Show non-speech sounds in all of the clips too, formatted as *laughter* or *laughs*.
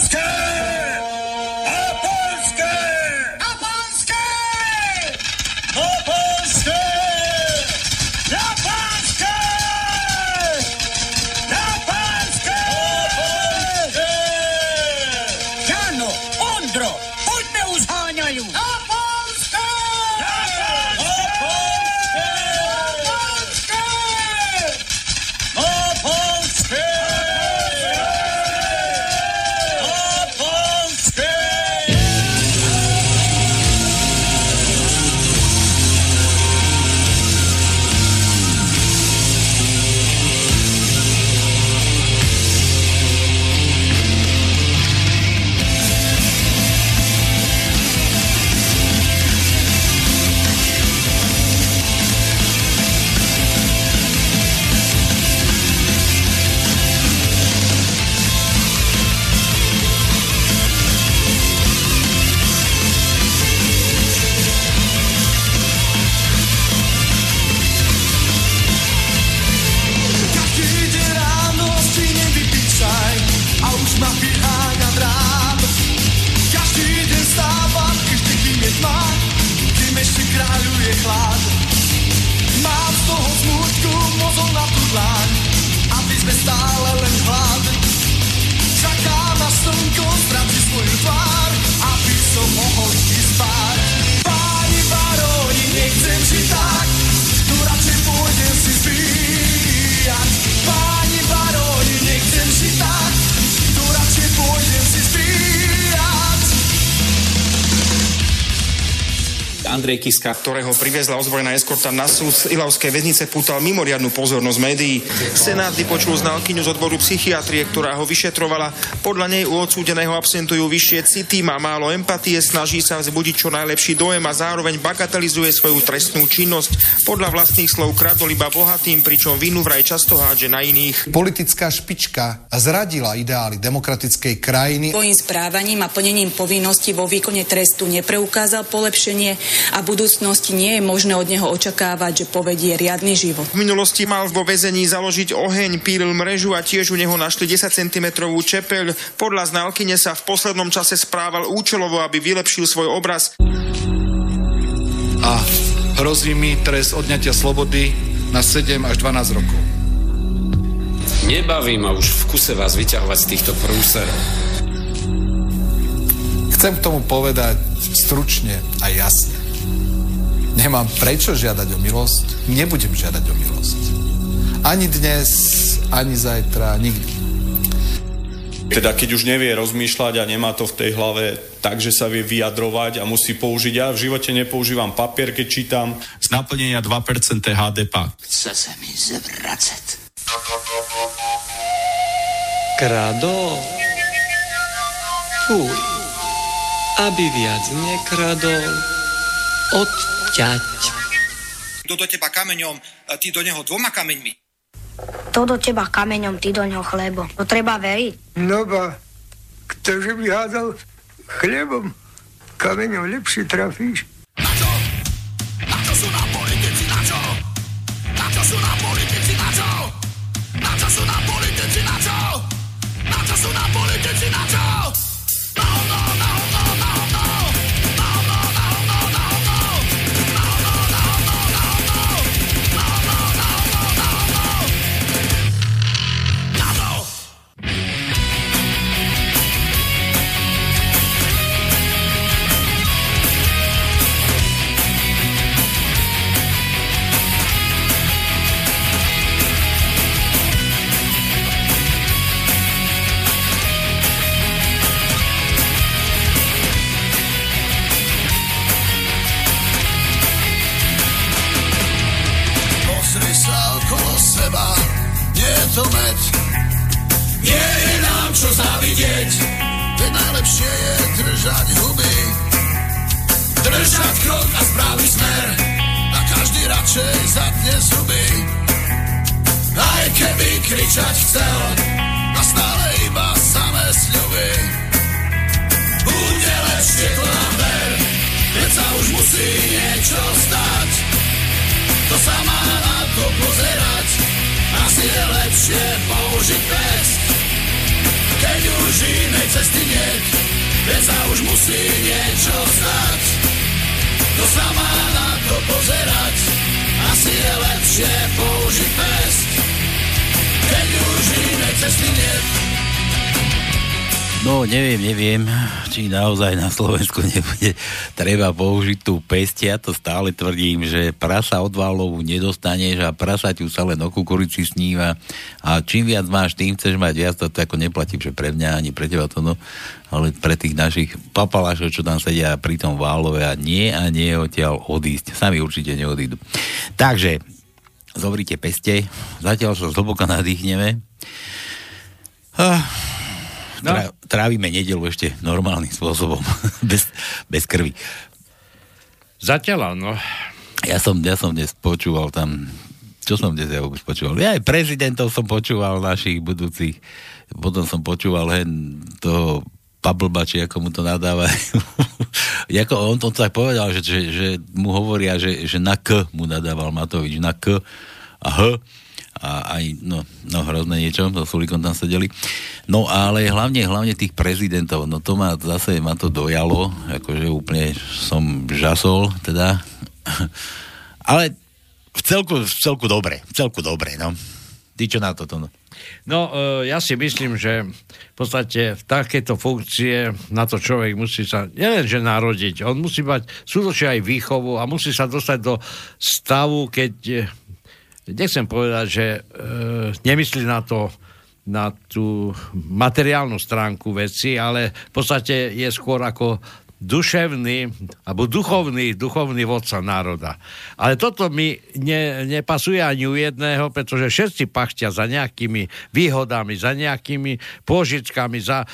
Andrej Kiska, ktorého priviezla ozbrojená eskorta na súd z Ilavskej väznice, pútal mimoriadnu pozornosť médií. Senát vypočul znalkyňu z odboru psychiatrie, ktorá ho vyšetrovala. Podľa nej u odsúdeného absentujú vyššie city, má málo empatie, snaží sa vzbudiť čo najlepší dojem a zároveň bagatelizuje svoju trestnú činnosť. Podľa vlastných slov kradol iba bohatým, pričom vinu vraj často hádže na iných. Politická špička zradila ideály demokratickej krajiny. Svojím správaním a plnením povinností vo výkone trestu nepreukázal polepšenie a v budúcnosti nie je možné od neho očakávať, že povedie riadny život. V minulosti mal vo väzení založiť oheň, pílil mrežu a tiež u neho našli 10 cm čepeľ. Podľa znalkyne sa v poslednom čase správal účelovo, aby vylepšil svoj obraz. A hrozí mi trest odňatia slobody na 7 až 12 rokov. Nebaví ma už v kuse vás vyťahovať z týchto prúserov. Chcem k tomu povedať stručne a jasne. Nemám prečo žiadať o milosť, nebudem žiadať o milosť. Ani dnes, ani zajtra, nikdy. Teda keď už nevie rozmýšľať a nemá to v tej hlave tak, že sa vie vyjadrovať a musí použiť. Ja v živote nepoužívam papier, keď čítam. Z naplnenia 2% HDP. Chce sa mi zvracať. Krado? Fuj. Aby viac nekradol, od ťať. Kto do teba kameňom, ty do neho dvoma kameňmi. To do teba kameňom, ty do neho chlebo. To treba veriť. No ba, ktože by hádal chlebom, kameňom lepšie trafíš. Na čo? Na čo sú na politici, na čo? Na čo sú na politici, na čo? Na čo sú na politici, na čo? Na čo sú na politici, na čo? Naozaj na Slovensku *laughs* nebude treba použiť tú pest. Ja to stále tvrdím, že prasa od válovu nedostaneš a prasa tu sa len o kukurici sníva. A čím viac máš, tým chceš mať viac, to ako neplatí, že pre mňa ani pre teba to no, ale pre tých našich papalášov, čo tam sedia pri tom válove a nie a nie odtiaľ odísť. Sami určite neodídu. Takže, zobrite peste, zatiaľ sa zhlboka nadýchneme. Ah, No. trávime nedelu ešte normálnym spôsobom, *laughs* bez, bez krvi. Zatiaľ no. Ja som, ja som dnes počúval tam, čo som dnes ja už počúval? Ja aj prezidentov som počúval našich budúcich, potom som počúval hen toho Pablba, či ako mu to nadávajú. *laughs* on to tak povedal, že, že, že mu hovoria, že, že na K mu nadával Matovič, na K a H a aj, no, no hrozné niečo, so Sulikom tam sedeli. No ale hlavne, hlavne tých prezidentov, no to ma zase, ma to dojalo, akože úplne som žasol, teda. *laughs* ale v celku, v celku dobre, v celku dobre, no. Ty čo na toto, no? No, e, ja si myslím, že v podstate v takéto funkcie na to človek musí sa nielenže narodiť, on musí mať skutočne aj výchovu a musí sa dostať do stavu, keď nechcem povedať, že e, nemyslí na to, na tú materiálnu stránku veci, ale v podstate je skôr ako duševný, alebo duchovný, duchovný vodca národa. Ale toto mi ne, nepasuje ani u jedného, pretože všetci pachtia za nejakými výhodami, za nejakými pôžičkami, za,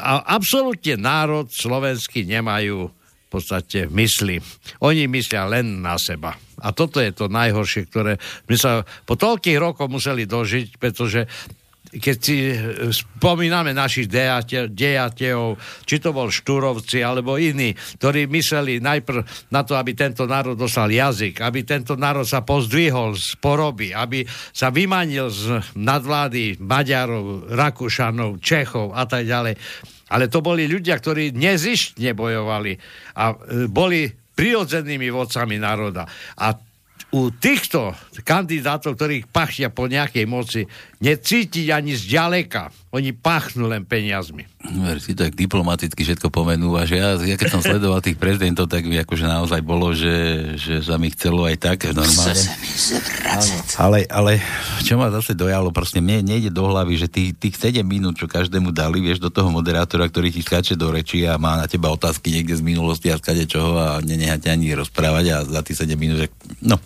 a absolútne národ slovenský nemajú v podstate mysli. Oni myslia len na seba. A toto je to najhoršie, ktoré my sa po toľkých rokoch museli dožiť, pretože keď si spomíname našich dejateľov, či to bol Štúrovci alebo iní, ktorí mysleli najprv na to, aby tento národ dostal jazyk, aby tento národ sa pozdvihol z poroby, aby sa vymanil z nadvlády Maďarov, Rakúšanov, Čechov a tak ďalej. Ale to boli ľudia, ktorí nezištne bojovali a e, boli prirodzenými vodcami národa. A u týchto kandidátov, ktorých pachia po nejakej moci, necítiť ani zďaleka. Oni pachnú len peniazmi. Ver, si tak diplomaticky všetko pomenúva, že ja, ja keď som sledoval tých prezidentov, tak mi akože naozaj bolo, že, že sa mi chcelo aj tak normálne. Ale, ale čo ma zase dojalo, proste mne nejde do hlavy, že tých, tých 7 minút, čo každému dali, vieš, do toho moderátora, ktorý ti skáče do reči a má na teba otázky niekde z minulosti a skade čoho a neneha ťa ani rozprávať a za tých 7 minút, že no,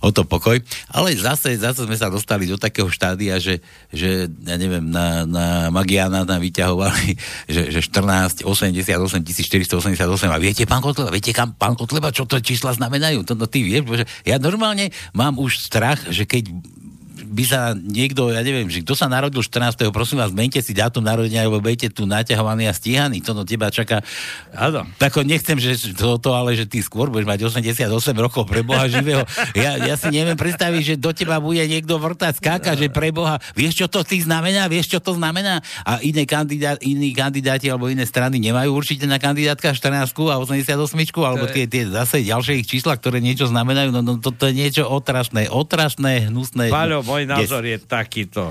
o to pokoj. Ale zase, zase sme sa dostali do takého štádia, že, že ja neviem, na, na Magiana tam vyťahovali, *laughs* že, že 14, 88 488 a viete, pán Kotleba, viete, kam, pán Kotleba, čo to čísla znamenajú? To, to ty vieš, že ja normálne mám už strach, že keď by sa niekto, ja neviem, že kto sa narodil 14. prosím vás, mente si dátum narodenia, alebo budete tu naťahovaný a stíhaný, to no teba čaká. Áno. Tak nechcem, že toto, ale že ty skôr budeš mať 88 rokov pre Boha živého. Ja, ja si neviem predstaviť, že do teba bude niekto vrtať skáka, že pre Boha, vieš, čo to ty znamená, vieš, čo to znamená? A iné kandidát, iní kandidáti alebo iné strany nemajú určite na kandidátka 14 a 88, alebo tie, tie zase ďalšie ich čísla, ktoré niečo znamenajú, no, no toto je niečo otrasné, otrasné, hnusné. Paľo, môj názor yes. je takýto.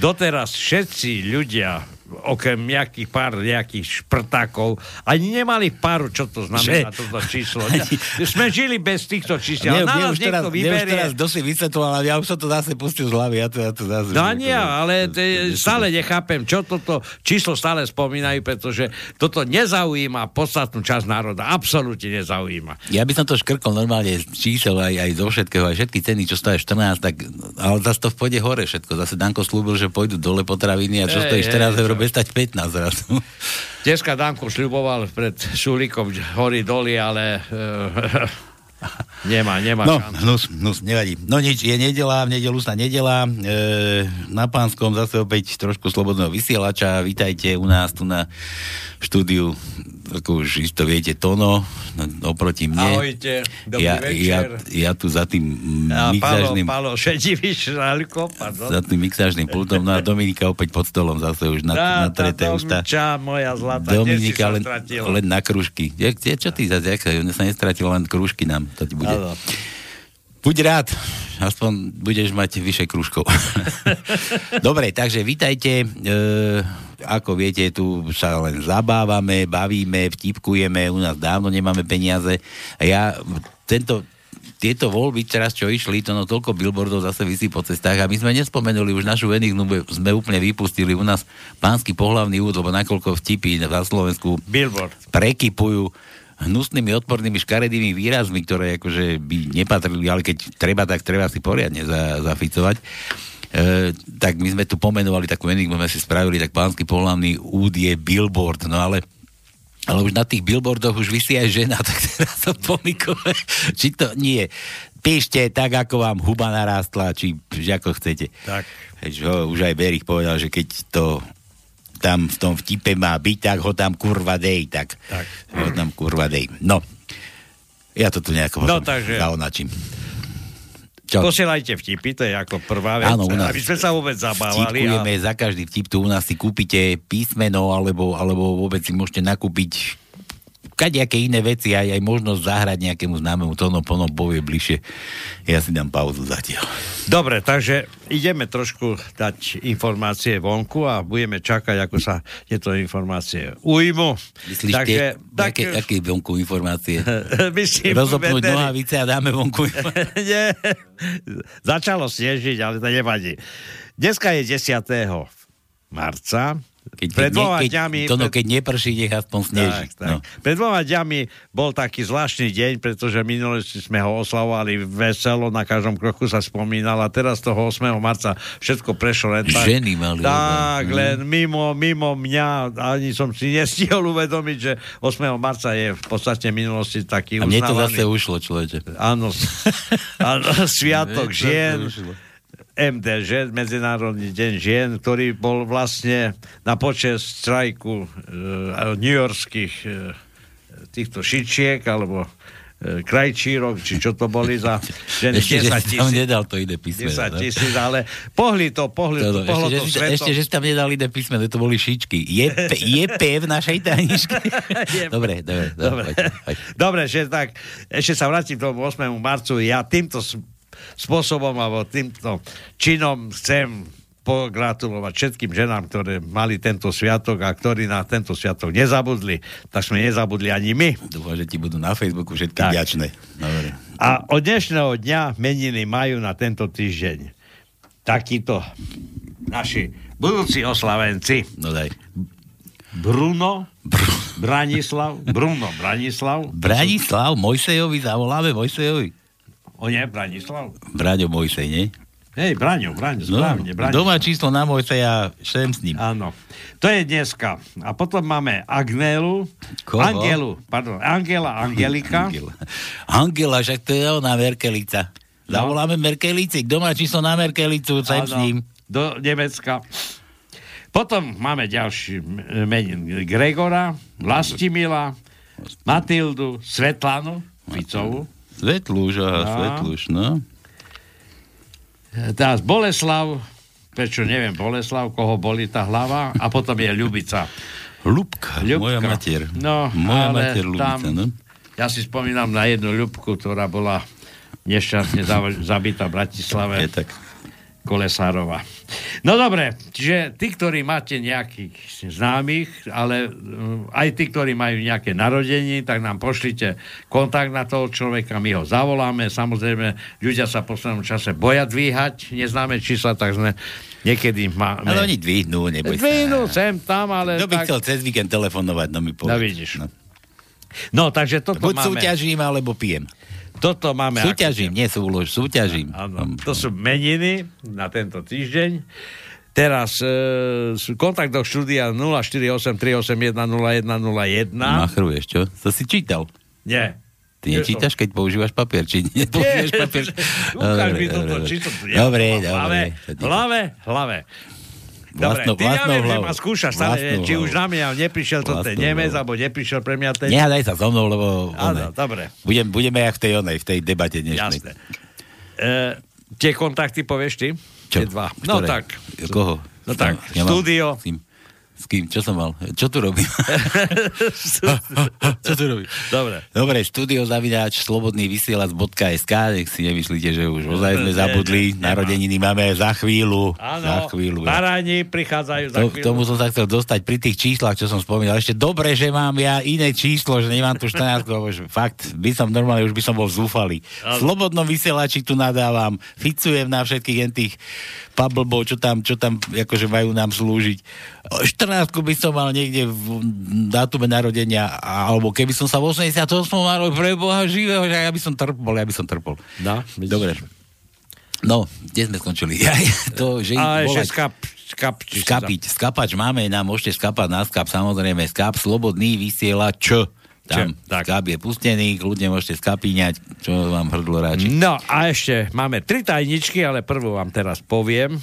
Doteraz všetci ľudia okrem nejakých pár nejakých šprtákov, ani nemali páru, čo to znamená že? toto číslo. *laughs* Sme žili bez týchto čísel. Ne, na nás niekto teraz, vyberie... teraz dosť vysvetloval, ale ja už som to zase pustil z hlavy. Ja to, ja to zase no nie, ale te, stále nechápem, čo toto číslo stále spomínajú, pretože toto nezaujíma podstatnú časť národa. Absolútne nezaujíma. Ja by som to škrkol normálne z čísel aj, aj zo všetkého, aj všetky ceny, čo stojí 14, tak, ale zase to pôjde hore všetko. Zase Danko slúbil, že pôjdu dole potraviny a čo stojí 14 eur bude stať 15 zrazu. *laughs* Dneska Danko sľuboval pred Šulikom hory doly, ale e, *laughs* nemá, nemá No, hnus, hnus, nevadí. No nič, je nedela, v nedelu sa nedela. E, na pánskom zase opäť trošku slobodného vysielača. Vítajte u nás tu na štúdiu ako už isto viete, Tono, no, oproti mne. Ahojte, dobrý ja, ja, večer. ja tu za tým A Palo, mixážnym, Palo, pardon. za tým mixážnym pultom, no a Dominika opäť pod stolom zase už na, Tá, na treté ústa. Domča, moja zlatá, Dominika len, len na kružky. Ja, ja, čo ty zase, jak sa, nestratila, len kružky nám, to ti bude. Áno. Buď rád, aspoň budeš mať vyše kružkov. *laughs* Dobre, takže vítajte. E, ako viete, tu sa len zabávame, bavíme, vtipkujeme, u nás dávno nemáme peniaze. A ja tento, tieto voľby teraz, čo išli, to no toľko billboardov zase vysí po cestách a my sme nespomenuli už našu enigmu, sme úplne vypustili u nás pánsky pohlavný úvod, lebo nakoľko vtipy na Slovensku Billboard. prekypujú hnusnými, odpornými, škaredými výrazmi, ktoré akože by nepatrili, ale keď treba, tak treba si poriadne za, zaficovať. E, tak my sme tu pomenovali takú enigmu, sme si spravili, tak pánsky pohľavný úd je billboard, no ale ale už na tých billboardoch už vysí aj žena, *laughs* tak teraz to pomikové. Či to nie. Píšte tak, ako vám huba narástla, či, či ako chcete. Tak. Veď, ho, už aj Berich povedal, že keď to tam v tom vtipe má byť, tak ho tam kurva dej, tak, Tak. ho tam kurva dej. No, ja to tu nejako No, takže- zaonačím. Čo? Posielajte vtipy, to je ako prvá vec, Áno, u nás aby sme sa vôbec zabávali. Vtipkujeme, za každý vtip tu u nás si kúpite písmeno, alebo, alebo vôbec si môžete nakúpiť kadejaké iné veci, aj, aj možnosť zahrať nejakému známemu tónom, ponom povie bližšie. Ja si dám pauzu zatiaľ. Dobre, takže ideme trošku dať informácie vonku a budeme čakať, ako sa tieto informácie ujmu. Myslíš, takže, tak, aké, aké vonku informácie? *laughs* myslím, Rozopnúť vedeli. nohavice a dáme vonku. *laughs* Nie. Začalo snežiť, ale to nevadí. Dneska je 10. marca. Keď, Pred dvoma keď, dňami... to no, pred- keď neprší, nech aspoň sneží. Tak, tak. No. Pred dvoma dňami bol taký zvláštny deň, pretože minule sme ho oslavovali veselo, na každom kroku sa spomínal a teraz toho 8. marca všetko prešlo len tak. Ženy mali Tak, ozaj. len mimo, mimo mňa, ani som si nestihol uvedomiť, že 8. marca je v podstate minulosti taký A mne to zase ušlo, človeče. Áno, *laughs* áno sviatok to žien. MDŽ, Medzinárodný deň žien, ktorý bol vlastne na počest strajku e, newyorských e, týchto šičiek, alebo e, krajčírok, či čo to boli za *laughs* ženy, Ešte, že 10 si tam tisíc. nedal to iné písmeno. 10 no. tisíc, ale pohli to, pohli To, no, pohlo ešte, to že, svetom. ešte, že si tam nedal iné písmeno, to boli šičky. Je, *laughs* je P v našej tajničke? *laughs* Dobre, dobre, Dobre. dobre. Dobre, že tak, ešte sa vrátim k tomu 8. marcu. Ja týmto spôsobom alebo týmto činom chcem pogratulovať všetkým ženám, ktoré mali tento sviatok a ktorí na tento sviatok nezabudli. Tak sme nezabudli ani my. Dúfam, že ti budú na Facebooku všetky Tak. vďačné. Dobre. A od dnešného dňa meniny majú na tento týždeň takíto naši budúci oslavenci. No daj. Bruno, Branislav, Bruno Branislav. Branislav Mojsejovi, zavoláme Mojsejovi. O nie, Branislav. Braňo Mojsej, nie? Hej, Braňo, Braňo, No, správne. Braňo. doma číslo na Mojseja, šem s ním. Áno. To je dneska. A potom máme Agnelu, Koho? Angelu, pardon, Angela, Angelika. Angela. Angela, však to je ona Merkelica. Zavoláme Merkelici, kto má číslo na Merkelicu, sem s ním. Do Nemecka. Potom máme ďalší menin Gregora, Vlastimila, Matildu, Svetlanu, Ficovu. Svetlúš, aha, No. Svetlúš, no. Teraz Boleslav, prečo neviem Boleslav, koho boli tá hlava, a potom je Ľubica. Ľubka, Ľubka. moja mater. No, moja ale mater Ľubica, tam- no. Ja si spomínam na jednu Ľubku, ktorá bola nešťastne zav- zabitá v Bratislave. Je tak. Kolesárova. No dobre, čiže tí, ktorí máte nejakých známych, ale mm, aj tí, ktorí majú nejaké narodení, tak nám pošlite kontakt na toho človeka, my ho zavoláme. Samozrejme, ľudia sa v poslednom čase boja dvíhať neznáme čísla, tak sme niekedy máme... Ale oni dvihnú, neboj sa. Dvihnú sem, tam, ale... Kto by tak... chcel cez víkend telefonovať, no mi povedz. No vidíš. No, takže toto Buď máme... súťažím, alebo pijem. Toto máme... Súťažím, nie súlož, súťažím. Áno, to sú meniny na tento týždeň. Teraz e, kontakt do štúdia 0483810101. Machruješ, čo? To si čítal. Nie. Ty nečítaš, keď používaš papier, či Nie, *laughs* papier? Ukáž mi Dobre, toto, dobre. či to. Dobre, v hlave, dobre. hlave, hlave. Dobre, Vlastnou- ty ja viem, že ma skúšaš stále, Vlastnou či už hlavou. na mňa neprišiel to ten Nemec, alebo neprišiel pre mňa ten... Nehádaj sa so mnou, lebo... Áno, dobre. Budem, budeme jak v tej onej, v tej debate dnešnej. Jasné. E, tie kontakty povieš ty? Čo? Tie dva. No Ktoré? tak. Koho? No tak, Ja mám- štúdio. S kým? Čo som mal? Čo tu robím? *laughs* Čo tu robím? Dobre. Dobre, štúdio zavináč slobodný vysielač.sk nech si nemyslíte, že už ozaj sme zabudli. Narodeniny máme za chvíľu. Áno, za chvíľu. baráni prichádzajú za To, chvíľu. k tomu som sa chcel dostať pri tých číslach, čo som spomínal. Ešte dobre, že mám ja iné číslo, že nemám tu 14, lebo fakt, by som normálne, už by som bol zúfalý. V slobodnom vysielači tu nadávam, ficujem na všetkých jen tých pablbov, čo tam, čo tam akože majú nám slúžiť. 14 by som mal niekde v dátume narodenia, alebo keby som sa v 88 mal pre Boha živého, že ja by som trpol, ja by som trpol. No, Dobre. No, kde sme skončili? *laughs* Ja, to, že A ešte skap, skap, Skapiť, skapač máme, nám môžete skapať na skap, samozrejme, skap, slobodný vysielač. Tam tak. skap je pustený, kľudne môžete skapíňať, čo vám hrdlo ráči. No a ešte máme tri tajničky, ale prvú vám teraz poviem.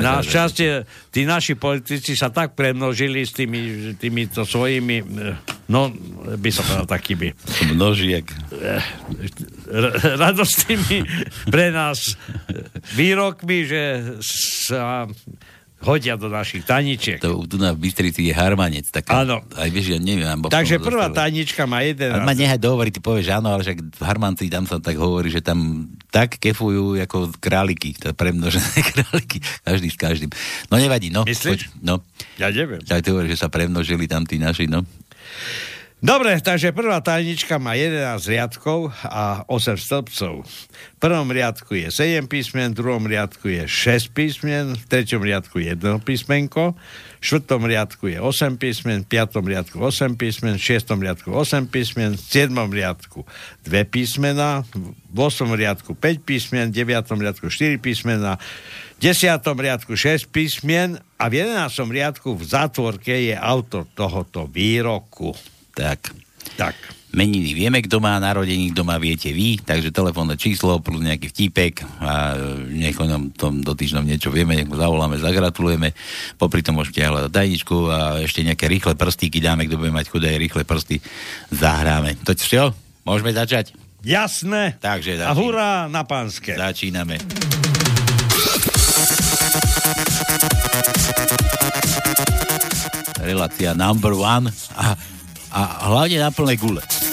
Na šťastie, tí naši politici sa tak premnožili s tými, týmito svojimi, no, by som povedal takými *laughs* Množiek. eh, radostnými pre nás výrokmi, že sa hodia do našich tajničiek. To tu na Bystrici je harmanec. Taká, Áno. Aj vieš, ja neviem. Takže prvá zostalo. tajnička má jeden Ale ma nehaj dohovoriť, ty povieš áno, ale však v Harmanci tam sa tak hovorí, že tam tak kefujú ako králiky, to premnožené *laughs* králiky, každý s každým. No nevadí, no. Myslíš? Poď, no. Ja neviem. Tak ty hovoríš, že sa premnožili tam tí naši, no. Dobre, takže prvá tajnička má 11 riadkov a 8 stĺpcov. V prvom riadku je 7 písmen, v druhom riadku je 6 písmen, v treťom riadku je 1 písmenko, v štvrtom riadku je 8 písmen, v piatom riadku 8 písmen, v šiestom riadku 8 písmen, v siedmom riadku 2 písmena, v 8 riadku 5 písmen, v 9 riadku 4 písmena, v 10 riadku 6 písmen a v 11 riadku v zátvorke je autor tohoto výroku. Tak. Tak. Meniny vieme, kto má narodení, kto má viete vy, takže telefónne číslo plus nejaký vtípek a nech o ňom tom dotyčnom niečo vieme, nech mu zavoláme, zagratulujeme. Popri tom môžete hľadať tajničku a ešte nejaké rýchle prstíky dáme, kto bude mať chudé rýchle prsty, zahráme. To čo? Môžeme začať? Jasné. Takže A začíname. hurá na pánske. Začíname. Relácia number one a, a hlavne na plné gule.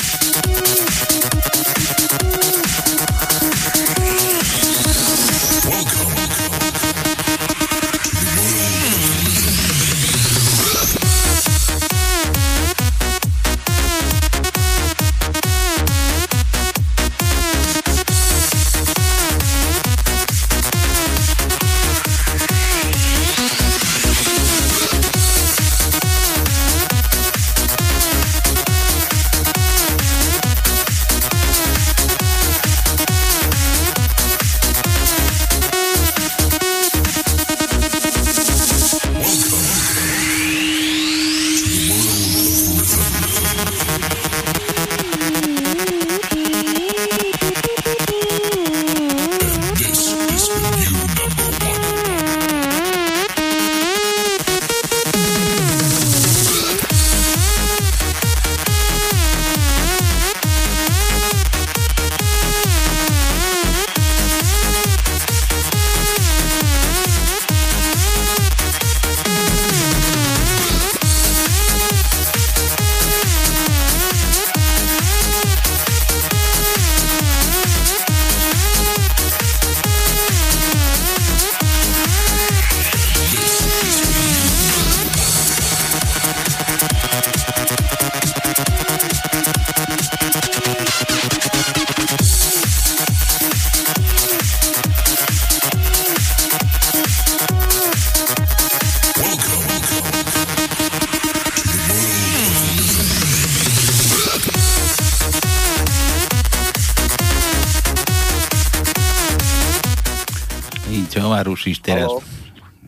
Rušíš teraz?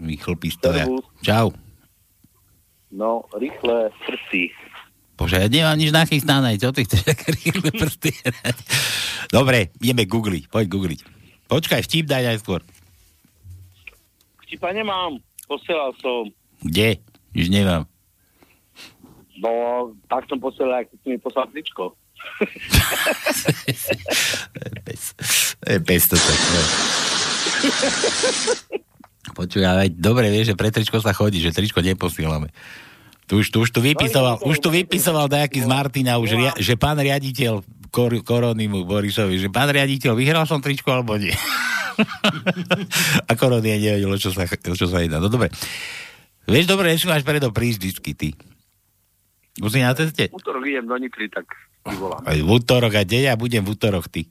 Chlpí stoja. Čau. No, rýchle prsty. Bože, ja nemám nič nachystané. Čo ty chceš také rýchle prsty? Dobre, ideme googliť. Poď googliť. Počkaj, vtip daj najskôr. Vtipa nemám. Posielal som. Kde? Už nemám. No, tak som posielal, ak si mi poslal tričko. bez, bez toto. No. Počuj, ale dobre vieš, že pre tričko sa chodí, že tričko neposielame. Tu už, tu, už tu vypisoval, už tu vypisoval nejaký z Martina, už, ria, že pán riaditeľ kor, Koronimu Borisovi, že pán riaditeľ, vyhral som tričko alebo nie? *laughs* A Korony nevedelo, čo sa, čo sa jedná. No dobre. Vieš, dobre, že máš predo prísť vždycky, ty. Už si na ceste? V útorok idem do Nitry, tak ti volám. Aj v útorok, a kde ja budem v útorok, ty?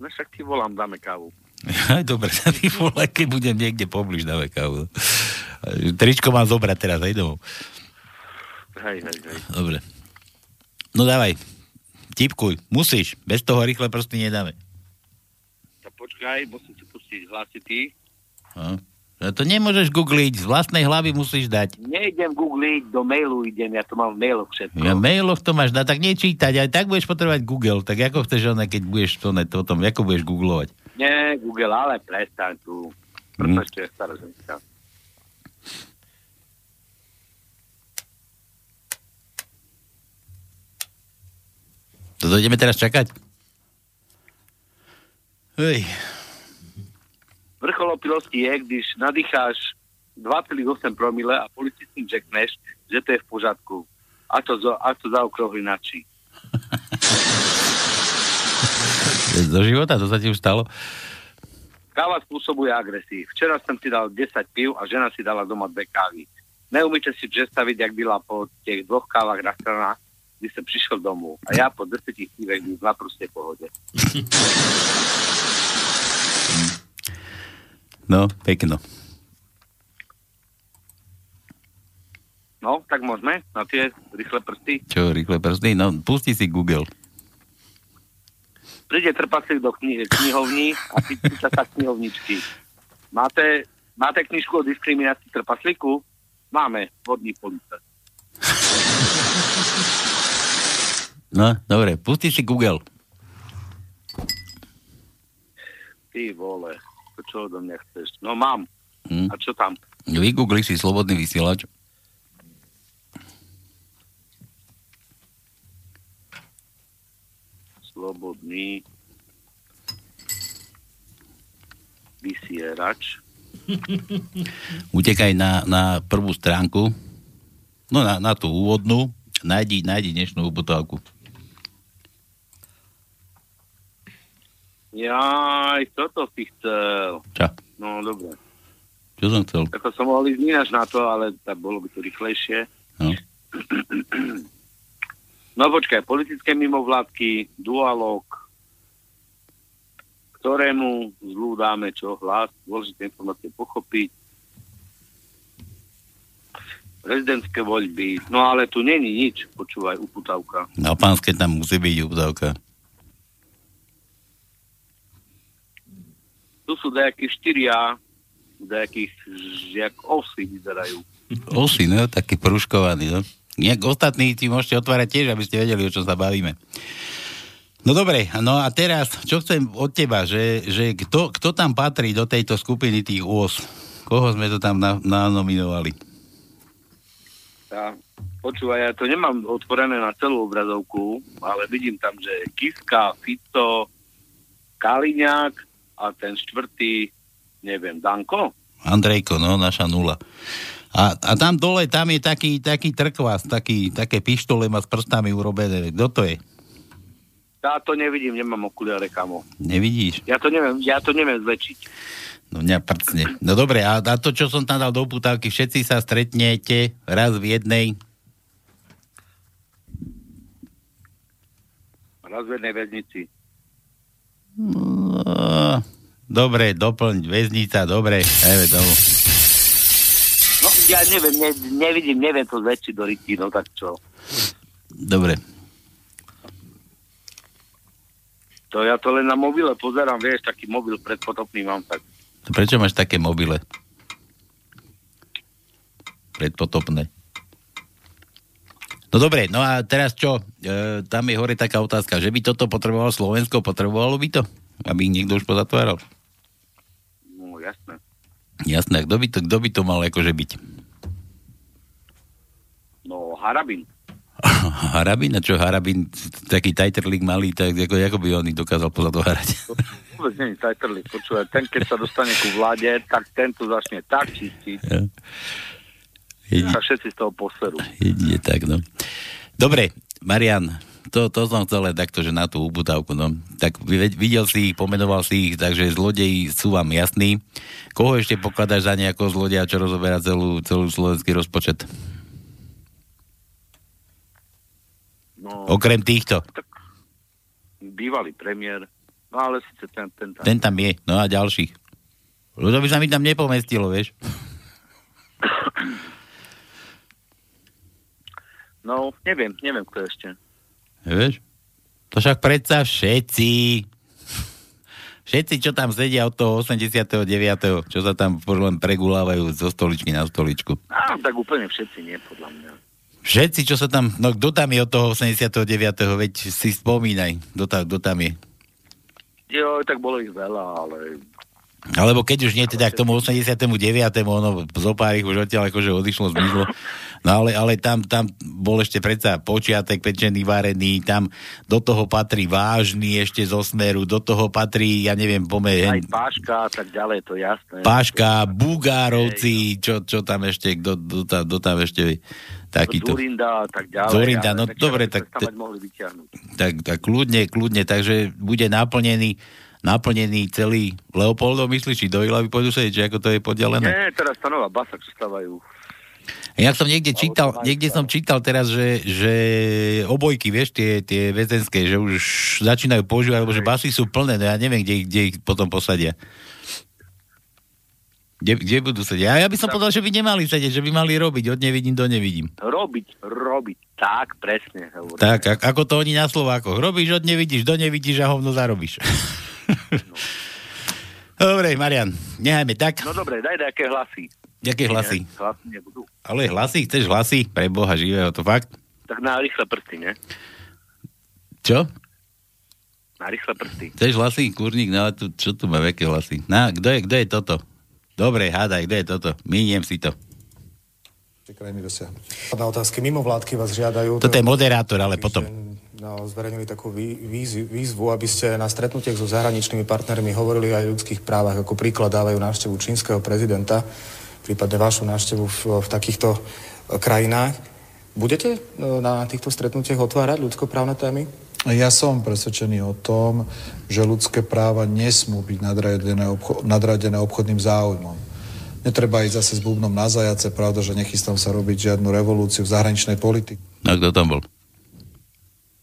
No však ti volám, dáme kávu. *laughs* Aj dobre, sa *laughs* ty volá, keď budem niekde pobliž dáme kávu. Tričko mám zobrať teraz, aj domov. Hej, hej, hej. Dobre. No dávaj, tipkuj, musíš, bez toho rýchle prsty nedáme. Tak počkaj, musím si pustiť hlasitý. No. To nemôžeš googliť, z vlastnej hlavy musíš dať. Nejdem googliť, do mailu idem, ja to mám v mailoch všetko. Ja mailoch to máš, no tak nečítať, aj tak budeš potrebovať Google, tak ako chceš ona, keď budeš to, ne, to tom, ako budeš googlovať? Nie, Google, ale prestaň tu. Pretože je stará ženská. To ideme teraz čakať? Hej. Vrchol opilosti je, když nadýcháš 2,8 promile a policistým řekneš, že to je v pořádku. A to, a to zaokrouhli načí. *laughs* *laughs* Do života? To sa ti už stalo? Káva spôsobuje agresí. Včera som si dal 10 piv a žena si dala doma dve kávy. Neumíte si představit, jak byla po těch dvoch kávach na stranách, kdy som prišiel domov. A ja po 10 pivech v naprostej pohode. No, pekno. No, tak môžeme na tie rýchle prsty. Čo, rýchle prsty? No, pusti si Google. Príde trpaslík do kni- knihovní a pýta sa knihovničky. Máte, máte knižku o diskriminácii trpaslíku? Máme, vodní police. No, dobre, pusti si Google. Ty vole čo odo mňa chceš? No mám. Hmm. A čo tam? Vygoogli si slobodný vysielač. Slobodný vysielač. *laughs* Utekaj na, na prvú stránku, no na, na tú úvodnú, nájdi, nájdi dnešnú uputávku. Jaj, toto si chcel. Čo? No, dobre. Čo som chcel? Ako som mohol ísť ináč na to, ale tak bolo by to rýchlejšie. No. *clears throat* no počkaj, politické mimovládky, dualog, ktorému zlú dáme čo hlas, dôležité informácie pochopiť, prezidentské voľby, no ale tu není nič, počúvaj, uputavka. No pánske tam musí byť uputavka. tu sú nejakí štyria, nejakých, jak osy vyzerajú. Osy, no, taký prúškovaný, no. Nejak ostatní ti môžete otvárať tiež, aby ste vedeli, o čo sa bavíme. No dobre, no a teraz, čo chcem od teba, že, že kto, kto tam patrí do tejto skupiny tých os? Koho sme to tam na, nanominovali? Ja, počúvaj, ja to nemám otvorené na celú obrazovku, ale vidím tam, že Kiska, Fico, Kaliňák, a ten štvrtý, neviem, Danko? Andrejko, no, naša nula. A, a tam dole, tam je taký, taký trkvás, taký, také pištole má s prstami urobené. Kto to je? Ja to nevidím, nemám okuliare, kamo. Nevidíš? Ja to neviem, ja to neviem zväčšiť. No mňa prcne. No dobre, a, a to, čo som tam dal do putávky, všetci sa stretnete raz v jednej? Raz v jednej väznici. No, dobre, doplň, väznica, dobre, ajme tomu. Ja neviem, ne, nevidím, neviem to zväčšiť do rytí, no tak čo. Dobre. To ja to len na mobile pozerám, vieš, taký mobil predpotopný mám, tak. Prečo máš také mobile? Predpotopné. No dobre, no a teraz čo? E, tam je hore taká otázka, že by toto potrebovalo Slovensko, potrebovalo by to? Aby ich niekto už pozatváral? No jasné. Jasné, kto by to, kto by to mal akože byť? Harabin. *laughs* Harabin? A čo Harabin, taký tajterlík malý, tak ako, ako by on dokázal podľa toho hrať? Vôbec nie je tajtrlík. Počúvaj, ten, keď sa dostane ku vláde, tak ten to začne tak čistiť. Ja. Jedine, Sa všetci z toho poserú. jedine tak, no. Dobre, Marian, to, to som chcel len takto, že na tú ubudávku, no. Tak vi- videl si ich, pomenoval si ich, takže zlodeji sú vám jasní. Koho ešte pokladáš za nejakého zlodeja, čo rozoberá celú, celú slovenský rozpočet? No, Okrem týchto. bývalý premiér. No ale síce ten, ten tam. Ten tam je, no a ďalších. Lebo by sa mi tam nepomestilo, vieš. *laughs* No, neviem, neviem, kto ešte. Vieš? To však predsa všetci. Všetci, čo tam sedia od toho 89., čo sa tam len pregulávajú zo stoličky na stoličku. Á, tak úplne všetci nie, podľa mňa. Všetci, čo sa tam... No kto tam je od toho 89., veď si spomínaj, kto tam, kto tam je. Jo, tak bolo ich veľa, ale Alebo keď už nie teda k tomu 89. ono zo pár ich už odtiaľ akože odišlo, zmizlo. No ale, ale tam, tam bol ešte predsa počiatek pečený, varený, tam do toho patrí vážny ešte zo smeru, do toho patrí, ja neviem, aj pomer, Páška a tak ďalej, to jasné. Páška, Bugárovci, čo, čo tam ešte, kto, kto, tam- kto tam ešte takýto. Zurinda a tak ďalej. Zurinda, no tak dobre, tak- vyťahnuť. Tak, tak kľudne, kľudne, takže bude naplnený naplnený celý Leopoldov, myslíš, do Ilavy pôjdu sedieť, či ako to je podelené? Nie, teraz tá nová basa, čo stávajú. Ja som niekde čítal, niekde som čítal teraz, že, že obojky, vieš, tie, tie väzenské, že už začínajú používať, lebo že basy sú plné, no ja neviem, kde, ich- kde ich potom posadia. Kde, kde budú sedieť? A ja by som povedal, že by nemali sedieť, že by mali robiť, od nevidím do nevidím. Robiť, robiť, tak, presne. Hovorím. Tak, a- ako to oni na Slovákoch. Robíš, od nevidíš, do nevidíš a hovno zarobíš. *laughs* Dobre, Marian, nehajme tak. No dobre, daj nejaké hlasy. Jaké hlasy? Nie, hlasy nebudú. Ale hlasy, chceš hlasy? Pre Boha živého, to fakt? Tak na rýchle prsty, ne? Čo? Na rýchle prsty. Chceš hlasy? Kurník, no ale tu, čo tu má, aké hlasy? Na, kto je, kto je toto? Dobre, hádaj, kto je toto? Miniem si to. krajiny dosiahnuť. Na otázky mimo vládky vás žiadajú... Toto je moderátor, ale potom. No, zverejnili takú vý, výzvu, výzvu, aby ste na stretnutiach so zahraničnými partnermi hovorili aj o ľudských právach. Ako príklad dávajú návštevu čínskeho prezidenta, prípadne vašu návštevu v, v takýchto e, krajinách. Budete e, na týchto stretnutiach otvárať ľudskoprávne témy? Ja som presvedčený o tom, že ľudské práva nesmú byť nadradené, obcho- nadradené obchodným záujmom. Netreba ísť zase s bubnom na zajace, pravda, že nechystám sa robiť žiadnu revolúciu v zahraničnej politike. No kto tam bol?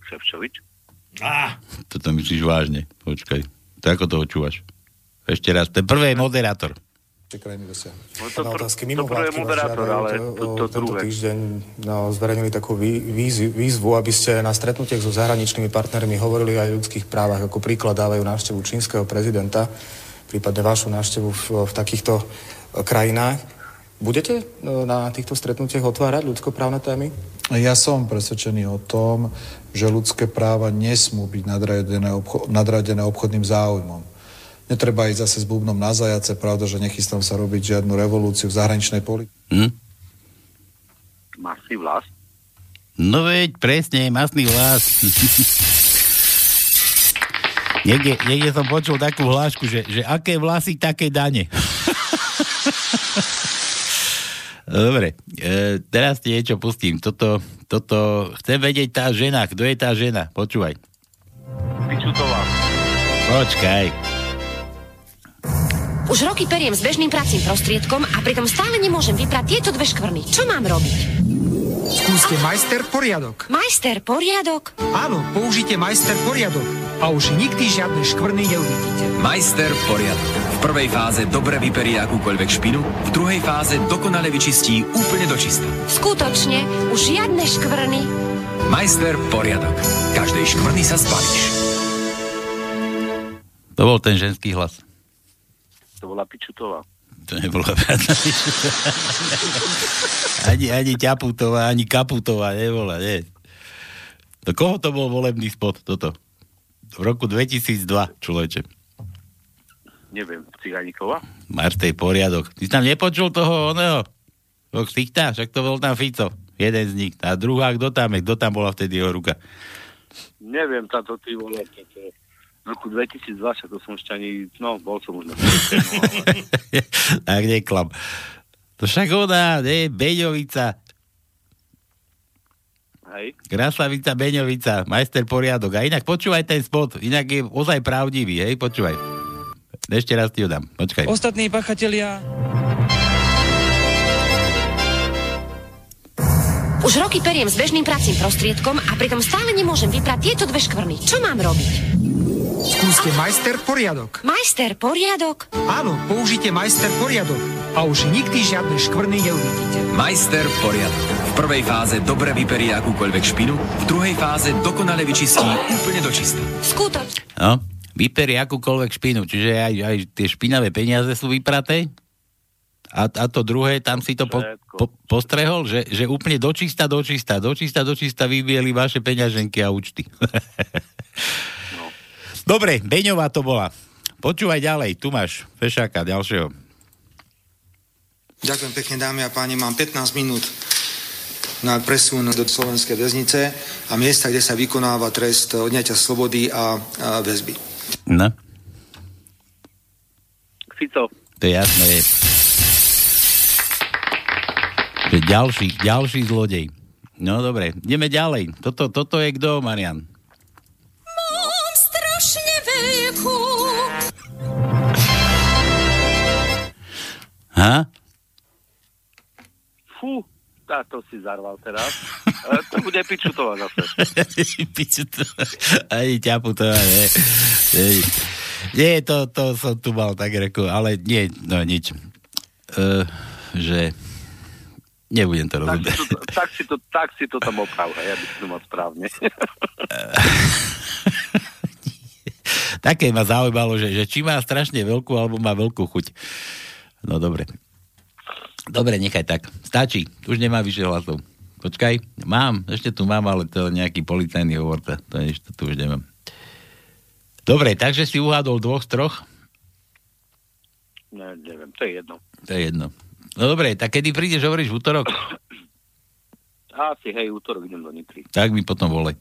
Ševčovič. Á, Toto myslíš vážne. Počkaj. To ako to očúvaš? Ešte raz. Ten prvý je moderátor. krajiny dosiahnuť. No to na otázky to mimo prvé vládky vás moderátor, žiadajú ale to, to- to tento druhé. týždeň no, zverejnili takú vý, výzvu, výzvu, aby ste na stretnutiach so zahraničnými partnermi hovorili aj o ľudských právach. Ako príklad dávajú návštevu čínskeho prezidenta, prípadne vašu návštevu v, v takýchto e, krajinách. Budete e, na týchto stretnutiach otvárať ľudskoprávne témy? Ja som presvedčený o tom, že ľudské práva nesmú byť nadradené, obcho- nadradené obchodným záujmom. Netreba ísť zase s bubnom na zajace, pravda, že nechystám sa robiť žiadnu revolúciu v zahraničnej politike. Hm? Masný vlas. No veď, presne, masný vlas. niekde, niekde som počul takú hlášku, že, že aké vlasy, také dane. Dobre, e, teraz ti niečo pustím. Toto, toto, chcem vedieť tá žena, kto je tá žena? Počúvaj. Pičutová. Počkaj. Už roky periem s bežným pracím prostriedkom a pritom stále nemôžem vyprať tieto dve škvrny. Čo mám robiť? Skúste majster poriadok. Majster poriadok? Áno, použite majster poriadok a už nikdy žiadne škvrny neuvidíte. Majster poriadok. V prvej fáze dobre vyperí akúkoľvek špinu, v druhej fáze dokonale vyčistí úplne dočista. Skutočne, už žiadne škvrny. Majster poriadok. Každej škvrny sa zbavíš. To bol ten ženský hlas. To bola Pičutová. To nebola pravda. ani, ani Ťaputová, ani Kaputová nebola, nie. Do koho to bol volebný spot, toto? V roku 2002, človeče. neviem, Ciganíkova. Máš tej poriadok. Ty tam nepočul toho oného? To ksichta, však to bol tam Fico. Jeden z nich. A druhá, kto tam je? Kto tam bola vtedy jeho ruka? Neviem, táto ty vole, v roku 2002, však to som ešte ani, no, bol som už na *laughs* tak neklam. To však ona, ne, Beňovica. Hej. Krasavica, Beňovica, majster poriadok. A inak počúvaj ten spot, inak je ozaj pravdivý, hej, počúvaj. Ešte raz ti ho dám, počkaj. Ostatní pachatelia Už roky periem s bežným pracím prostriedkom a pritom stále nemôžem vyprať tieto dve škvrny. Čo mám robiť? Skúste majster poriadok. Majster poriadok? Áno, použite majster poriadok a už nikdy žiadne škvrny neuvidíte. Majster poriadok. V prvej fáze dobre vyperie akúkoľvek špinu, v druhej fáze dokonale vyčistí úplne do čista. Skutoč. No, vyperie akúkoľvek špinu, čiže aj, aj tie špinavé peniaze sú vypraté a, a to druhé, tam si to po, po, postrehol, že, že úplne dočista, dočista, dočista, dočista vybieli vaše peňaženky a účty. *laughs* no. Dobre, Beňová to bola. Počúvaj ďalej, tu máš Fešáka ďalšieho. Ďakujem pekne, dámy a páni. Mám 15 minút na presun do slovenskej väznice a miesta, kde sa vykonáva trest odňatia slobody a, a väzby. No. Fico. To je jasné. Že ďalší, ďalší zlodej. No dobre, ideme ďalej. Toto, toto je kto, Marian? Mám strašne veľkú. Ha? Fú, táto si zarval teraz. E, to bude pičutová zase. *laughs* pičutová. Ani ťaputová, nie. Nie, to, to som tu mal tak reku, ale nie, no nič. Uh, že Nebudem to robiť. Tak, si to, tak si to tam oprav, ja by to mal správne. *laughs* Také ma zaujímalo, že, že či má strašne veľkú, alebo má veľkú chuť. No dobre. Dobre, nechaj tak. Stačí. Už nemá vyššie hlasov. Počkaj, mám, ešte tu mám, ale to je nejaký policajný hovor, to, to ešte tu už nemám. Dobre, takže si uhádol dvoch z troch? Ne, neviem, to je jedno. To je jedno. No dobre, tak kedy prídeš, hovoríš v útorok? *coughs* Asi, hej, útorok idem do Nitry. Tak mi potom volej.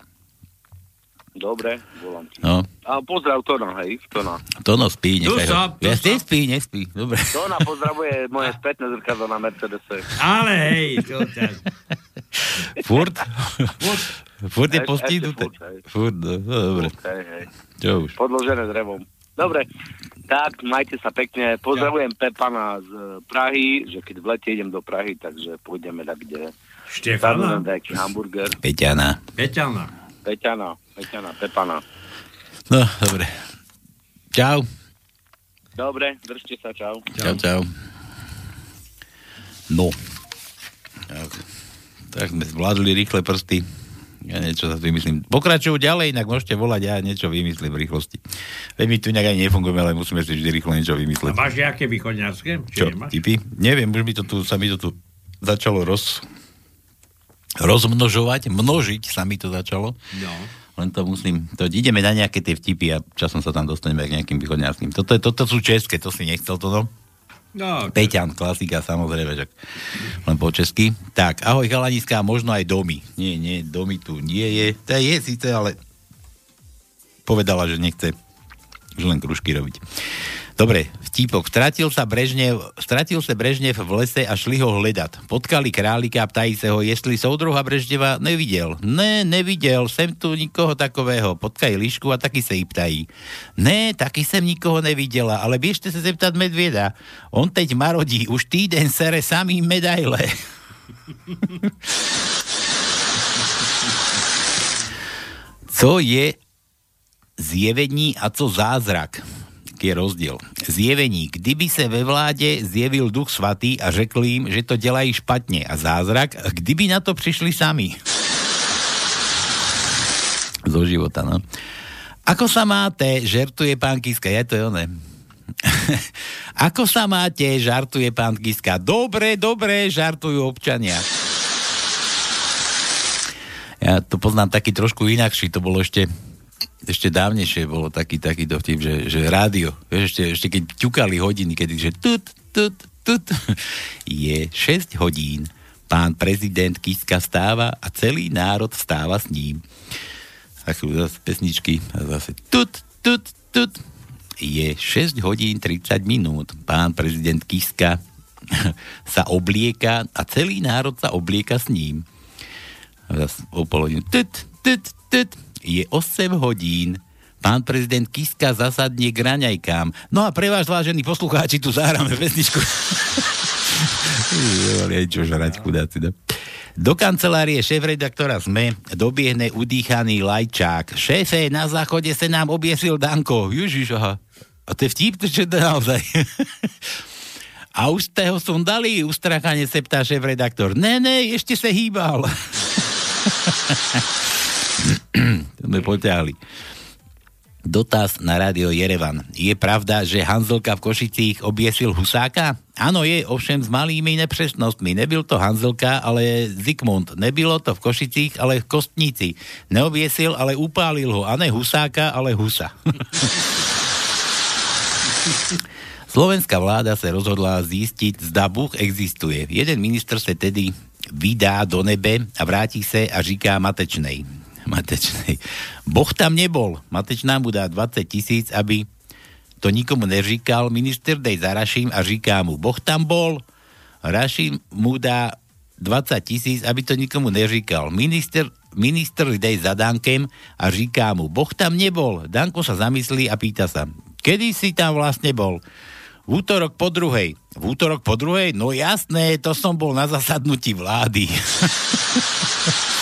Dobre, volám ti. No. A pozdrav Tona, hej, Tona. Tono spí, nechaj ho. Ja nespí, nespí, dobre. Tona pozdravuje moje spätné zrkadlo na Mercedese. Ale hej, to ťa... Furt? Furt? Furt je postihnuté? furt, no, no dobre. Furt, hej, hej. Čo už? Podložené drevom. Dobre, tak majte sa pekne. Pozdravujem Pepana z Prahy, že keď v lete idem do Prahy, takže pôjdeme tak, kde... Štefana? Nejaký hamburger. Peťana. Peťana. Peťana, Peťana, Pepana. No, dobre. Čau. Dobre, držte sa, čau. Čau, čau. No. Tak, tak sme zvládli rýchle prsty. Ja niečo sa vymyslím. Pokračujú ďalej, inak môžete volať, ja niečo vymyslím v rýchlosti. Veď my tu nejak ani nefungujeme, ale musíme si vždy rýchlo niečo A vymyslieť. máš nejaké východňarské? Čo, nemáš? tipy? Neviem, už mi to tu, sa mi to tu začalo roz, rozmnožovať, množiť sa mi to začalo. No. Len to musím, to ideme na nejaké tie vtipy a časom sa tam dostaneme k nejakým východňarským. Toto, je- toto sú české, to si nechcel toto. No, Peťan, klasika, samozrejme, že len po česky. Tak, ahoj chalaniska, možno aj domy. Nie, nie, domy tu nie je. To je síce, ale povedala, že nechce už len kružky robiť. Dobre, vtípok. Stratil sa Brežnev, stratil sa Brežnev v lese a šli ho hľadať. Potkali králika a ptají sa ho, jestli soudruha Brežneva nevidel. Ne, nevidel, sem tu nikoho takového. Potkají lišku a taky se jí ptají. Ne, taky jsem nikoho nevidela, ale běžte se zeptat medvěda. On teď marodí, už týden sere samý medaile. *laughs* Co je zjevení a co zázrak? Je rozdiel? Zjevení. Kdyby se ve vládě zjevil duch svatý a řekl jim, že to dělají špatně. A zázrak, kdyby na to přišli sami. Zo života, no. Ako sa máte, žertuje pán Kiska. Ja to je oné. *laughs* Ako sa máte, žartuje pán Kiska. Dobre, dobre, žartujú občania. Ja to poznám taký trošku inakší, to bolo ešte ešte dávnejšie bolo taký, taký vtip, že, že rádio, vieš, ešte, ešte keď ťukali hodiny, kedy, že tut, tut, tut, *laughs* je 6 hodín, pán prezident Kiska stáva a celý národ stáva s ním. A sú zase pesničky a zase tut, tut, tut, je 6 hodín 30 minút. Pán prezident Kiska *laughs* sa oblieka a celý národ sa oblieka s ním. A zase o pol hodinu. Tut, tut, tut, je 8 hodín. Pán prezident Kiska zasadne k raňajkám. No a pre vás, vážení poslucháči, tu zahráme pesničku. *laughs* Čo žrať, chudáci, no. Do kancelárie šéf-redaktora SME dobiehne udýchaný lajčák. Šéfe, na záchode sa nám obiesil Danko. Ježiš, aha. A to je vtip, čo to naozaj. *laughs* A už ste ho dali, ustrakane se ptá šéf-redaktor. Ne, ne, ešte sa hýbal. *laughs* *clears throat* to sme poťahli. Dotaz na rádio Jerevan. Je pravda, že Hanzelka v Košicích obiesil Husáka? Áno, je, ovšem s malými nepřesnostmi. Nebyl to Hanzelka, ale Zikmund. Nebylo to v Košicích, ale v Kostnici. Neobiesil, ale upálil ho. A ne Husáka, ale Husa. *laughs* Slovenská vláda sa rozhodla zistiť, zda Bůh existuje. Jeden minister sa tedy vydá do nebe a vráti sa a říká Matečnej. Matečnej. Boh tam nebol. Matečná mu dá 20 tisíc, aby to nikomu neříkal. Minister dej za Raším a říká mu, Boh tam bol. Raším mu dá 20 tisíc, aby to nikomu neříkal. Minister, minister dej za Dankem a říká mu, Boh tam nebol. Danko sa zamyslí a pýta sa, kedy si tam vlastne bol? V útorok po druhej. V útorok po druhej? No jasné, to som bol na zasadnutí vlády. *laughs*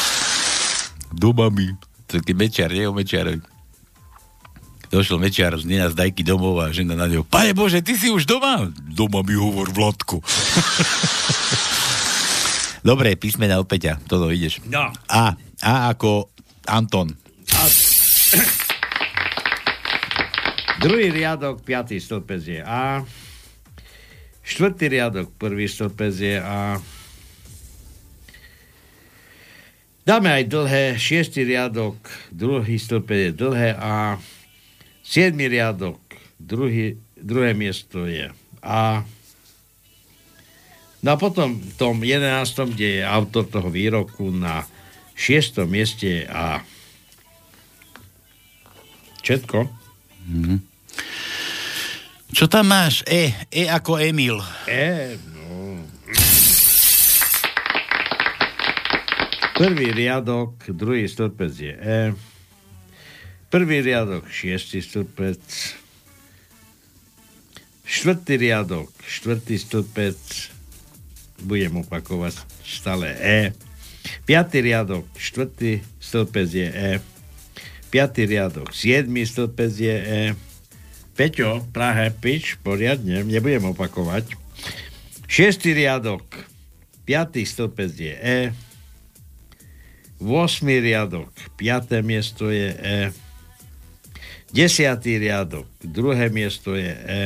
Doma mi. Taký mečiar, nie o mečiarovi. Došiel mečiar z Nina z dajky domov a žena na neho. Pane Bože, ty si už doma? Doma mi hovor Vladko. *laughs* Dobre, písmena od Peťa. Toto ideš. No. A. A ako Anton. A... Druhý riadok, piatý stĺpec je A. Štvrtý riadok, prvý stĺpec je A. Dáme aj dlhé, šiestý riadok, druhý stĺpec je dlhé A. Siedmý riadok, druhý, druhé miesto je A. No a potom v tom jedenáctom, kde je autor toho výroku na šiestom mieste je A. Všetko? Mm-hmm. Čo tam máš? E, E ako Emil. E, Prvý riadok, druhý stĺpec je E. Prvý riadok, šiestý stĺpec. Štvrtý riadok, štvrtý stĺpec. Budem opakovať stále E. Piatý riadok, štvrtý stĺpec je E. Piatý riadok, siedmý stĺpec je E. Peťo, Prahe, pič, poriadne, nebudem opakovať. Šiestý riadok, piatý stĺpec je E. 8. riadok, 5. miesto je E. 10. riadok, druhé miesto je E.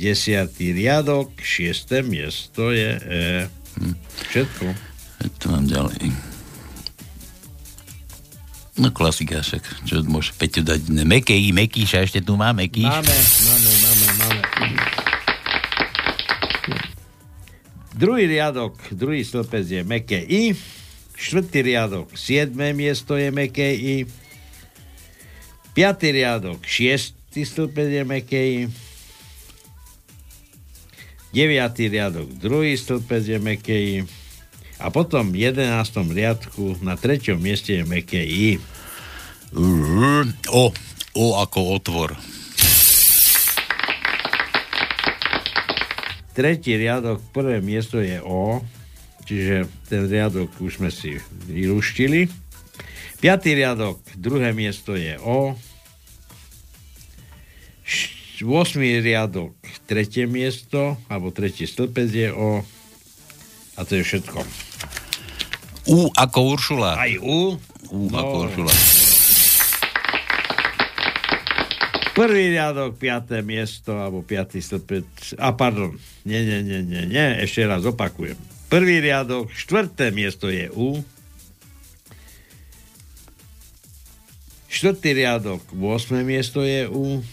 10. riadok, 6. miesto je E. Hm. Všetko. To mám ďalej. No klasika však, čo môže Peťo dať? Mekej, Mekíša, ešte tu má Mekíš? Máme, máme, máme, máme. Druhý riadok, druhý stĺpec je meké I. Štvrtý riadok, siedme miesto je meké I. Piatý riadok, šiestý stĺpec je meké I. Deviatý riadok, druhý stĺpec je meké I. A potom v jedenáctom riadku na treťom mieste je meké I. O, O ako otvor. Tretí riadok, prvé miesto je O, čiže ten riadok už sme si vyluštili. Piatý riadok, druhé miesto je O. 8. riadok, tretie miesto, alebo tretí stĺpec je O. A to je všetko. U ako Uršula. Aj U. U no. ako Uršula. Prvý riadok, piaté miesto, alebo piatý stĺpec. A pardon, nie, nie, nie, nie, nie, ešte raz opakujem. Prvý riadok, štvrté miesto je U. Štvrtý riadok, 8. miesto je u...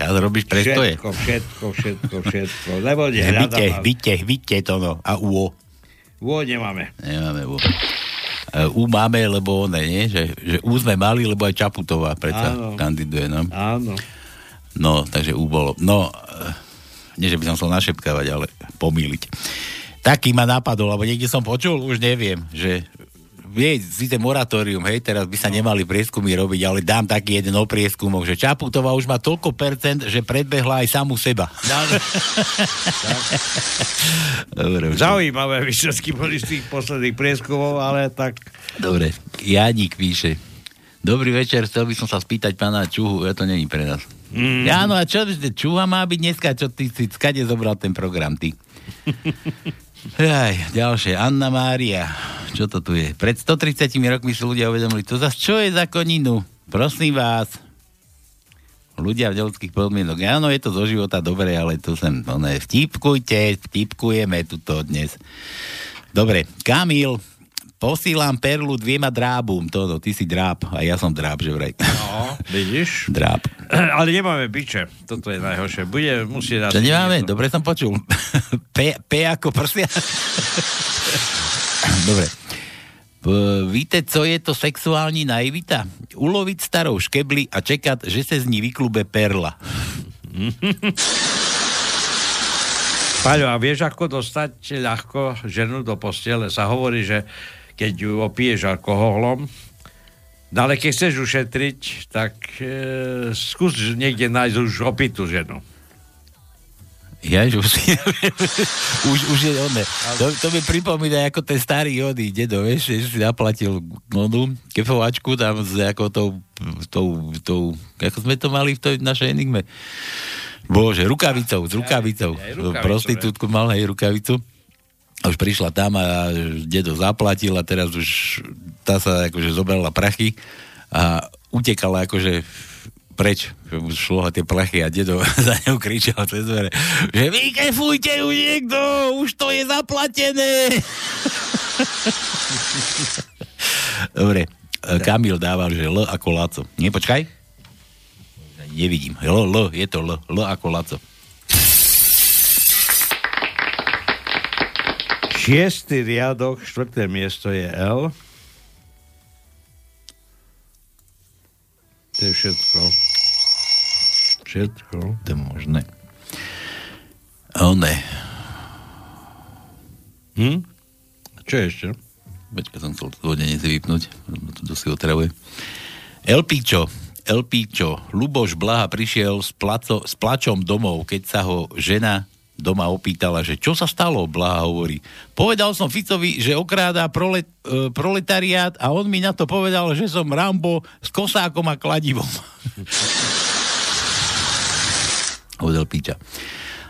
Ja robíš prestoje. Všetko, všetko, všetko, všetko. Lebo Vidíte, nehľadám. vidíte, vidíte to no. A UO. Vo nemáme. Nemáme UO. E, U máme, lebo one, nie? Že, že U sme mali, lebo aj Čaputová predsa Áno. kandiduje, no. Áno. No, takže U bolo. No, e, nie, že by som chcel našepkávať, ale pomýliť. Taký ma napadol, lebo niekde som počul, už neviem, že vie, síce moratórium, hej, teraz by sa nemali prieskumy robiť, ale dám taký jeden o prieskumoch, že Čaputová už má toľko percent, že predbehla aj samu seba. Dobre, Zaujímavé výsledky boli z tých posledných prieskumov, ale tak... Dobre, Janík píše. Dobrý večer, chcel by som sa spýtať pána Čuhu, ja to není pre nás. Mm. Ja, no a čo, že Čuha má byť dneska, čo ty si skade zobral ten program, ty? *laughs* Aj, ďalšie, Anna Mária. Čo to tu je? Pred 130 rokmi si ľudia uvedomili, to zase čo je za koninu? Prosím vás. Ľudia v ľudských podmienok. Áno, je to zo života dobre, ale tu sem, no ne, vtipkujte, vtipkujeme tuto dnes. Dobre, Kamil, posílam perlu dviema drábum. To, no, ty si dráb a ja som dráb, že vraj. No, vidíš? *laughs* Dráb. *clears throat* Ale nemáme biče. Toto je najhoršie. Bude musieť... Čo nemáme? Dobre som počul. *laughs* P, P ako prsia. *laughs* Dobre. Víte, co je to sexuální naivita? Uloviť starou škebli a čekať, že se z ní vyklube perla. Paľo, a vieš, ako dostať ľahko ženu do postele? Sa hovorí, že keď ju opiješ alkoholom, no ale keď chceš ušetriť, tak e, skús niekde nájsť už opitú ženu. Ja už, už, *laughs* už je one. To, to mi pripomína ako ten starý ody, dedo, vieš, že si naplatil onu kefovačku tam s ako tou, tou, tou, ako sme to mali v tej našej enigme. Bože, rukavicou, s rukavicou. aj rukavicu, Prostitútku mal, hej, rukavicu. Už prišla tam a dedo zaplatil a teraz už tá sa akože zobrala prachy a utekala akože preč, mu šlo tie plachy a dedo *laughs* za ňou kričal cez dvere, že vykefujte ju niekto, už to je zaplatené. *laughs* Dobre, e, Kamil dával, že L ako Laco. Nie, počkaj. Nevidím. L, L, je to L, L ako Laco. Šiestý riadok, štvrté miesto je L. To je všetko. Všetko. To je možné. One. Hm? Čo ešte? Počkaj, som chcel to vodenie si vypnúť. To si otravuje. Elpičo, Elpičo, Luboš Blaha prišiel s, placo, s plačom domov, keď sa ho žena doma opýtala, že čo sa stalo, Blaha hovorí. Povedal som Ficovi, že okráda prolet, e, proletariát a on mi na to povedal, že som Rambo s kosákom a kladivom. *laughs* Od Elpiča.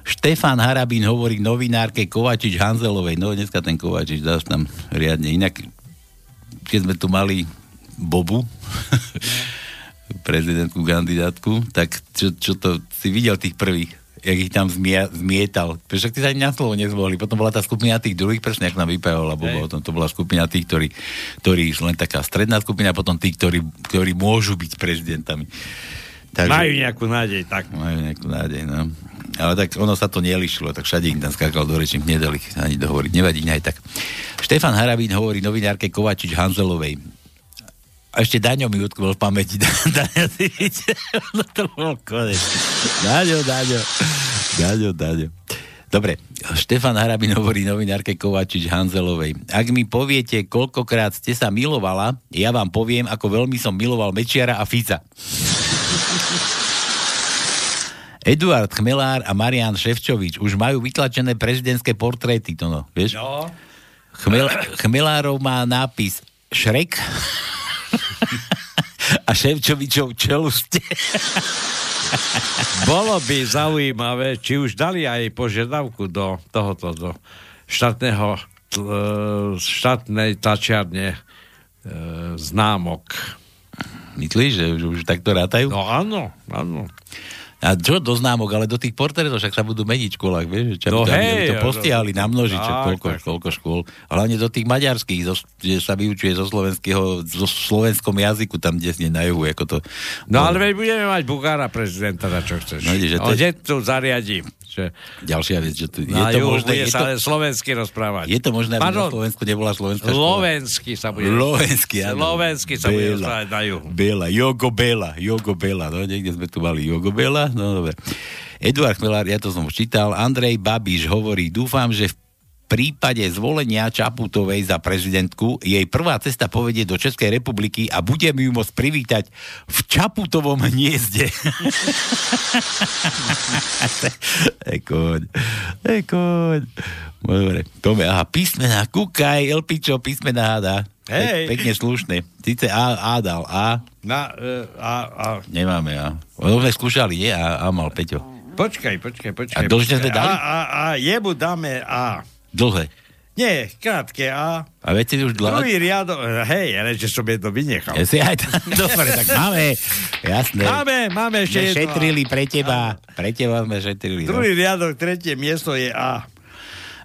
Štefán Harabín hovorí novinárke Kovačič Hanzelovej. No dneska ten Kovačič dáš tam riadne. Inak, keď sme tu mali Bobu, *laughs* prezidentku, kandidátku, tak čo, čo to, si videl tých prvých, jak ich tam zmia, zmietal. Prečo ty sa ani na slovo nezvolili. Potom bola tá skupina tých druhých, presne ako nám vypávala Bobo, potom to bola skupina tých, ktorí, ktorí len taká stredná skupina, potom tí, ktorí, ktorí môžu byť prezidentami. Majú nejakú nádej, tak. Majú nejakú nádej, no. Ale tak ono sa to nelišilo, tak všade im tam skákal do rečník, nedali ani dohovoriť. Nevadí, aj tak. Štefan Harabín hovorí novinárke Kovačič Hanzelovej. A ešte Daňo mi utkol v pamäti. *laughs* Daňo, videl? *laughs* No to bol konec. Daňo, Daňo. Daňo, Daňo. Dobre, Štefan Harabin hovorí novinárke Kovačič Hanzelovej. Ak mi poviete, koľkokrát ste sa milovala, ja vám poviem, ako veľmi som miloval Mečiara a Fica. Eduard Chmelár a Marian Ševčovič už majú vytlačené prezidentské portréty, to no, vieš? No. Chmel, Chmelárov má nápis Šrek *laughs* a Ševčovičov čeluste. *laughs* Bolo by zaujímavé, či už dali aj požiadavku do tohoto, do štátneho, e, štátnej tlačiarne e, známok. Myslíš, že už, už takto rátajú? No áno, áno. A čo do známok, ale do tých portrétov však sa budú meniť školách, vieš? Čo No to, hej, aby to no, postihali na množič, tak, koľko, koľko škôl. Hlavne do tých maďarských, zo, kde sa vyučuje zo slovenského, zo slovenskom jazyku, tam, si na juhu, ako to... No ale veď budeme mať Bugára prezidenta, na čo chceš. No, vidíš, že to On je- tu zariadí. Že... Ďalšia vec, že tu, je Na to juhu možné, bude je sa to, slovensky rozprávať. je to možné, aby Pardon, na Slovensku nebola slovenská škola? Slovensky sa bude. Slovensky, áno. Slovensky sa bude Bela. rozprávať na juhu. Bela, Jogo Bela, Jogo Bela, no niekde sme tu mali Jogo Bela, no dobre. Eduard Chmelár, ja to som čítal, Andrej Babiš hovorí, dúfam, že v prípade zvolenia Čaputovej za prezidentku jej prvá cesta povedie do Českej republiky a budem ju môcť privítať v Čaputovom hniezde. *laughs* Ekoň, ekoň. Dobre, Tome, aha, písmená, kúkaj, Elpičo, písmená háda. Hej. Pek, pekne slušné. Sice A, A dal A, Na, e, a, a, nemáme A. Ono sme skúšali, nie? A, A mal Peťo. počkaj, počkaj, počkaj. A dlhšie sme dali? A, a, a, jebu dáme A. Dlhé. Nie, krátke A. A viete už dlhé? Druhý riadok, hej, ale že som jedno vynechal. Ja si aj tam, *laughs* dobre, tak máme, jasné. Máme, máme ešte jedno. šetrili pre teba, pre teba sme šetrili. No. Druhý riadok, tretie miesto je A.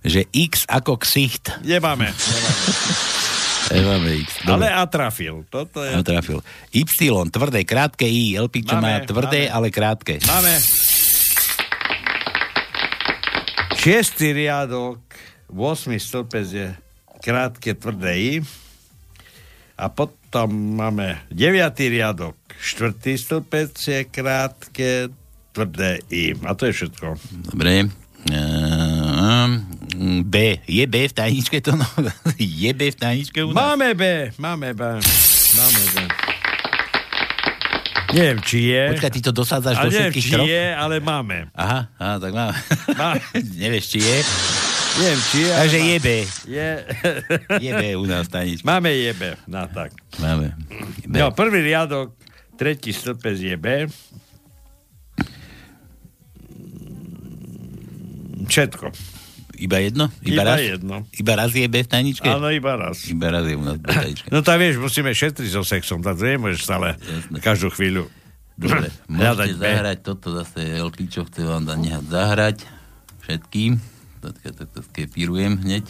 Že X ako ksicht. Nemáme. *laughs* Nemáme X. Ale Dobre. A trafil. Toto je... No, trafil. Y, tvrdé, krátke I. Elpičo má Máme, tvrdé, máme. ale krátke. Máme. Šiestý riadok, 8. stĺpec je krátke, tvrdé I. A potom máme 9. riadok, 4. stĺpec je krátke, tvrdé I. A to je všetko. Dobre. Ehm, B. Je B v tajničke to? No? *laughs* Je B v tajničke u nás? Máme B, máme B. Máme B. Neviem, či je. Počkaj, ty to dosádzaš a do neviem, všetkých či troch? je, ale máme. Aha, aha, tak mám. Má- *laughs* Nevieš, či je? Neviem, či je. Takže má- je *laughs* B. Je. Je B u nás v tajničke. Máme je B. No tak. Máme. B. No, prvý riadok, tretí stĺpec je B. Všetko. Iba jedno? Iba raz? jedno. Iba raz je B v tajničke? Áno, iba raz. Iba raz je u nás v tajničke. No tak vieš, musíme šetriť so sexom, tak nemôžeš stále každú chvíľu. Dobre, *laughs* môžete zahrať toto zase Elpičo chce vám dať nehať zahrať všetkým. Tatka to, to skepírujem hneď.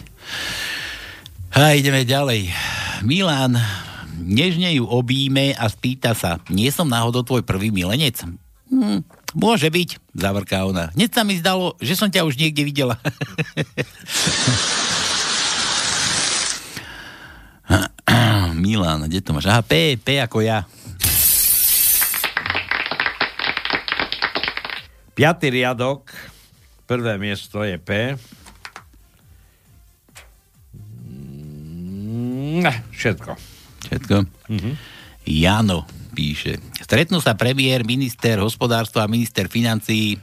A ideme ďalej. Milan nežne ju obíme a spýta sa, nie som náhodou tvoj prvý milenec? Hm, môže byť, zavrká ona. Hneď sa mi zdalo, že som ťa už niekde videla. *laughs* Milan, kde to máš? Aha, P, P ako ja. Piatý riadok, prvé miesto je P. Mm, Všetko. Všetko. Jano píše. Stretnú sa premiér, minister hospodárstva a minister financií.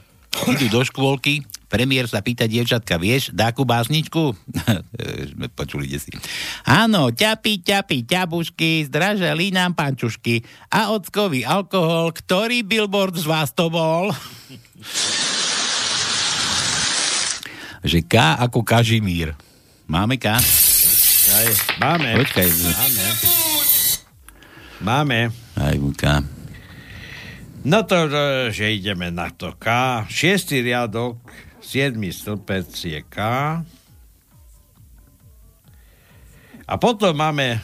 Idú do škôlky. Premiér sa pýta dievčatka, vieš, dáku básničku? *laughs* Počuli desi. Áno, ťapi, ťapi, ťabušky, zdraželi nám pančušky a ockový alkohol, ktorý billboard z vás to bol? *laughs* Že K ako Kažimír. Máme K? Aj, máme. Počkaj. Máme. Máme. Aj K. No to, že ideme na to K. Šiestý riadok, siedmy stĺpec je K. A potom máme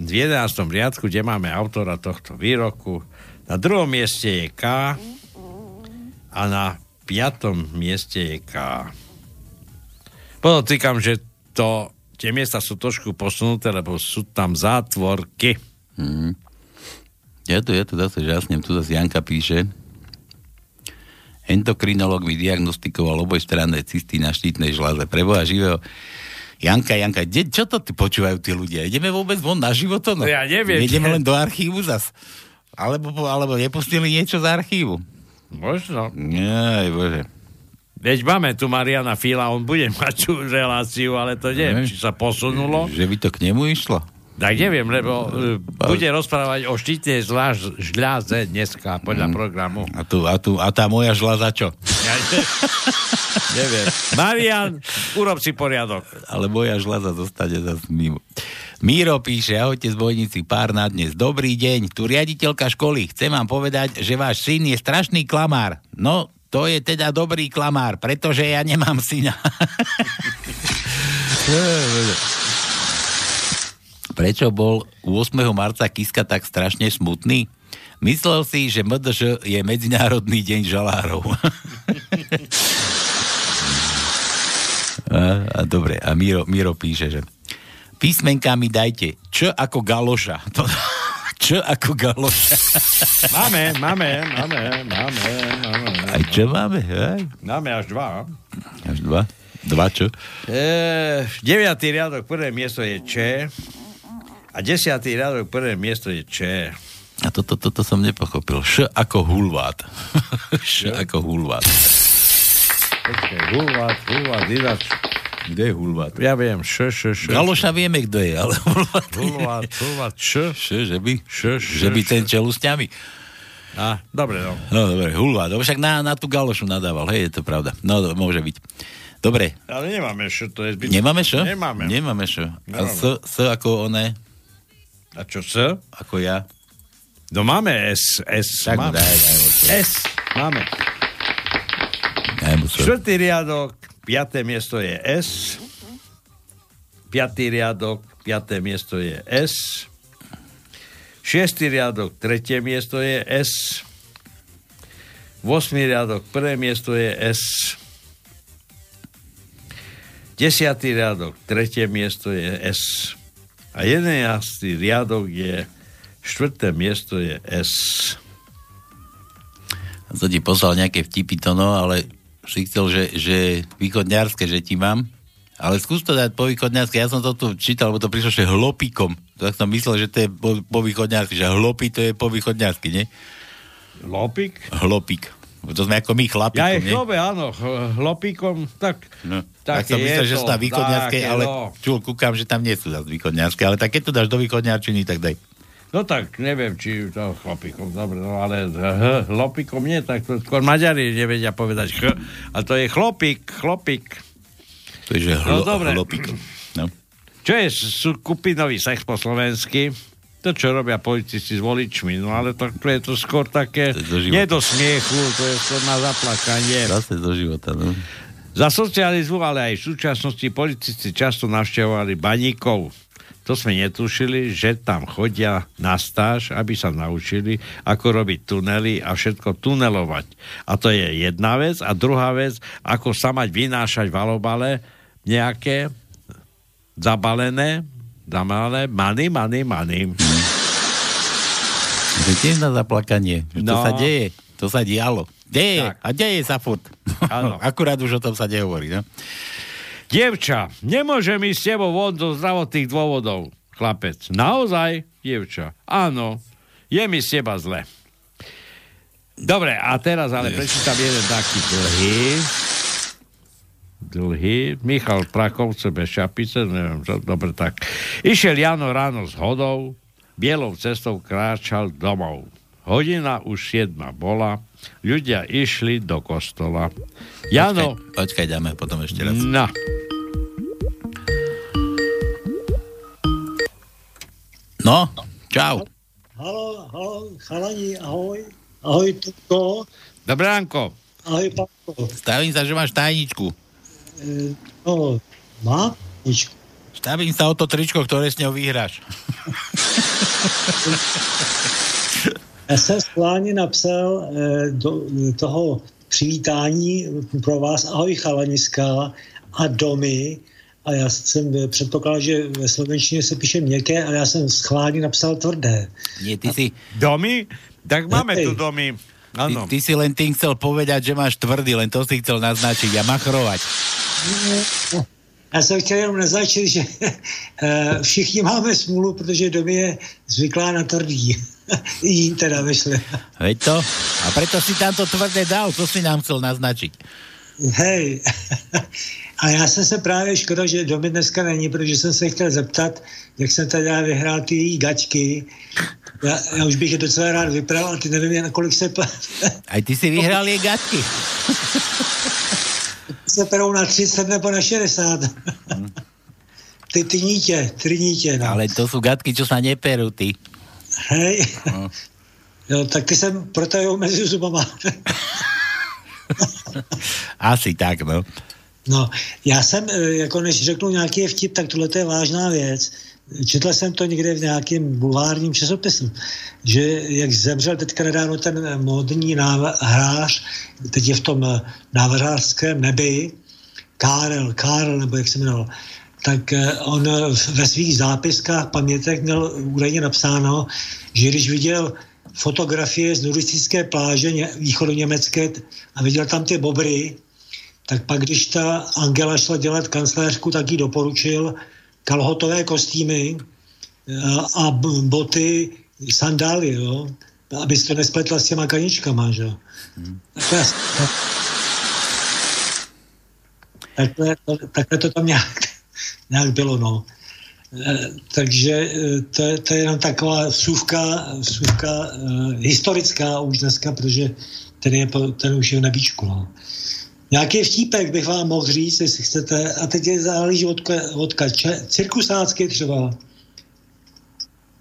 v 11. riadku, kde máme autora tohto výroku. Na druhom mieste je K a na piatom mieste je K. Podotýkam, že to, tie miesta sú trošku posunuté, lebo sú tam zátvorky. Mm. Ja tu, ja tu zase žasnem, tu zase Janka píše. Endokrinolog mi diagnostikoval obojstranné cysty na štítnej žláze. Preboha živého. Janka, Janka, de, čo to ty počúvajú tí ľudia? Ideme vôbec von na životo? No? Ja neviem. Ideme len do archívu zas. Alebo, alebo nepustili niečo z archívu. Možno. Aj, bože. Veď máme tu Mariana Fila, on bude *laughs* mať tú reláciu, ale to neviem, Ne. či sa posunulo. Že by to k nemu išlo? Tak neviem, lebo uh, bude rozprávať o štítnej žľaze dneska podľa programu. A, tu, a, tu, a tá moja žľaza čo? Ja ne- *laughs* neviem. Marian, urob si poriadok. ale moja žľaza zostane zase mimo. Míro píše, ahojte zbojníci, pár na dnes. Dobrý deň, tu riaditeľka školy. Chcem vám povedať, že váš syn je strašný klamár. No, to je teda dobrý klamár, pretože ja nemám syna. *laughs* Prečo bol 8. marca Kiska tak strašne smutný? Myslel si, že MDŽ je Medzinárodný deň žalárov. *laughs* a, a dobre, a Miro, Miro píše, že písmenka mi dajte Č ako galoša. To, Č ako galoša. Máme, máme, máme, máme, máme. Aj čo máme? Aj? Máme až dva. Až dva? Dva čo? E, deviatý riadok, prvé miesto je Č. A desiatý riadok, prvé miesto je Č. A toto, toto som nepochopil. Š ako hulvát. Š ako hulvát. Počkej, hulvát, hulvát, ináč. Kde je hulvát? Ja viem, š, š, š. Galoša vieme, kto je, ale hulvát... Hulvát, hulvát, š. Š, že by? Š, š, že by ten čelusťami. A, dobre, no. No dobre, hulvát. No, však na, na tú galošu nadával, hej, je to pravda. No, do, môže byť. Dobre. Ale nemáme š, to je zbytočné. Nemáme š? Nemáme. Nemáme š. A Nemáme. s, s ako oné? A čo s? Ako ja? No máme S, S. Tak máme. daj, daj. S, máme. Štvrtý riadok, piaté miesto je S. Piatý riadok, piaté miesto je S. Šiestý riadok, tretie miesto je S. Vosmý riadok, prvé miesto je S. Desiatý riadok, tretie miesto je S. A jedenáctý riadok je štvrté miesto je S. Ti poslal nejaké vtipy to, no, ale si chcel, že, že východňarské, že ti mám. Ale skús to dať po východňarsky. Ja som to tu čítal, lebo to prišlo, že hlopikom. Tak som myslel, že to je po, po východňarsky, že hlopy to je po východňarsky, nie? Lopik? Hlopik. To sme ako my chlapikom, Ja je nie? chlove, áno, hlopíkom, tak, No. tak, Tak, som myslel, že sú na je, ale no. čul, kúkam, že tam nie sú zase východňarské, ale tak keď to dáš do východňarčiny, tak daj. No tak, neviem, či to chlopíkom, dobre, no ale h, hlopíkom nie, tak to skôr Maďari nevedia povedať ch, a to je chlopík, chlopík. To je, že No, hlo, dobre. hlopik. No. Čo je skupinový sex po slovensky? To, čo robia policisti s voličmi, no ale to, to je to skôr také, To je nie do smiechu, to je skôr na zaplakanie. Zase zo života, no. Za socializmu, ale aj v súčasnosti policisti často navštevovali baníkov. To sme netušili, že tam chodia na stáž, aby sa naučili, ako robiť tunely a všetko tunelovať. A to je jedna vec. A druhá vec, ako sa mať vynášať valobale nejaké zabalené, zabalené, many, many, many. To je tiež na zaplakanie. Že To No. sa deje. To sa dialo. Deje. Tak. A deje sa furt. *laughs* Akurát už o tom sa nehovorí. No? Dievča, nemôžem ísť s tebou von zo zdravotných dôvodov. Chlapec, naozaj? Dievča, áno, je mi z teba zle. Dobre, a teraz ale prečítam jeden taký dlhý. Dlhý. Michal Prakovce bez šapice, neviem čo, dobre tak. Išiel Jano ráno s hodou, bielou cestou kráčal domov. Hodina už siedma bola, ľudia išli do kostola. Jano, Počkaj, počkaj, dáme potom ešte raz. No. No, čau. Halo, halo, chalani, ahoj. Ahoj, Tupko. Dobré ránko. Ahoj, Pavko. Stavím sa, že máš tajničku. E, no, má? Ničko. Stavím sa o to tričko, ktoré s ňou vyhráš. *laughs* Já jsem schválně napsal e, do toho přivítání pro vás ahoj chalaniska a domy a já jsem e, předpokládal, že ve slovenštině se píše měkké, ale já jsem schválně napsal tvrdé. Nie, ty si... Domy? Tak máme Hej. tu domy. Ty, ty si len tým chcel povedať, že máš tvrdý, len to si chcel naznačiť a machrovať. Já jsem chtěl jenom naznačit, že e, všichni máme smůlu, protože domy je zvyklá na tvrdý. *laughs* Jí teda vyšli. Veď to? A preto si tam to tvrdé dal, to si nám chcel naznačiť. Hej, *laughs* a já jsem se právě škoda, že domy dneska není, protože jsem se chtěl zeptat, jak jsem tady já vyhrál ty její gaťky. Já, já už bych je docela rád vypral, a ty nevím, na kolik se, *laughs* Aj ty si vyhral jej gatky. se perou na 30 nebo na 60. ty, ty nítě, ty nítě, no. Ale to sú gadky, čo sa neperú, ty. Hej. No. *laughs* Jo, tak ty jsem protajil mezi zubama. *laughs* Asi tak, no. No, já jsem, eh, jako než řeknu nějaký vtip, tak tohle je vážná věc. Četl jsem to někde v nějakém bulvárním časopisu, že jak zemřel teďka nedávno ten módní hrář, teď je v tom eh, návrhářském nebi, Karel, Karel, nebo jak se jmenoval, tak eh, on ve svých zápiskách, pamětek měl údajně napsáno, že když viděl fotografie z nudistické pláže východoněmecké a viděl tam ty bobry, tak pak, když ta Angela šla dělat kancelářku, tak jí doporučil kalhotové kostýmy a, a boty, sandály, jo, aby to nespletla s těma kaničkama, že. Hmm. Takhle, to, takhle to tam nějak, nějak bylo, no. E, takže e, to, je, to je jenom taková vsuvka, vsuvka uh, historická už dneska, protože ten, je, ten už je na bíčku. No. Nějaký vtípek bych vám mohl říct, jestli chcete, a teď je záleží od cirkusácky třeba.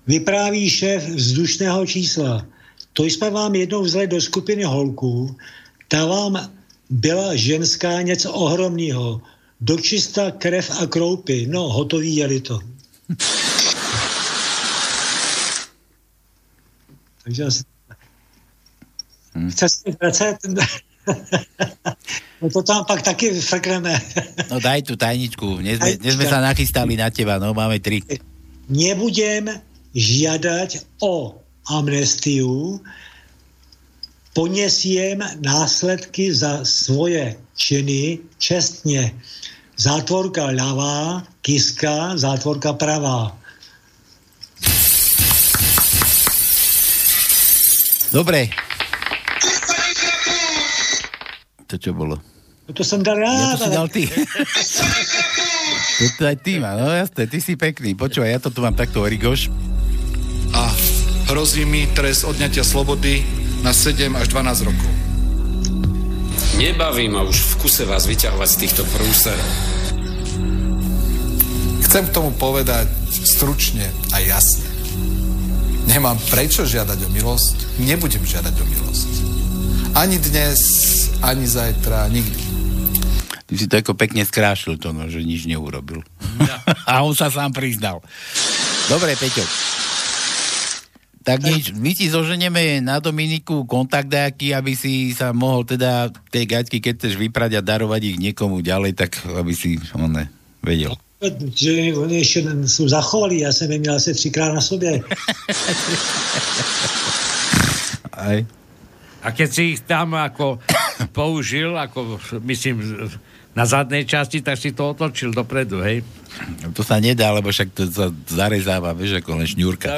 Vypráví šéf vzdušného čísla. To jsme vám jednou vzali do skupiny holků, ta vám byla ženská něco ohromného. Dočista krev a kroupy. No, hotový jeli to. Takže asi... Hmm. Chce se vracet? no to tam pak taky frkneme. no daj tú tajničku. Dnes sme, dnes sme sa nachystali na teba, no máme tri. Nebudem žiadať o amnestiu, ponesiem následky za svoje činy čestně. Zátvorka ľavá, kiska, zátvorka pravá. Dobre, to čo bolo? No to som dal ja. Ja to si dal ty. *laughs* to aj ty má, no jasné, ty si pekný. Počúvaj, ja to tu mám takto origoš. A hrozí mi trest odňatia slobody na 7 až 12 rokov. Nebaví ma už v kuse vás vyťahovať z týchto prúserov. Chcem k tomu povedať stručne a jasne. Nemám prečo žiadať o milosť, nebudem žiadať o milosť. Ani dnes, ani zajtra, nikdy. Ty si to ako pekne skrášil to, no, že nič neurobil. No. *laughs* A on sa sám priznal. Dobre, Peťo. Tak nič, my ti zoženeme na Dominiku kontakt nejaký, aby si sa mohol teda tej gaťky, keď chceš vyprať a darovať ich niekomu ďalej, tak aby si on ne, vedel. Že oni ešte sú zachovali, ja som je měl asi třikrát na sobě. Aj. A keď si ich tam ako použil, ako myslím, na zadnej časti, tak si to otočil dopredu, hej? To sa nedá, lebo však to sa zarezáva, vieš, ako len šňúrka.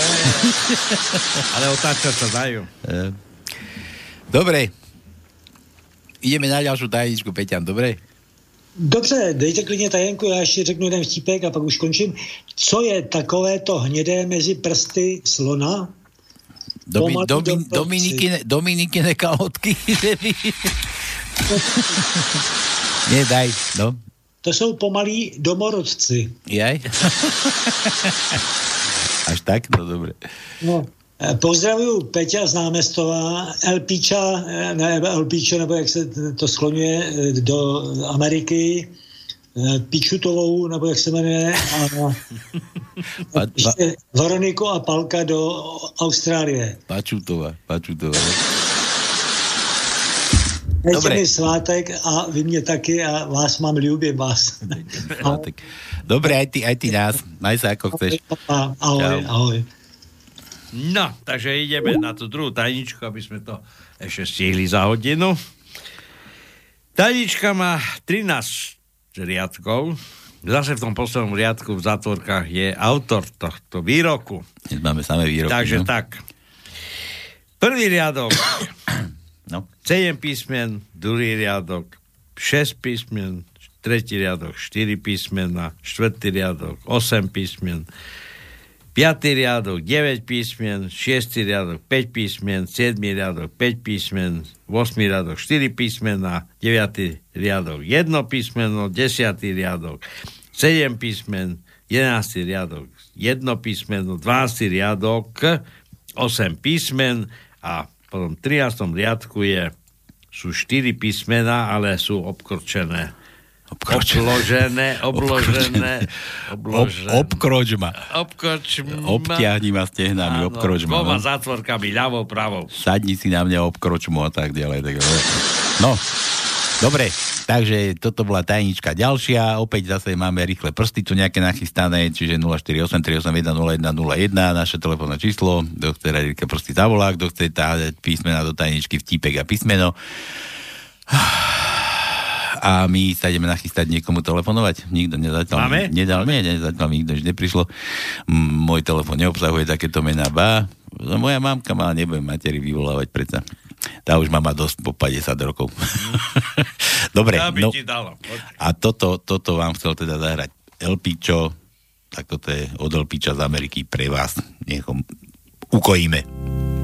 *laughs* Ale otáčať sa dajú. Dobre. Ideme na ďalšiu tajničku, Peťan, dobre? Dobře, dejte klidně tajenku, já ještě řeknu jeden vtípek a pak už končím. Co je takové to hnědé mezi prsty slona? Domi, domi, Dominikine, Dominikine kalhotky. *laughs* *laughs* Nie, daj, no. To jsou pomalí domorodci. Jaj? *laughs* Až tak? No dobre. No, Pozdravuju Peťa z námestová, Elpíča, ne Elpíča, nebo jak se to skloňuje do Ameriky, Pičutovou, nebo jak se jmenuje, a Veroniku a Palka do Austrálie. Pačutová, Pačutová. Dobre. mi svátek a vy mě taky a vás mám, ľúbim vás. *laughs* Dobre, aj ty, aj ty nás. Maj sa ako chceš. Ahoj, ahoj. No, takže ideme na tú druhú tajničku, aby sme to ešte stihli za hodinu. Tajnička má 13 riadkov. Zase v tom poslednom riadku v zátvorkách je autor tohto výroku. Dnes máme samé výroky. Takže no? tak. Prvý riadok. No. 7 písmen, druhý riadok 6 písmen, tretí riadok 4 písmena, štvrtý riadok 8 písmen, 5. riadok 9 písmen, 6. riadok 5 písmen, 7. riadok 5 písmen, 8. riadok 4 písmena, 9. riadok 1 písmeno, 10. riadok 7 písmen, 11. riadok jedno písmeno, 12. riadok 8 písmen a potom v 13. riadku je, sú 4 písmena, ale sú obkorčené. Obložené, *laughs* obložené, obložené. Ob, obkročma. Obkročma. Obtiahni ma stehnami, obkročma. Dvoma No. zátvorkami, ľavou, pravou. Sadni si na mňa obkročmu a tak ďalej. Tak, no, dobre, takže toto bola tajnička ďalšia, opäť zase máme rýchle prsty tu nejaké nachystané, čiže 0483810101, naše telefónne číslo, kto chce rať rýchle prsty zavolá, kto chce táhať písmena do tajničky vtipek a písmeno. A my sa ideme nachystať niekomu telefonovať. Nikto nezatiaľ Máme? nedal, nie, nie, zatiaľ mi nikto už neprišlo. M- Môj telefon neobsahuje takéto mená. Ba, no, moja mamka má, nebudem materi vyvolávať predsa. Tá už má dosť po 50 rokov. *laughs* Dobre, no, a toto, toto vám chcel teda zahrať Elpičo, tak toto je od Elpiča z Ameriky pre vás. Nech ho ukojíme.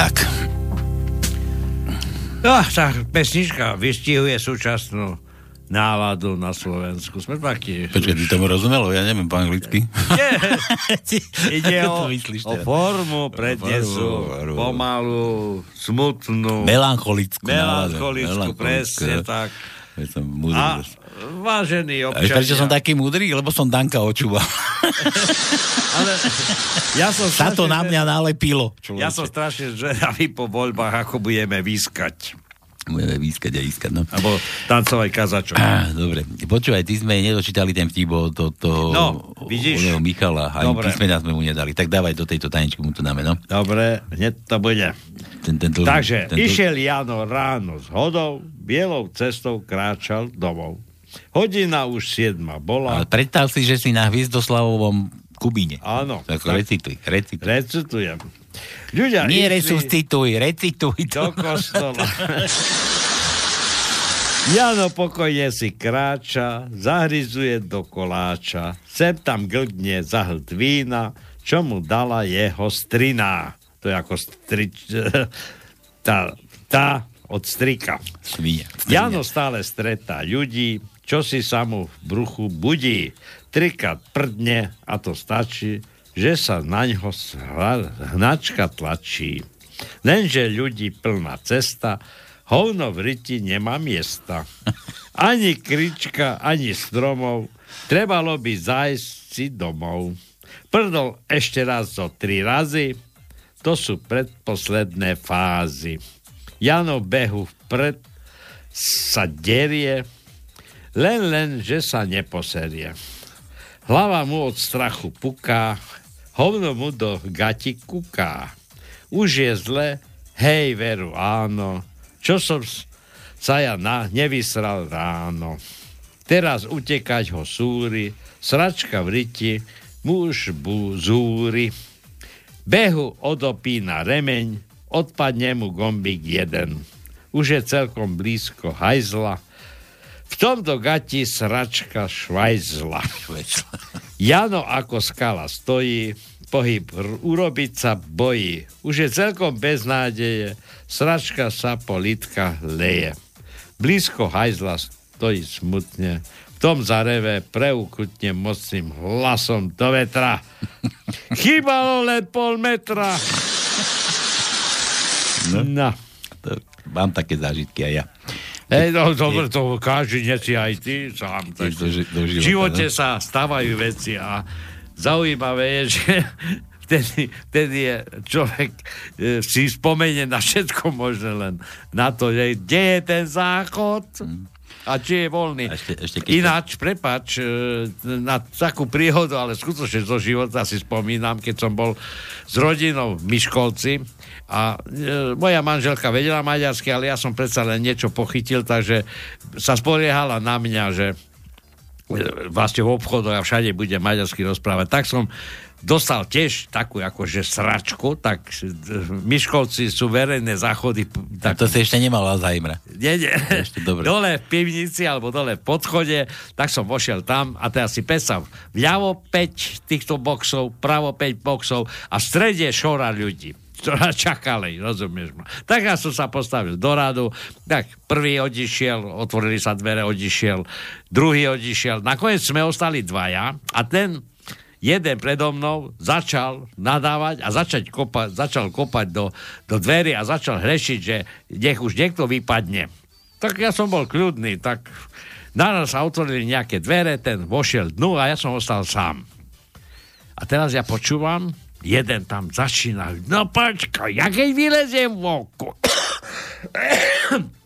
Tak. No, tá pesnička vystihuje súčasnú náladu na Slovensku. Sme takí... Počkaj, ty tomu rozumelo? Ja neviem po anglicky. Nie, *laughs* ide *laughs* o, myslíš, o formu prednesu, formu, pomalú, smutnú. Melancholickú. Melancholickú, presne tak. Ja som múdry. A vážený A vieš, prečo som občania, taký múdry? Lebo som Danka očúval. *laughs* ale ja som Sa to na mňa nalepilo. Ja som strašne zvedavý po voľbách, ako budeme výskať. Budeme výskať a ískať, no. Alebo tancovať kazačok. Á, dobre. Počúvaj, ty sme nedočítali ten vtip od to, to, No, vidíš? oného Michala. Ani Dobre. písmena sme mu nedali. Tak dávaj do tejto tanečku, mu to dáme, no. Dobre, hneď to bude. Ten, ten dlhý- Takže ten išiel Jano ráno z hodou, bielou cestou kráčal domov. Hodina už siedma bola. Ale predstav si, že si na Hviezdoslavovom Kubíne. Áno. Tak, tak recituj, recituj. recitujem. Ľudia Nie išli resuscituj, recituj do to. kostola. Jano pokojne si kráča, zahryzuje do koláča, sem tam glgne zahlт vína, čo mu dala jeho strina. To je ako strič... *laughs* tá, tá od strika. Svinia. Jano stále stretá ľudí, čo si sa mu v bruchu budí. Trikrát prdne a to stačí, že sa na ňo hnačka tlačí. Lenže ľudí plná cesta, hovno v ryti nemá miesta. Ani krička, ani stromov, trebalo by zájsť si domov. Prdol ešte raz zo tri razy, to sú predposledné fázy. Jano behu vpred sa derie, len len, že sa neposerie. Hlava mu od strachu puká, hovno mu do gati kuká. Už je zle, hej veru áno, čo som sa ja na, nevysral ráno. Teraz utekať ho súri, sračka v riti, muž bu zúri. Behu odopína remeň, odpadne mu gombík jeden. Už je celkom blízko hajzla, v tomto gati sračka švajzla. Jano ako skala stojí, pohyb urobiť sa bojí. Už je celkom bez nádeje, sračka sa po litka leje. Blízko hajzla stojí smutne, v tom zareve preukutne mocným hlasom do vetra. *laughs* Chýbalo len pol metra. No. To, mám také zážitky aj ja. Hej, no, dobre, to každý neci aj ty sám. Tak, do do v živote no. sa stávajú veci a zaujímavé je, že *laughs* vtedy, vtedy je človek e, si spomenie na všetko možné len na to, že kde je ten záchod a či je voľný. ešte, ešte keď Ináč, prepač, e, na takú príhodu, ale skutočne zo života si spomínam, keď som bol s rodinou v Miškolci a e, moja manželka vedela maďarsky, ale ja som predsa len niečo pochytil, takže sa spoliehala na mňa, že e, vlastne v obchodoch a všade bude maďarsky rozprávať. Tak som dostal tiež takú akože sračku, tak e, Miškolci sú verejné záchody. Tak, to si ešte nemal Alzheimera. nie, nie. Ešte dobre. Dole v pivnici alebo dole v podchode, tak som vošiel tam a teraz si predstav, vľavo 5 týchto boxov, pravo 5 boxov a v strede šora ľudí ktorá *laughs* čakali, rozumieš ma. Tak ja som sa postavil do radu, tak prvý odišiel, otvorili sa dvere, odišiel, druhý odišiel, nakoniec sme ostali dvaja a ten jeden predo mnou začal nadávať a začať kopať, začal kopať do, do dverí a začal hrešiť, že nech už niekto vypadne. Tak ja som bol kľudný, tak naraz sa otvorili nejaké dvere, ten vošiel dnu a ja som ostal sám. A teraz ja počúvam, jeden tam začína, no počkaj, ja keď vyleziem vonku, *coughs*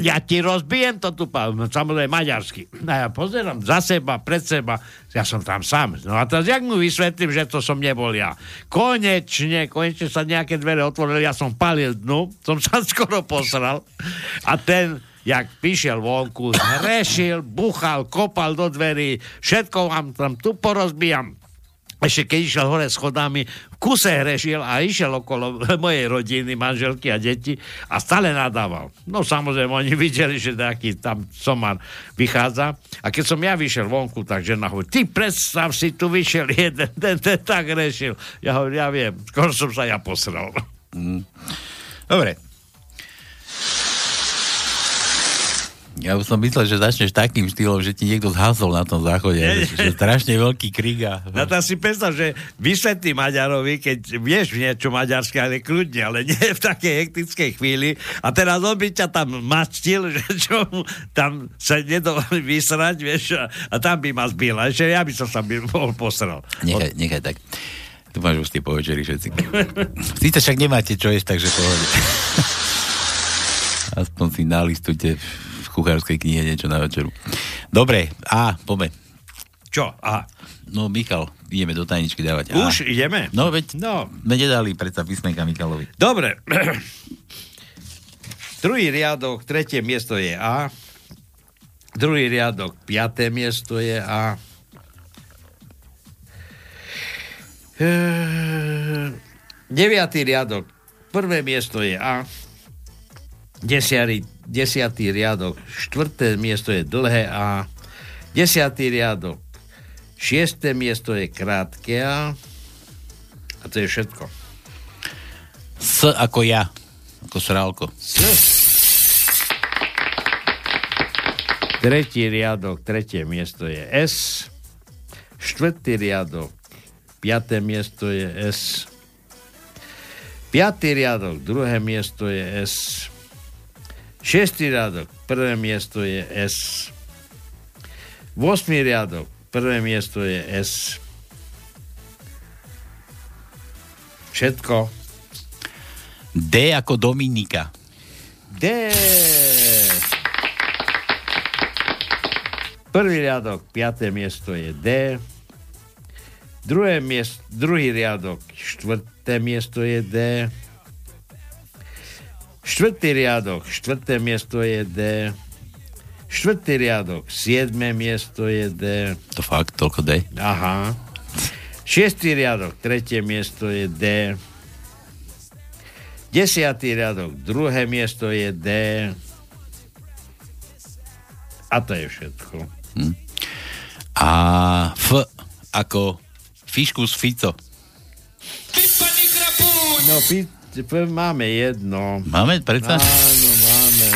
ja ti rozbijem to tu, samozrejme maďarsky. A ja pozerám za seba, pred seba, ja som tam sám. No a teraz jak mu vysvetlím, že to som nebol ja? Konečne, konečne sa nejaké dvere otvorili, ja som palil dnu, som sa *laughs* skoro posral. A ten, jak vyšiel vonku, hrešil, buchal, kopal do dverí, všetko vám tam tu porozbijam ešte keď išiel hore schodami, v kuse hrešil a išiel okolo *laughs* mojej rodiny, manželky a deti a stále nadával. No samozrejme, oni videli, že taký tam somar vychádza. A keď som ja vyšiel vonku, tak žena hovorí, ty predstav si, tu vyšiel jeden, ten, ten tak hrešil. Ja hovorím, ja viem, skoro som sa ja posral. Mm. Dobre. Ja už som myslel, že začneš takým štýlom, že ti niekto zhasol na tom záchode. Nie, že, že strašne veľký krik a... No to si predstav, že vysvetlí Maďarovi, keď vieš niečo maďarské, ale kľudne, ale nie v takej hektickej chvíli. A teraz on by ťa tam mačtil, že čo tam sa nedovolí vysrať, vieš, a, a tam by ma zbil. A ešte ja by som sa by bol posral. Nechaj, nechaj tak. Tu máš už tie povečeri všetci. Síce však nemáte čo jesť, takže pohode. *laughs* Aspoň si nalistujte v kuchárskej knihe niečo na večeru. Dobre, a poďme. Čo? A? No, Michal, ideme do tajničky dávať. Už a. ideme? No, veď no. sme nedali predsa písmenka Michalovi. Dobre. *clears throat* Druhý riadok, tretie miesto je A. Druhý riadok, piaté miesto je A. Ehm, deviatý riadok, prvé miesto je A. Desiatý, desiatý riadok, štvrté miesto je dlhé A. Desiatý riadok, šiesté miesto je krátke A. A to je všetko. S ako ja. Ako srálko. S. Tretí riadok, tretie miesto je S. Štvrtý riadok, piaté miesto je S. Piatý riadok, druhé miesto je S. Šestý riadok, prvé miesto je S. Vosmý riadok, prvé miesto je S. Všetko. D ako Dominika. D. Prvý riadok, piaté miesto je D. Druhé miest, druhý riadok, štvrté miesto je D. Štvrtý riadok, štvrté miesto je D. Štvrtý riadok, siedme miesto je D. To fakt, toľko D? Aha. Šiestý riadok, tretie miesto je D. Desiatý riadok, druhé miesto je D. A to je všetko. Hm. A F ako Fiškus Fico. No, p- máme jedno. Máme predsa? Áno, máme.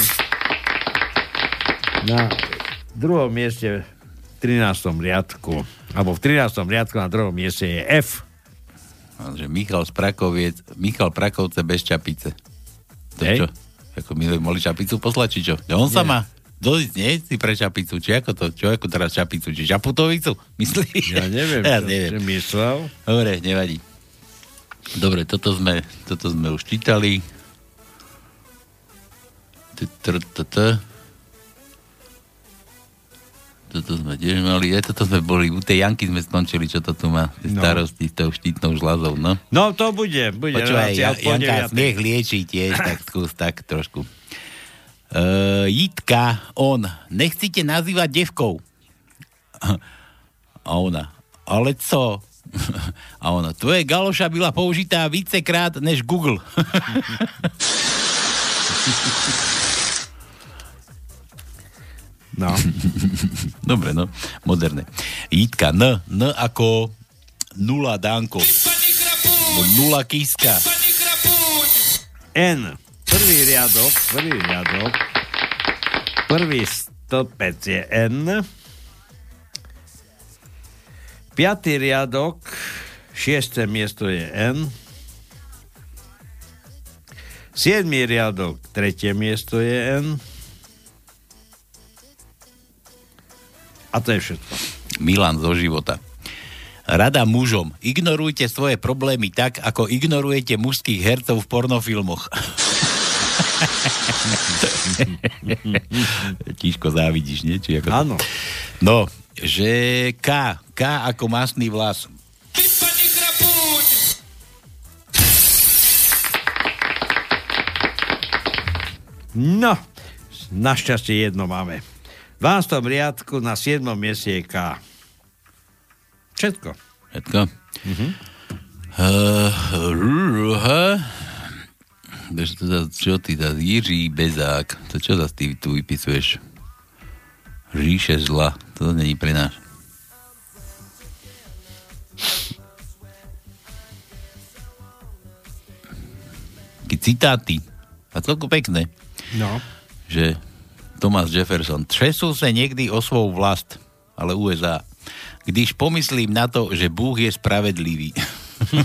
Na druhom mieste v 13. riadku, alebo v 13. riadku na druhom mieste je F. Že Michal Sprakoviec, Michal Prakovce bez čapice. To Hej. čo? Ako my mohli čapicu poslať, či čo? On sa má dojsť, nie? Si pre čapicu, či ako to? Čo ako teraz čapicu? Či čaputovicu? *laughs* Myslíš? Ja neviem, ja čo, neviem. čo myslel. Dobre, nevadí. Dobre, toto sme, toto sme už čítali. Toto sme tiež mali, aj toto sme boli, u tej Janky sme skončili, čo to tu má, No. starosti s tou štítnou žľazou, no. No, to bude. bude Počúvaj, ja, Janka, smiech lieči tiež, tak skús, tak trošku. Uh, Jitka, on, nechcite nazývať devkou. A ona, ale co? *laughs* A ona, tvoje galoša byla použitá vícekrát než Google. *laughs* No. *laughs* Dobre, no, moderné. Jitka, N, N ako nula. Alebo Nula Kiska. N. Prvý riadok, prvý riadok, prvý stĺpec je N. Piatý riadok, šiesté miesto je N. Siedmý riadok, tretie miesto je N. A to je všetko. Milan zo života. Rada mužom. Ignorujte svoje problémy tak, ako ignorujete mužských hercov v pornofilmoch. *laughs* Tížko závidíš, nie? Či ako... Áno. No, že K. K ako masný vlas. No, našťastie jedno máme. V 12. riadku na 7. mieste je K. Všetko. Všetko? Mhm. Uh, to za, čo ty za Jiří Bezák, to čo za ty tu vypisuješ? Ríše zla, to není pre nás. Citáty. A celku pekné. No. Že Thomas Jefferson. Třesú sa niekdy o svou vlast, ale USA. Když pomyslím na to, že Bůh je spravedlivý. *laughs*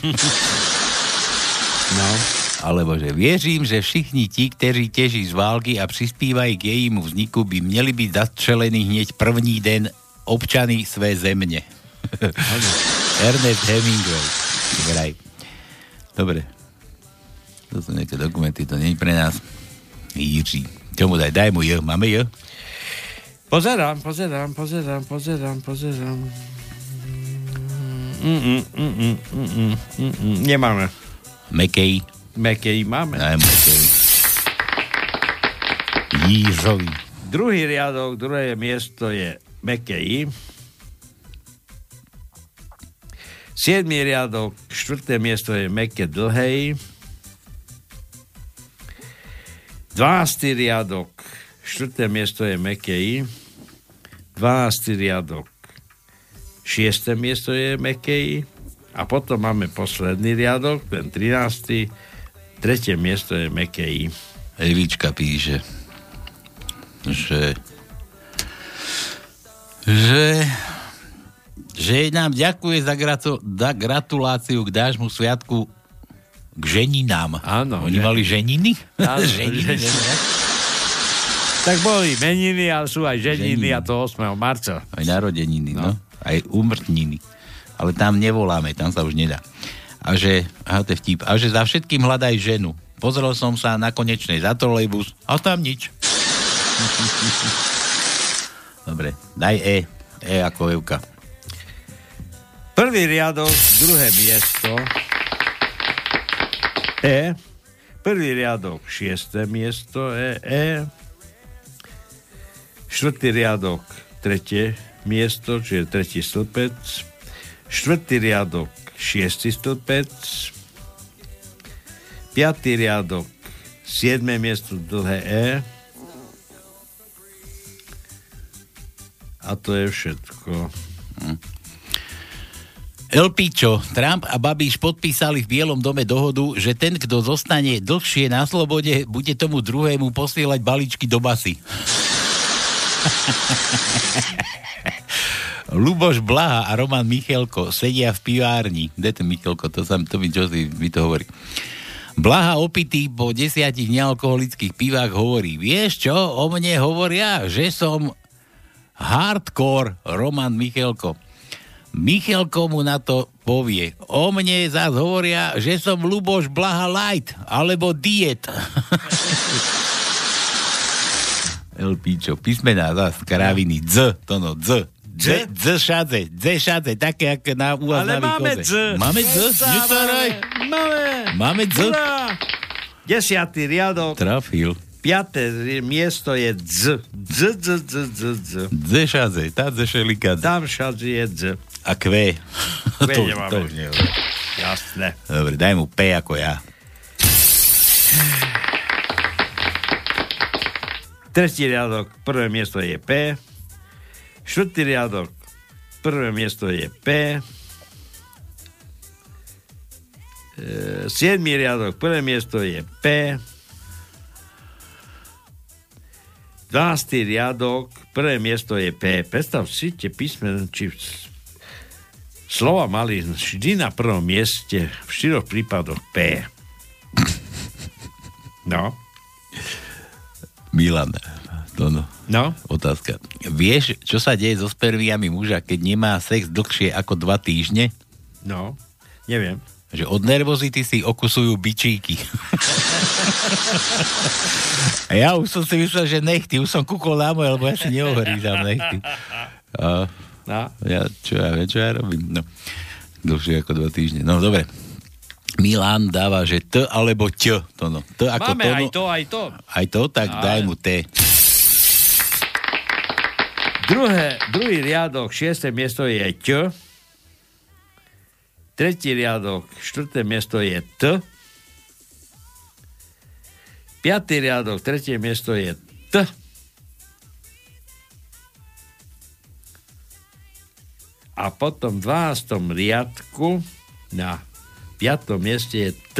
no. Alebo že věřím, že všichni ti, kteří těží z války a přispívají k jejímu vzniku, by měli být zastřelení hneď první den občany své země. Ernest Hemingway. Vraj. Dobre. To sú nejaké dokumenty, to nie je pre nás. Jiří. Čo mu daj? Daj mu J. Máme J? Pozerám, pozerám, pozerám, pozerám, pozerám. Mm, mm, mm, mm, mm, mm, mm. Nemáme. Mekej. Mekej máme. Daj Mekej. Jířovi. Druhý riadok, druhé miesto je Mekej. Siedmý riadok, štvrté miesto je Meke Dlhej. 12. riadok, štvrté miesto je Mekej. 12. riadok, šiesté miesto je Mekej. A potom máme posledný riadok, ten 13. Tretie miesto je Mekej. Evička píše, že že že nám ďakuje za, gratu, za gratuláciu k dášmu sviatku k ženinám. Áno. Oni že... mali ženiny? Áno, *laughs* ženiny. tak boli meniny, ale sú aj ženiny, ženiny. a to 8. marca. Aj narodeniny, no. no. Aj umrtniny. Ale tam nevoláme, tam sa už nedá. A že, aha, to je vtip, a že za všetkým hľadaj ženu. Pozrel som sa na konečnej za trolejbus a tam nič. *laughs* Dobre, daj E. E ako Evka. Prvý riadok, druhé miesto. E. Prvý riadok, šiesté miesto E. e. Štvrtý riadok, tretie miesto, čiže tretí stĺpec. Štvrtý riadok, šiestý stĺpec. Piatý riadok, siedme miesto, dlhé E. A to je všetko. Hm. Elpičo, Trump a Babiš podpísali v Bielom dome dohodu, že ten, kto zostane dlhšie na slobode, bude tomu druhému posielať balíčky do basy. *laughs* Luboš Blaha a Roman Michelko sedia v pivárni. Kde ten Michelko? To, sam, to mi čo si mi to hovorí. Blaha opitý po desiatich nealkoholických pivách hovorí, vieš čo, o mne hovoria, že som hardcore Roman Michelko. Michelko mu na to povie. O mne zás hovoria, že som Luboš Blaha Light, alebo diet. *laughs* El Pičo, písmená zás, kraviny, dz, to no, dz. Dz, dz šadze, dz šadze, také ako na u vás Ale na máme dz. Máme dz? Máme. Máme dz? Desiatý riadok. Trafil. Piaté miesto je dz. Dz, dz, dz, dz, dz. Dz šadze, tá dz šelikadze. Tam šadze je dz. A kve. Kve *laughs* to, nemáme. to už nie. Jasné. Dobre, daj mu P ako ja. Tretí riadok, prvé miesto je P. Štvrtý riadok, prvé miesto je P. E, siedmý riadok, prvé miesto je P. 12. riadok, prvé miesto je P. Predstav si tie písmen, či slova mali vždy na prvom mieste, v štyroch prípadoch P. No. Milan, to no. No. Otázka. Vieš, čo sa deje so spermiami muža, keď nemá sex dlhšie ako dva týždne? No, neviem. Že od nervozity si okusujú bičíky. *laughs* A ja už som si myslel, že nechty, už som kúkol na moje, lebo ja si neohrízam nechty. A no. ja, čo ja viem, čo ja robím. No, dlhšie ako dva týždne. No, dobre. Milan dáva, že T alebo Ť. To no. T ako Máme to, no. aj to, aj to. Aj to, tak Aj. daj mu T. Druhé, druhý riadok, šiesté miesto je Ť. Tretí riadok, štvrté miesto je T. Piatý riadok, tretie miesto je T. A potom v 12. riadku na piatom mieste je T.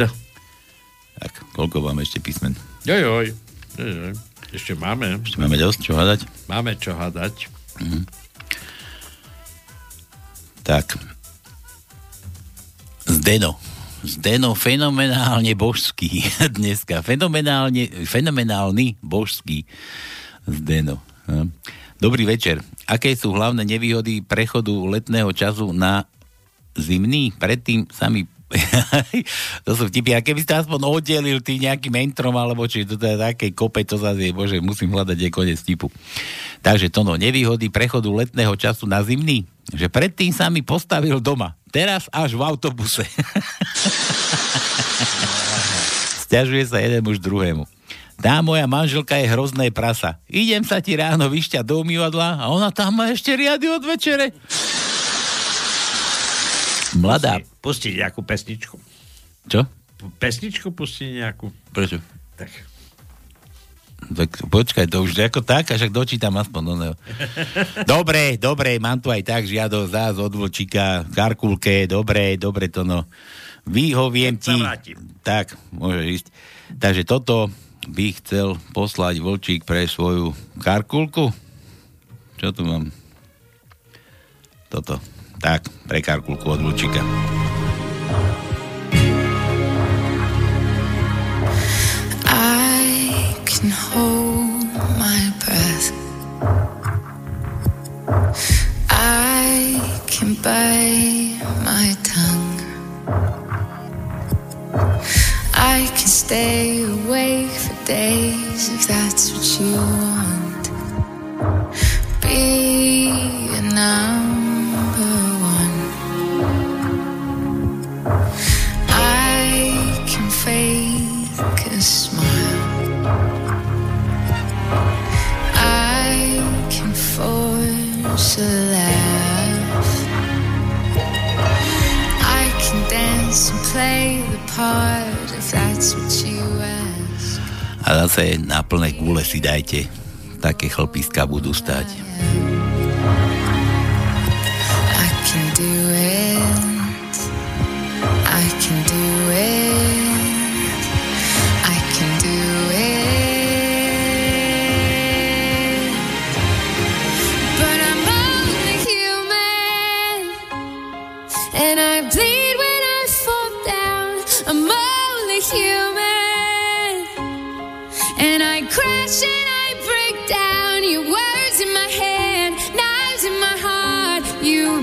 Tak, koľko máme ešte písmen? Jojoj. Jojoj. Ešte máme. Ešte máme dosť čo hľadať? Máme čo hľadať. Mhm. Tak. Zdeno. Zdeno fenomenálne božský *laughs* dneska. Fenomenálne, fenomenálny božský Zdeno. Hm. Dobrý večer. Aké sú hlavné nevýhody prechodu letného času na zimný? Predtým sami *laughs* to sú vtipy. A keby ste aspoň oddelil tým nejakým entrom, alebo či to je také kope, to zase je, bože, musím hľadať je konec tipu. Takže to no, nevýhody prechodu letného času na zimný, že predtým sa mi postavil doma. Teraz až v autobuse. *laughs* Sťažuje sa jeden muž druhému. Tá moja manželka je hrozné prasa. Idem sa ti ráno vyšťať do umývadla a ona tam má ešte riady od večere. Mladá. Pustiť nejakú pesničku. Čo? Pesničku pustiť nejakú. Prečo? Tak. Tak počkaj, to už ako tak, a však dočítam aspoň. No, no. dobre, dobre, mám tu aj tak žiado zás od Vlčíka, Karkulke, dobre, dobre to no. Vyhoviem ti. Tak, môže ísť. Takže toto by chcel poslať Vlčík pre svoju Karkulku. Čo tu mám? Toto. Tak. I can hold my breath. I can bite my tongue. I can stay awake for days if that's what you want. Be a a laugh. I can dance and play the part if that's what you ask. A zase na plné gule si dajte. Také chlpiska budú stať. I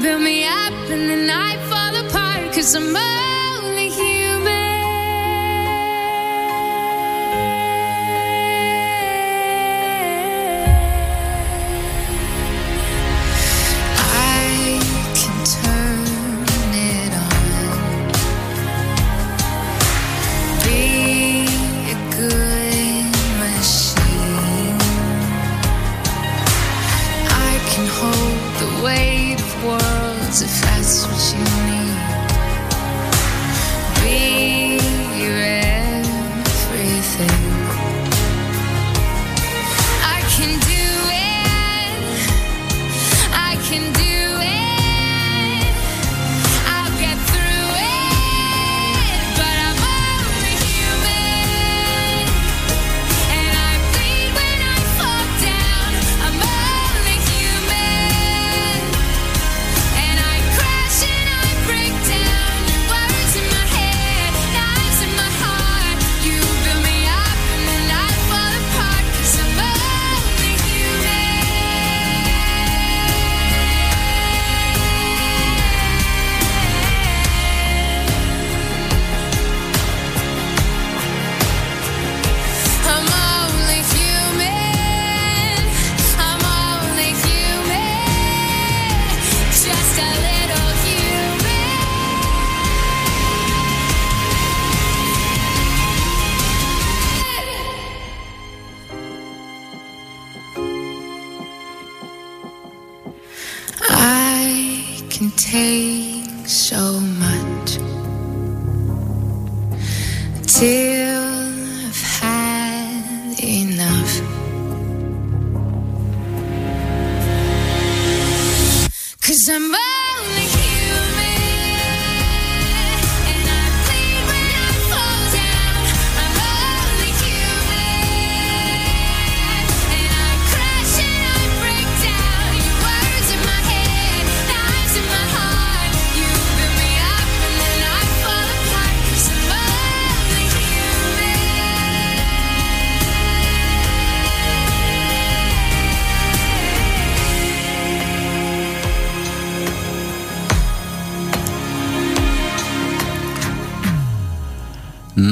build me up and then I fall apart. Cause I'm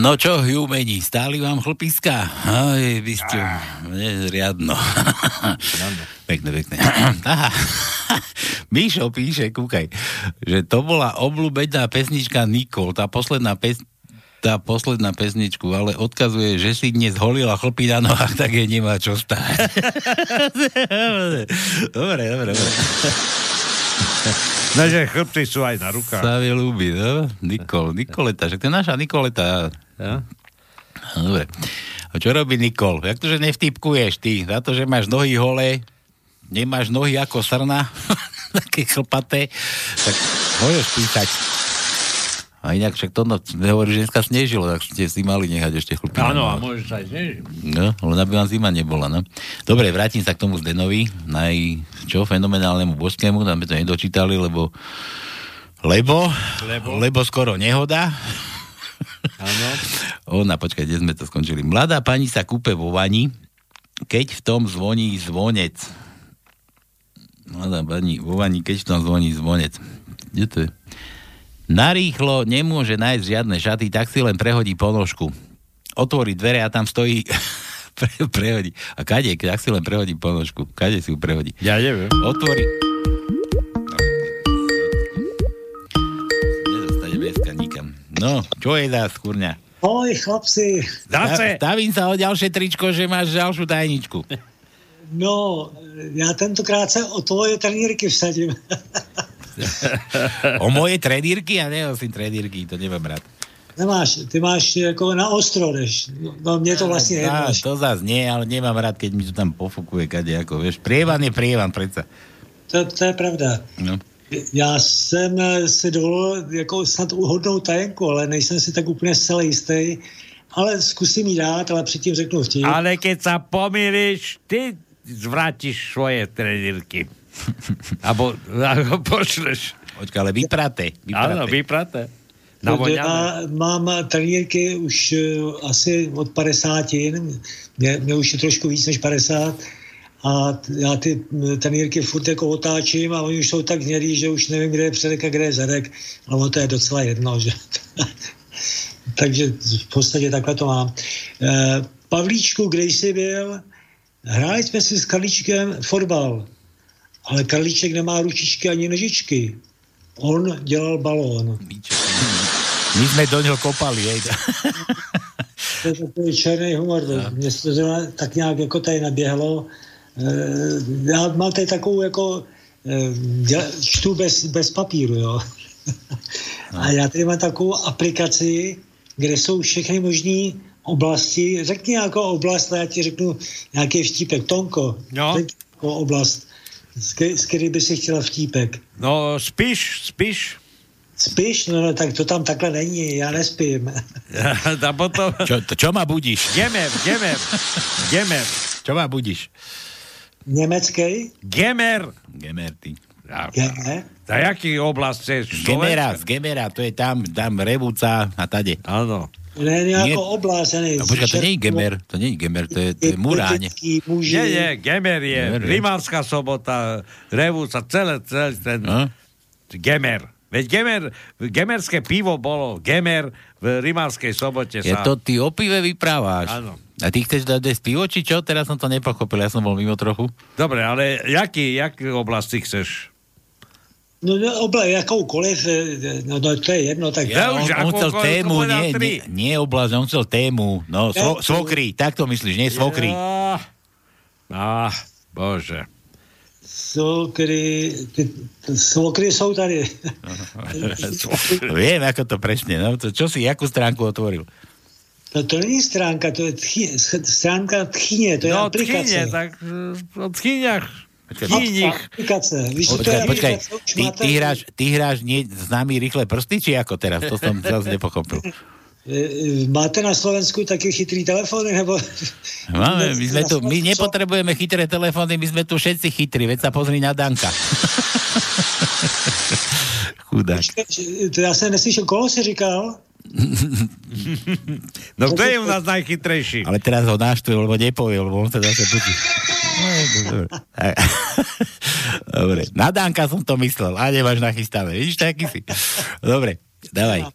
No čo, Humeni, stáli vám chlpiska? Aj, vy ste... Nie, riadno. *laughs* pekne, pekne. *clears throat* Aha. *laughs* Míšo píše, kúkaj, že to bola obľúbená pesnička Nikol, tá posledná pes, tá posledná pesničku, ale odkazuje, že si dnes holila chlpy na nohách, tak je nemá čo stáť. *laughs* dobre, dobre, dobre. No, že chrbty sú aj na rukách. Sa mi ľúbi, no? Nikol, Nikoleta, že to je naša Nikoleta. Ja? No, dobre. A čo robí Nikol? Jak to, že nevtipkuješ ty? Za to, že máš nohy holé, nemáš nohy ako srna, *laughs* také chlpaté, tak môžeš pýtať. A inak však to no, nehovorí, že dneska snežilo, tak ste si mali nechať ešte chlpy. Áno, a môžeš aj snežiť. No, len aby vám zima nebola, no. Dobre, vrátim sa k tomu Zdenovi, naj, čo, fenomenálnemu božskému, tam sme to nedočítali, lebo lebo, Lebo? lebo skoro nehoda. Áno. Ona, počkaj, kde sme to skončili. Mladá pani sa kúpe vo vani, keď v tom zvoní zvonec. Mladá pani vo vani, keď v tom zvoní zvonec. Kde to je? Narýchlo nemôže nájsť žiadne šaty, tak si len prehodí ponožku. Otvorí dvere a tam stojí *laughs* pre, prehodí. A kade, tak si len prehodí ponožku. Kade si ju prehodí? Ja neviem. Otvorí. No, čo je za skurňa? Ahoj, chlapci. Zase. Stavím sa o ďalšie tričko, že máš ďalšiu tajničku. *laughs* No, já tentokrát se o tvoje trenírky vsadím. *laughs* o moje trenírky? Ja nenosím trenírky, to nemám rád. Nemáš, ty máš jako na ostro, než, no mně to vlastně Á, nemáš. to zás nie, ale nemám rád, keď mi to tam pofukuje kade, ako vieš. Prievan je prievan, predsa. To, to je pravda. No. Já jsem eh, si dovolil jako snad uhodnou tajenku, ale nejsem si tak úplně zcela jistý. Ale zkusím jí dát, ale předtím řeknu vtip. Ale keď sa pomýliš, ty zvrátiš svoje trenírky. *laughs* Abo, abo pošleš. Počka, ale vypraté. vypraté. Áno, vypraté. Já Navoňané. mám trenírky už eh, asi od 50, mě, mě už je trošku víc než 50 a já ty trenírky furt jako otáčím a oni už jsou tak hnědý, že už nevím, kde je předek a kde je zadek, ale ono to je docela jedno, že? *laughs* Takže v podstatě takhle to mám. Eh, Pavlíčku, kde jsi byl? Hráli jsme si s Karlíčkem fotbal, ale Karlíček nemá ručičky ani nožičky. On dělal balón. My sme do ňoho kopali, jej. To je takový černý humor. Mně se to tak nějak jako tady naběhlo. Eh, Já mám tady takovou jako eh, čtu bez, bez papíru, jo. *laughs* A já tady mám takovou aplikaci, kde jsou všechny možné oblasti. Řekni nějakou oblast a já ti řeknu nějaký vtípek. Tonko, No. oblast, z který by si chtěla vtípek. No, spíš, spíš. Spíš? No, no, tak to tam takhle není, já nespím. *laughs* A potom... Čo, to, čo ma budíš? Gemer, gemer, gemer. Čo ma budíš? Německý? Gemer. Gemer, ty. Ja, Gemer? za jaký oblast chceš? Gemera, z Gemera, to je tam, tam Revúca a tade. Áno. Ne, Nie. nějakou oblast, já nevím. A počkaj, to nie je Čertkovo- Gemer, to nie je Gemer, to je, to je Muráň. Nie, nie, Gemer je. Gemer je. Rimavská sobota, Revúca, celé, celý ten... No? Gemer. Veď Gemer, gemerské pivo bolo Gemer v Rimavskej sobote Je sa... to ty o pive vypráváš. Áno. A ty chceš dať dať pivo, či čo? Teraz som to nepochopil, ja som bol mimo trochu. Dobre, ale jaký, jaký oblast ty chceš? No, no obla, jakoukoliv, eh, no, no to je jedno, tak... Ja on, už on chcel tému, nie, nie, nie oblasť, on chcel tému. No, svo, Ja- svokry, tak to myslíš, nie svokry. Ja... Á, bože. Sokry, ty, sokry jsou tady. *laughs* Viem, ako to presne. No. To, čo si, jakú stránku otvoril? No to není stránka, to je tchy, stránka tchyně, to je No, aplikace. tchyne, tak eh, o tchyniach. Počkaj, Tchynich. Aplikace. Víš, to je Počkaj, ty, ty, hráš, ty hráš nie, s nami rýchle prsty, či ako teraz? To som zase nepochopil. *laughs* Eh, Máte na Slovensku taky chytrý telefony, nebo... Máme, *laughs* my, sme tu, my nepotrebujeme chytré telefóny, my sme tu všetci chytrí, veď sa pozri na Danka. *laughs* Chudák. To já jsem neslyšel, koho jsi říkal? *laughs* No kto je u nás najchytrejší? Ale teraz ho naštve, lebo nepovie, lebo on sa zase budí. Dobre. Na Danka som to myslel, a nemáš nachystané. Vidíš, taký si. Dobre, dávaj.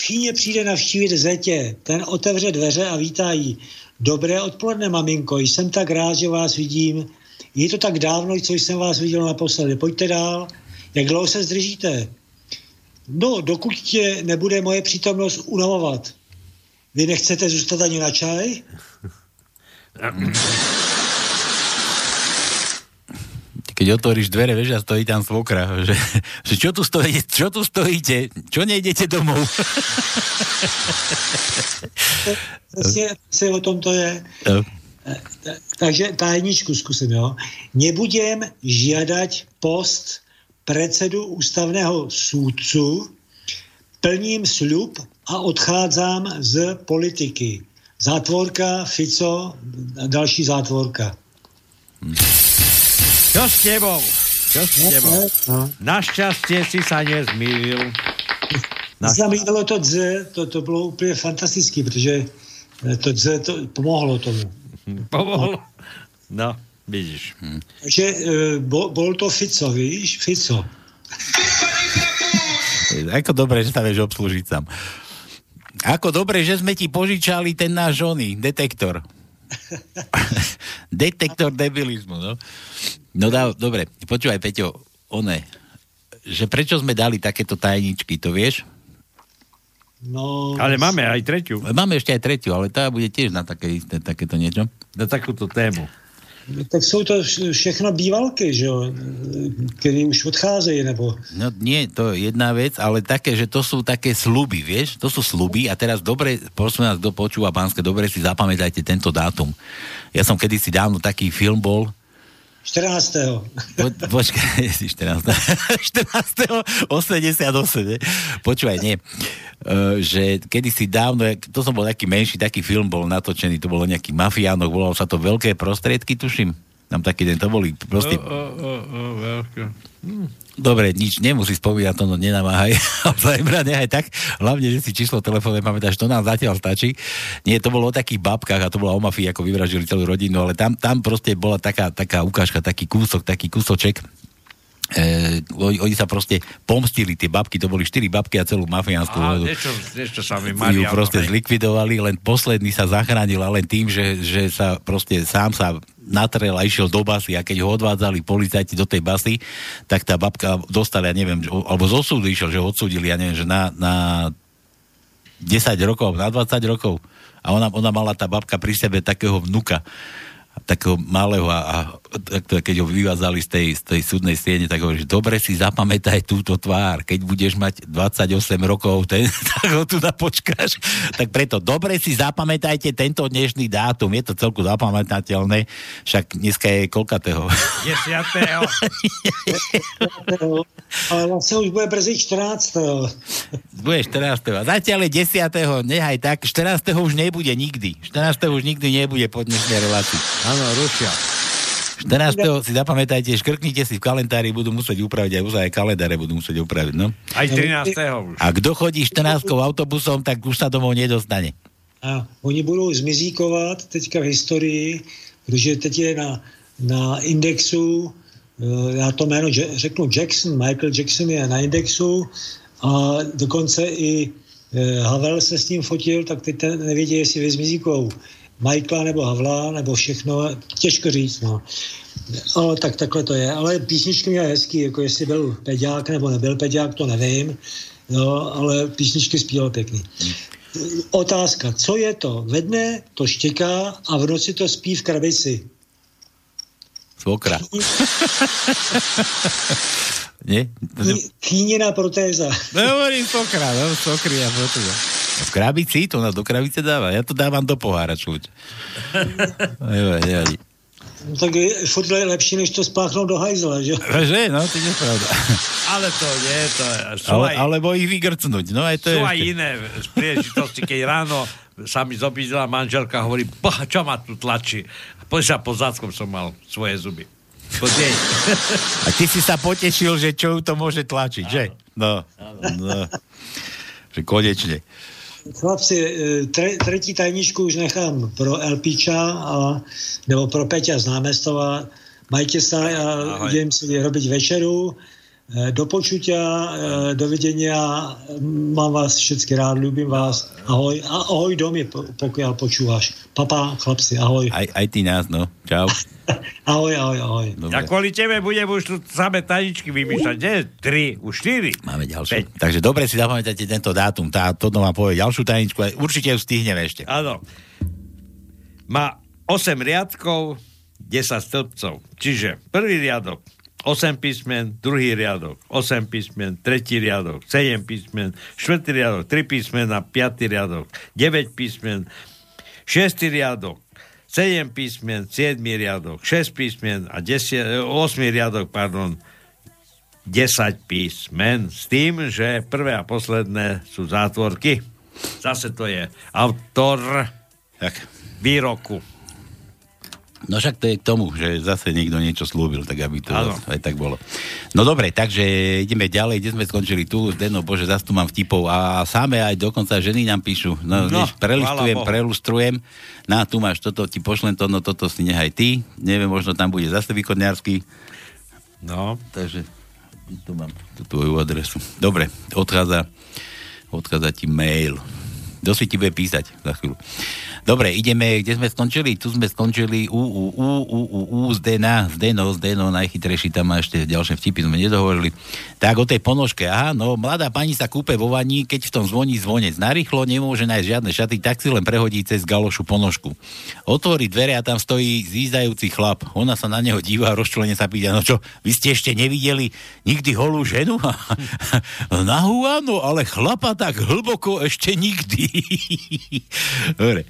Fíně přijde navštívit zetě, ten otevře dveře a vítá jí. Dobré odpoledne, maminko, jsem tak rád, že vás vidím. Je to tak dávno, co jsem vás viděl naposledy. Pojďte dál. Jak dlouho se zdržíte? No, dokud tě nebude moje přítomnost unavovat. Vy nechcete zůstat ani na čaj? Keď otvoríš dvere, vieš, a stojí tam svokra, že, že čo tu stojíte, čo tu stojíte, čo nejdete domov? Přesně, přesně o tom to je. No. Takže tajničku zkusím, jo. Nebudem žiadať post predsedu ústavného súdcu, plním sľub a odchádzam z politiky. Zátvorka, Fico, další zátvorka. Čo s tebou? Čo s tebou? No. Našťastie si sa nezmýlil. *laughs* Zamítalo to dze, to, to bylo úplně fantastický, protože to dze to pomohlo tomu. Pomohlo. No, vidíš. Hm. Takže e, bol, bol to Fico, víš? Fico. Ako dobre, že sa vieš obslúžiť sám. Ako dobre, že sme ti požičali ten náš oný, detektor. *laughs* detektor debilizmu, no. No dá, dobre, počúvaj, Peťo, one, že prečo sme dali takéto tajničky, to vieš? No... Ale máme aj tretiu. Máme ešte aj tretiu, ale tá bude tiež na také isté, takéto niečo. Na takúto tému. Tak jsou to vš- všechno bývalky, že jo, který už odcházejí, nebo... No nie, to je jedna vec, ale také, že to sú také sluby, vieš? To sú sluby a teraz dobre, prosím nás, kto počúva pánske, dobre si zapamätajte tento dátum. Ja som kedysi dávno taký film bol, 14. Po, počkaj, si 14. 14. 88, ne? Počúvaj, nie. Uh, že kedysi dávno, to som bol taký menší, taký film bol natočený, to bolo nejaký mafiánok, volalo sa to Veľké prostriedky, tuším. Tam taký den, to boli proste... O, o, o, o, veľké. Hm. Dobre, nič, nemusí spomínať to, no nenamáhaj. *laughs* Ale nechaj tak, hlavne, že si číslo telefónu nepamätáš, to nám zatiaľ stačí. Nie, to bolo o takých babkách a to bola o mafii, ako vyvražili celú rodinu, ale tam, tam proste bola taká, taká ukážka, taký kúsok, taký kúsoček, E, oni, sa proste pomstili, tie babky, to boli štyri babky a celú mafiánsku Á, vodu. niečo, niečo sa mi ju proste zlikvidovali, len posledný sa zachránil a len tým, že, že sa proste sám sa natrel a išiel do basy a keď ho odvádzali policajti do tej basy, tak tá babka dostala, ja neviem, alebo z osúdu išiel, že ho odsúdili, ja neviem, že na, na 10 rokov, na 20 rokov a ona, ona mala tá babka pri sebe takého vnuka takého malého a, a keď ho vyvázali z tej, z tej súdnej siene, tak hovorí, že dobre si zapamätaj túto tvár, keď budeš mať 28 rokov, ten, *laughs* tak ho tu napočkáš. Tak preto dobre si zapamätajte tento dnešný dátum, je to celku zapamätateľné, však dneska je koľkatého. Desiatého. *laughs* Ale vlastně už bude brzy 14. Bude 14. A zatiaľ je 10. nechaj tak, 14. už nebude nikdy. 14. už nikdy nebude po dnešnej relácii. Áno, rušia. 14. si zapamätajte, škrknite si v kalendári, budú musieť upraviť, aj už aj kalendáre budú musieť upraviť, no. Aj 13. už. A kto chodí 14 autobusom, tak už sa domov nedostane. A oni budou zmizíkovat teďka v historii, protože teď je na, na indexu, eh, já to jméno řeknu Jackson, Michael Jackson je na indexu a dokonce i eh, Havel se s ním fotil, tak teď ten nevědí, jestli vyzmizíkou Michaela nebo Havla, nebo všechno, těžko říct, no. Ale tak takhle to je. Ale písničky měl hezký, jako jestli byl peďák nebo nebyl peďák, to nevím, no, ale písničky zpíval pěkný. Otázka, co je to? Ve dne to štěká a v noci to spí v krabici. Svokra. *laughs* Nie? Kýnina protéza. No hovorím svokra, no, svokry a protéza. V krabici? To nás do krabice dáva. Ja to dávam do pohára, čuť. Nevadí, nevadí. No, tak je furt lepší, než to spláchnout do hajzla, že? *laughs* Že? No, to je pravda. Ale to nie, to je... Sú Ale, aj, alebo ich vygrcnúť. No aj to sú je aj ešte. iné príležitosti, keď ráno sa mi zobídila manželka a hovorí, boha, čo ma tu tlačí? A sa, pod záckom som mal svoje zuby. Pod jej. A ty si sa potešil, že čo to môže tlačiť, že? No, no. Že konečne. Chlapci, e, tre, třetí tajničku už nechám pro Elpiča, a, nebo pro Peťa z námestova. Majte sa a Ahoj. idem si robiť večeru Do počutia, e, dovidenia, mám vás všetky rád, ľúbim vás. Ahoj, a ahoj domy, po- pokiaľ počúvaš. Papa, chlapci, ahoj. Aj, aj ty nás, no. Čau. *laughs* Ahoj, ahoj, ahoj. Dobre. Ja kvôli tebe budem už tu samé taničky vymýšľať. Nie, tri, už štyri. Máme ďalšiu. Takže dobre si zapamätáte tento dátum. Tá, to vám povie ďalšiu tajničku. ale Určite ju stihneme ešte. Áno. Má 8 riadkov, 10 stĺpcov. Čiže prvý riadok 8 písmen, druhý riadok. 8 písmen, tretí riadok. 7 písmen, štvrtý riadok. 3 písmena, piatý riadok. 9 písmen, šiestý riadok. 7 písmen, 7 riadok. 6 písmen a 10, 8 riadok, pardon, 10 písmen. S tým, že prvé a posledné sú zátvorky. Zase to je autor tak. výroku. No však to je k tomu, že zase niekto niečo slúbil, tak aby to aj tak bolo. No dobre, takže ideme ďalej, kde sme skončili tu, Deno, bože, zase tu mám vtipov a sáme aj dokonca ženy nám píšu. No, No, prelistujem, prelustrujem. Na, tu máš toto, ti pošlem to, no toto si nehaj ty. Neviem, možno tam bude zase východňarský. No. Takže tu mám tú tvoju adresu. Dobre, odchádza, odchádza ti mail. Kto si ti bude písať za chvíľu. Dobre, ideme, kde sme skončili? Tu sme skončili u, u, u, u, u, u Zdena, Zdeno, Zdeno, najchytrejší, tam má ešte ďalšie vtipy, sme nedohovorili. Tak o tej ponožke, aha, no, mladá pani sa kúpe vo vani, keď v tom zvoní zvonec. Narýchlo nemôže nájsť žiadne šaty, tak si len prehodí cez galošu ponožku. Otvorí dvere a tam stojí zízdajúci chlap. Ona sa na neho díva a rozčulene sa pýta, no čo, vy ste ešte nevideli nikdy holú ženu? *laughs* Nahú áno, ale chlapa tak hlboko ešte nikdy. *laughs* Dobre.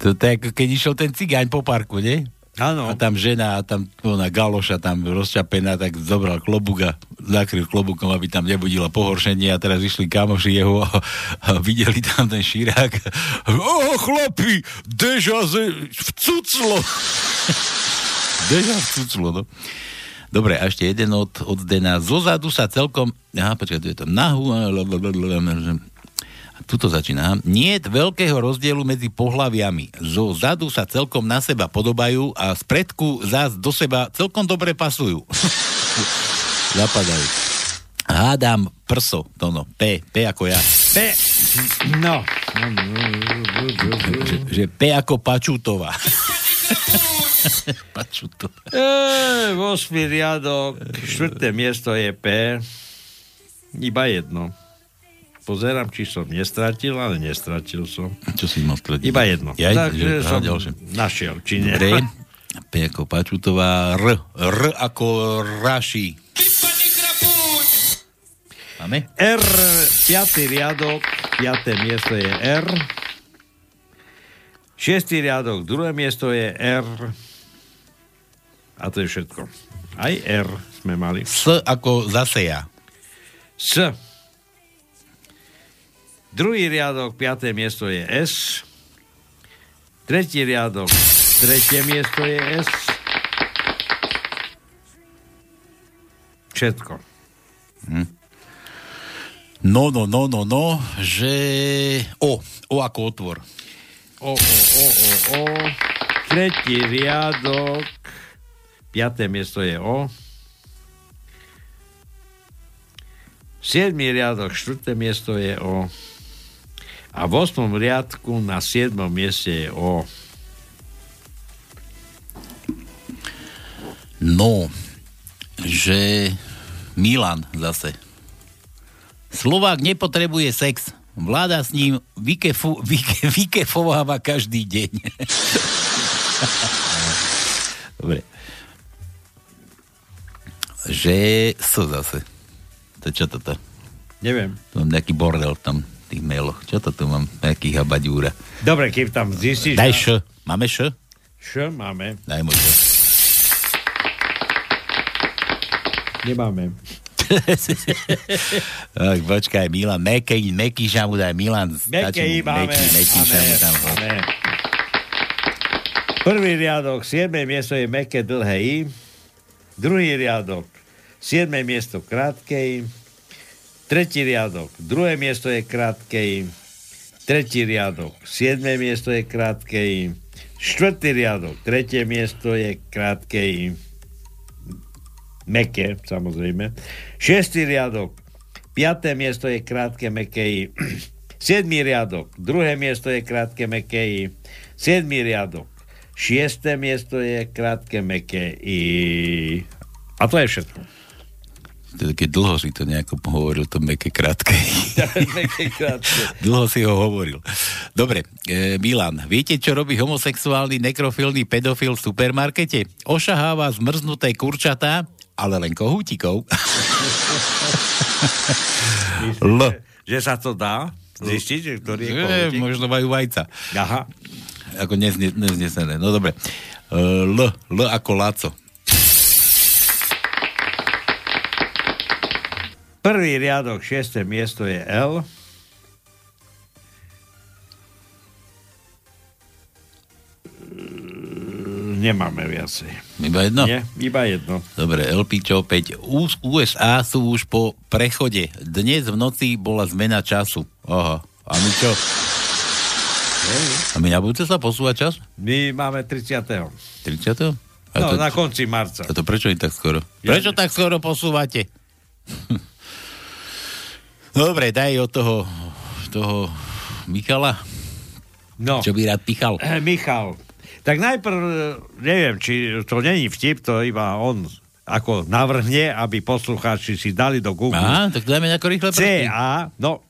To tak, keď išiel ten cigáň po parku, nie? Áno. A tam žena, a tam ona galoša tam rozčapená, tak zobral klobúk a zakryl klobúkom, aby tam nebudila pohoršenie a teraz išli kamoši jeho a, a videli tam ten šírák. O, chlapi, deža ze, vcuclo. deža vcuclo, no. Dobre, a ešte jeden od, od Dena. Zozadu sa celkom... Aha, počkaj, tu je to nahu... Tuto začína. Nie je veľkého rozdielu medzi pohľaviami. Zo zadu sa celkom na seba podobajú a z predku zás do seba celkom dobre pasujú. *laughs* Zapadajú. Hádam prso, to no, P, P ako ja. P, no. Že, že P ako Pačutová. *laughs* Pačutová. E, 8 riadok, štvrté miesto je P. Iba jedno. Pozerám, či som nestratil, ale nestratil som. Čo si mal stratiť? Iba jedno. Ja, Takže že- som ďalšie. našiel, či nie. Dobre. P ako Pačutová, R, R ako Raši. Máme? R, piatý riadok, piaté miesto je R. Šiestý riadok, druhé miesto je R. A to je všetko. Aj R sme mali. S ako zase ja. S. Druhý riadok, piaté miesto je S. Tretí riadok, tretie miesto je S. Všetko. Hm. No, no, no, no, no, že... O, O ako otvor. O, o, o, o, o. Tretí riadok, piaté miesto je O. Siedmý riadok, štvrté miesto je O. A v osmom riadku na siedmom mieste je O. No, že Milan zase. Slovák nepotrebuje sex. Vláda s ním vykefu, vyke, vykefováva každý deň. *laughs* Dobre. Že so zase. To čo toto? Neviem. To nejaký bordel tam tých mailoch. Čo to tu mám? Nejaký habaďúra. Dobre, keď tam zistíš... Daj š. Máme š? Š máme. Daj mu š. Nemáme. *laughs* tak, počkaj, Milan, Mekej, Mekýša mu daj, Milan. Mekej máme. Meký, Mekýša mu tam. máme. Prvý riadok, siedme miesto je meké dlhé I. Druhý riadok, siedme miesto krátke I. Tretí riadok, druhé miesto je krátke I. Tretí riadok, siedme miesto je krátke I. Štvrtý riadok, tretie miesto je krátke I. meké, samozrejme. Šiestý riadok, piaté miesto je krátke meké I. *clears throat* Siedmý riadok, druhé miesto je krátke meké I. Siedmý riadok, šiesté miesto je krátke meké I. A to je všetko. Keď dlho si to nejako hovoril, to meké krátke. *laughs* meké krátke. *laughs* Dlho si ho hovoril. Dobre, e, Milan, viete, čo robí homosexuálny nekrofilný pedofil v supermarkete? Ošaháva zmrznuté kurčatá, ale len kohútikov. L. Že sa to dá zistiť, že ktorý je E, kohútik? možno majú vajca. Aha. Ako nezne, neznesené. No dobre. E, L. L ako Laco. Prvý riadok, šiesté miesto je L. Nemáme viacej. Iba jedno? Nie, iba jedno. Dobre, LPčo opäť. USA sú už po prechode. Dnes v noci bola zmena času. Aha. A my čo? A my na budúce sa posúva čas? My máme 30. 30. A No, to, na konci marca. a to prečo je tak skoro? Ja Prečo tak skoro posúvate? Dobre, daj od toho, toho Michala. No. Čo by rád pichal? Eh, Michal, tak najprv, eh, neviem, či to není vtip, to iba on ako navrhne, aby poslucháči si dali do Google. Á, tak dajme nejako rýchle prsty. CA, no,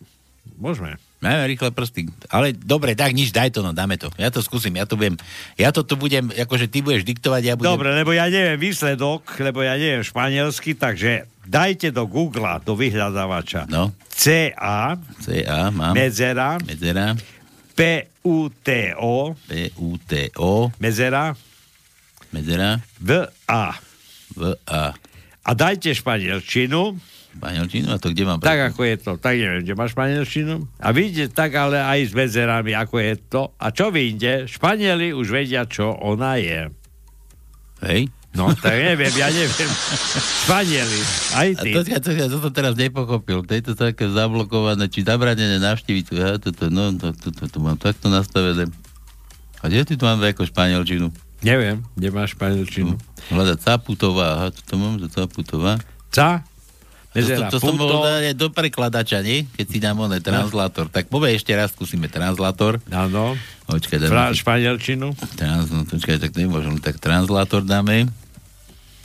môžeme. Máme rýchle prsty. Ale dobre, tak nič, daj to, no dáme to. Ja to skúsim, ja to viem. Ja to tu budem, akože ty budeš diktovať, ja budem... Dobre, lebo ja neviem výsledok, lebo ja neviem španielsky, takže dajte do Google, do vyhľadávača. No. CA, CA, mám. medzera, Medzera. PUTO, P-U-T-O. medzera, Medzera. VA. V-A. A dajte španielčinu, Španielčinu? A to kde mám? tak ako je to, tak neviem, kde má španielčinu. A vidíte tak ale aj s medzerami, ako je to. A čo vyjde? Španieli už vedia, čo ona je. Hej? No, tak neviem, ja neviem. Španieli, aj A ty. to, ja, to, ja to teraz nepochopil. To je to také zablokované, či zabranené navštíviť. Ja to, to, no, to, to, to, to mám takto nastavené. A kde ty tu mám ako španielčinu? Neviem, kde má španielčinu. Hľadať Caputová. Aha, to mám, že Caputová. Ca? To, Medzera, to, to som bol dať do prekladača, nie? Keď si dám oné translátor. Tak povie ešte raz, skúsime translátor. Áno. Počkaj, dáme... španielčinu. Trans, no, počkaj, tak nemôžem. Tak translátor dáme.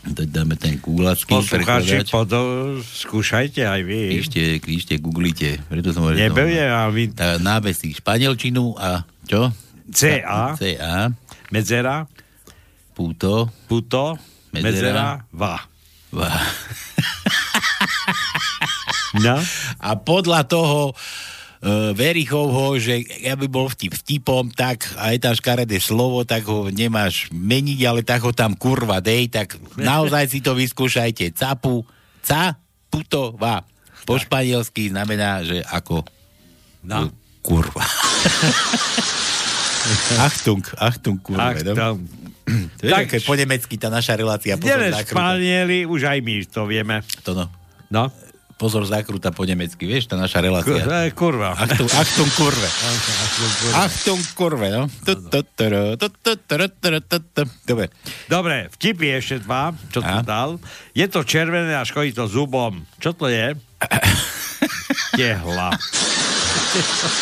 Teď dáme ten kúlacký Poslucháči, prekladač. pod, skúšajte aj vy. Ešte, ešte googlite. Preto som hovoril, to- Nebudem, a vy... Tá nábesí španielčinu a čo? CA, CA, medzera, puto, puto, Medzera. medzera, va. va. No. A podľa toho uh, Verichovho, že by bol vtip vtipom, tak a je tam škaredé slovo, tak ho nemáš meniť, ale tak ho tam kurva dej, tak naozaj si to vyskúšajte. Capu, ca, puto, va. Po španielsky znamená, že ako No. kurva. *laughs* Achtung, Achtung, kurva. Achtung. To je Tak- po nemecky tá naša relácia. Zakrúta. Španieli, už aj my to vieme. To no. No. Pozor, zakrúta po nemecky, vieš, tá naša relácia. Kur- eh, kurva. Achtung, Achtung, kurve. *laughs* Achtung, kurve, no. Dobre. Dobre, vtipy ešte dva, čo tu dal. Je to červené a škodí to zubom. Čo to je? *coughs* Tehla.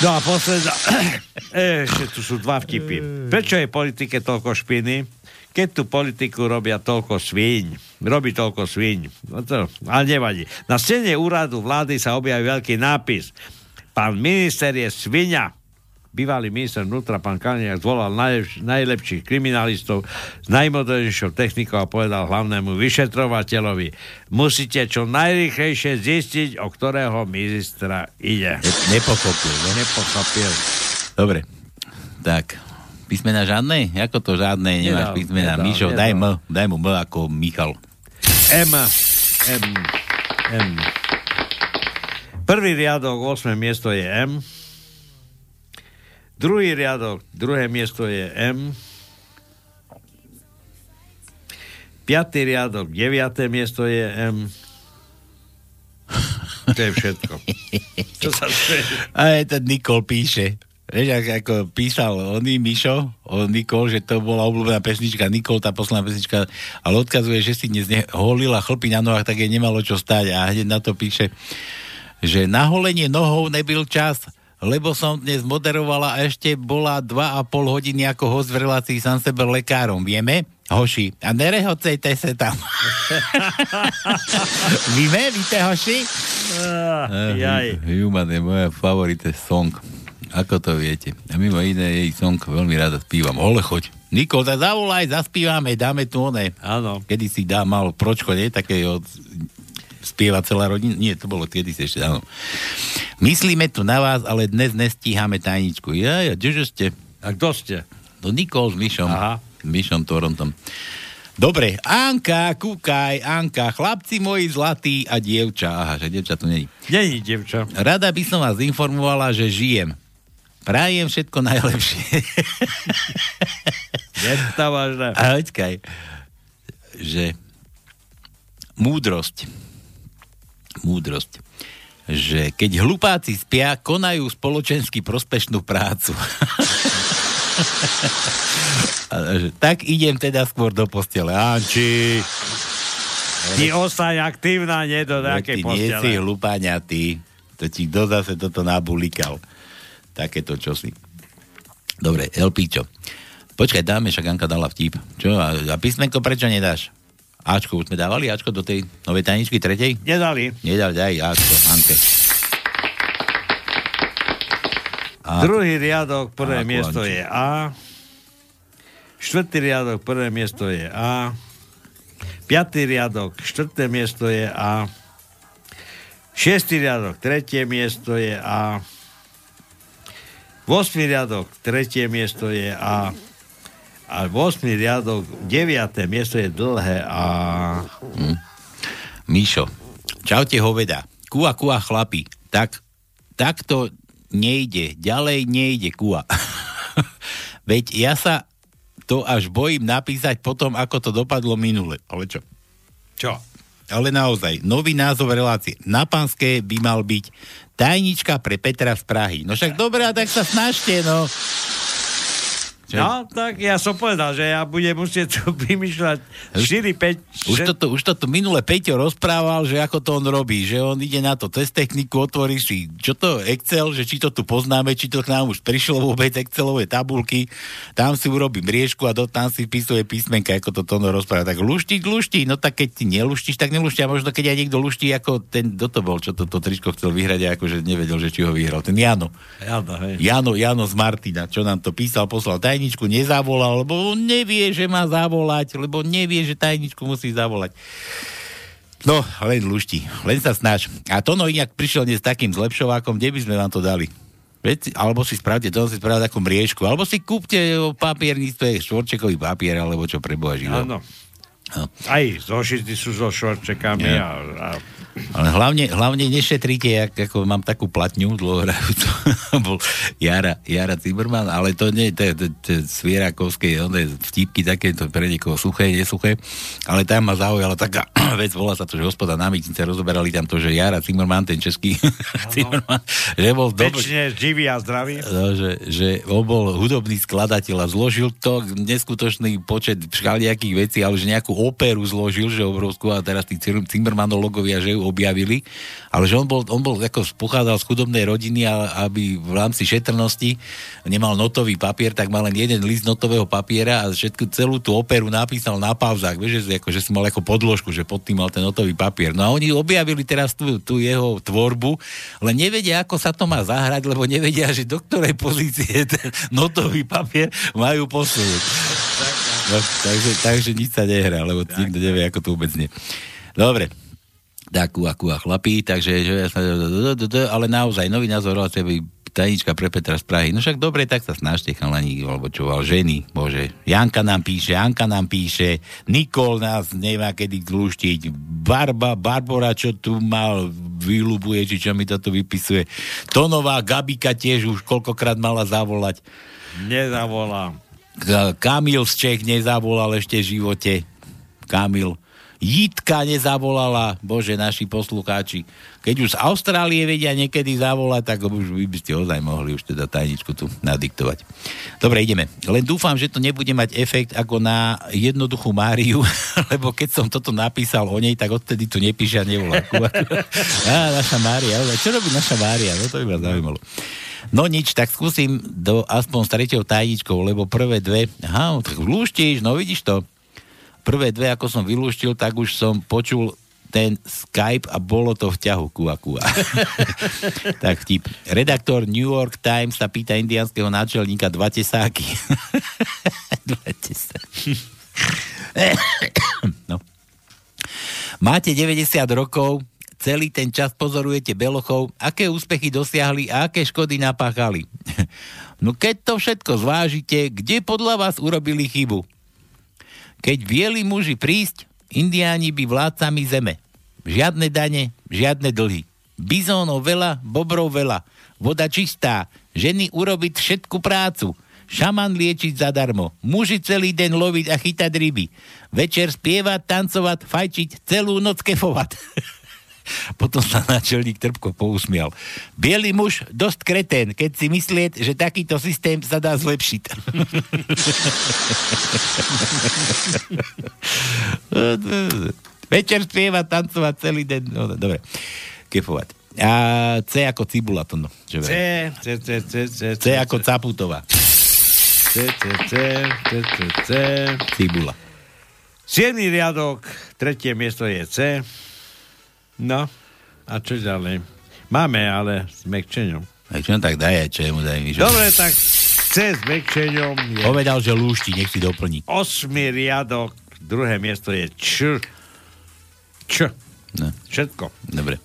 No a posledná. *coughs* Ešte tu sú dva vtipy. Prečo je politike toľko špiny? Keď tú politiku robia toľko svíň. Robí toľko svíň. No to, ale nevadí. Na stene úradu vlády sa objaví veľký nápis. Pán minister je svinia. Bývalý minister vnútra, pán Kaliňák, zvolal najlepš- najlepších kriminalistov s najmodernejšou technikou a povedal hlavnému vyšetrovateľovi, musíte čo najrychlejšie zistiť, o ktorého ministra ide. Nepochopil, no. Nepochopil. Dobre. Tak. Písmena žiadne? Ako to žiadne? Nemáš písmena. nedal, Mišo, nedal. daj M. Daj mu M ako Michal. M. M. M. Prvý riadok, 8. miesto je M. Druhý riadok, druhé miesto je M. Piatý riadok, deviaté miesto je M. To je všetko. *laughs* Čo sa? A je ten Nikol píše. Vieš, ako, písal oný Mišo, o Nikol, že to bola obľúbená pesnička Nikol, tá posledná pesnička, ale odkazuje, že si dnes holila chlpy na nohách, tak jej nemalo čo stať a hneď na to píše, že na holenie nohou nebyl čas, lebo som dnes moderovala a ešte bola 2,5 hodiny ako host v relácii sám sebe lekárom, vieme? Hoši, a nerehocejte sa tam. *laughs* Víme, víte, hoši? Ah, jaj. Human je moja favorite song. Ako to viete? A mimo iné jej song veľmi rada spívam. Ole, choď. Nikol, tak zavolaj, zaspívame, dáme tu one. Áno. Kedy si dá mal pročko, nie? Také od spieva celá rodina. Nie, to bolo kedy ešte, áno. Myslíme tu na vás, ale dnes nestíhame tajničku. Ja, ja, kdeže ste? A kto ste? No Nikol s Myšom. Aha. S Myšom Torontom. Dobre, Anka, kúkaj, Anka, chlapci moji zlatí a dievča. Aha, že dievča tu není. Není dievča. Rada by som vás informovala, že žijem. Prajem všetko najlepšie. *laughs* Je to vážne. A počkaj, že múdrosť, múdrosť, že keď hlupáci spia, konajú spoločensky prospešnú prácu. *laughs* Tak idem teda skôr do postele. Anči. Ty ostaň aktívna, nie do nejakej ty nie si postele. hlupáňa, ty. To ti kto zase toto nabulikal. Takéto čosi. Dobre, LPčo. Počkaj, dáme, však Anka dala vtip. Čo? A, a písmenko prečo nedáš? Ačko, už sme dávali Ačko do tej novej tajničky tretej? Nedali. Nedal, daj Ačko, Anke. A, Druhý riadok, prvé Ako miesto je A. Štvrtý riadok, prvé miesto je A. Piatý riadok, štvrté miesto je A. Šiestý riadok, tretie miesto je A. Vosmý riadok, tretie miesto je A. A vosmý riadok, deviaté miesto je dlhé A. Hm. Míšo, čaute hoveda. Kua, kua, chlapi. Tak, tak to nejde. Ďalej nejde, kua. *laughs* Veď ja sa to až bojím napísať potom, ako to dopadlo minule. Ale čo? Čo? Ale naozaj, nový názov relácie. Na Panské by mal byť tajnička pre Petra z Prahy. No však dobré, a tak sa snažte, no. Čo? No, tak ja som povedal, že ja budem musieť tu *laughs* vymýšľať 4, 5, Už to, tu, už to tu minule Peťo rozprával, že ako to on robí, že on ide na to cez techniku, otvorí si, čo to Excel, že či to tu poznáme, či to k nám už prišlo vôbec Excelové tabulky, tam si urobí mriežku a do, tam si vpisuje písmenka, ako to Tono rozpráva. Tak luštiť, luští, no tak keď ty neluštíš, tak neluští. A možno keď aj niekto luští, ako ten, kto to bol, čo to, to tričko chcel vyhrať a akože nevedel, že či ho vyhral. Ten Jano. Jano, hej. Jano, Jano z Martina, čo nám to písal, poslal tajničku, nezavolal, lebo on nevie, že má zavolať, lebo nevie, že tajničku musí zavolať. No, len lušti, len sa snaž. A Tono inak prišiel dnes takým zlepšovákom, kde by sme vám to dali? Veď, alebo si spravte, to si spravte takú mriežku, alebo si kúpte papierníctve, štvorčekový papier, alebo čo preboha živého. Áno. No. Aj zošity sú so šorčekami Nie. a, a Ale hlavne, hlavne nešetrite, jak, ako mám takú platňu dlhohrajúcu, *laughs* bol Jara, Jara Zimmerman, ale to nie, to je to, to, Svierakovské, one vtipky také, to pre niekoho suché, nesuché, ale tam ma zaujala taká *clears throat* vec, volá sa to, že hospoda na mytnice rozoberali tam to, že Jara Zimmerman, ten český *laughs* Zimmerman, že bol dobrý, väčšine živý a zdravý. No, že, že on bol hudobný skladateľ a zložil to neskutočný počet všelijakých vecí, ale že nejakú operu zložil, že obrovskú a teraz tí Zimmermanologovia, že ju objavili, ale že on bol, on bol ako pochádzal z chudobnej rodiny a aby v rámci šetrnosti nemal notový papier, tak mal len jeden list notového papiera a všetku celú tú operu napísal na pauzách, vieš, že, ako, že si mal ako podložku, že pod tým mal ten notový papier. No a oni objavili teraz tú, tú jeho tvorbu, len nevedia, ako sa to má zahrať, lebo nevedia, že do ktorej pozície *laughs* ten notový papier majú posunúť. No, takže, takže nič sa nehrá, lebo nikto nevie, ako to vôbec nie. Dobre, tak a a chlapí, takže že ale naozaj nový názor by tajnička pre Petra z Prahy. No však dobre, tak sa snažte chalani, alebo čo, ale ženy, bože. Janka nám píše, Janka nám píše, Nikol nás nemá kedy zluštiť, Barba, Barbora, čo tu mal, vylubuje, či čo mi toto vypisuje. Tonová Gabika tiež už koľkokrát mala zavolať. Nezavolám. Kamil z Čech nezavolal ešte v živote. Kamil. Jitka nezavolala, bože, naši poslucháči. Keď už z Austrálie vedia niekedy zavolať, tak už vy by ste ozaj mohli už teda tajničku tu nadiktovať. Dobre, ideme. Len dúfam, že to nebude mať efekt ako na jednoduchú Máriu, *laughs* lebo keď som toto napísal o nej, tak odtedy tu nepíše a nevolá. *laughs* Á, naša Mária, čo robí naša Mária? No to by ma zaujímalo. No nič, tak skúsim do, aspoň s tretiou tajničkou, lebo prvé dve, aha, tak lúštiš, no vidíš to. Prvé dve, ako som vylúštil, tak už som počul ten Skype a bolo to v ťahu kua kua. *laughs* tak vtip. Redaktor New York Times sa pýta indianského náčelníka dva tesáky. *laughs* dva tesáky. no. Máte 90 rokov, celý ten čas pozorujete belochov, aké úspechy dosiahli a aké škody napáchali. *laughs* no keď to všetko zvážite, kde podľa vás urobili chybu? Keď vieli muži prísť, indiáni by vládcami zeme. Žiadne dane, žiadne dlhy. Bizónov veľa, bobrov veľa. Voda čistá, ženy urobiť všetku prácu. Šaman liečiť zadarmo. Muži celý deň loviť a chytať ryby. Večer spievať, tancovať, fajčiť, celú noc kefovať. *laughs* Potom sa náčelník Trpko pousmial. Bielý muž, dosť kretén, keď si myslieť, že takýto systém sa dá zlepšiť. Večer spievať, tancovať celý deň. No, dobre, kefovať. A C ako cibula to no. Čo C, C, C, C, C, C ako Caputová. C, C, C, C, C, C. Cibula. Siedmý riadok, tretie miesto je C. No, a čo ďalej? Máme, ale s mekčeňom. Mekčeňom tak daj, čo mu daj. Dobre, tak C s mekčeňom je... Povedal, že lúšti, nech si doplní. Osmý riadok, druhé miesto je Č. Č. No. Všetko. Dobre.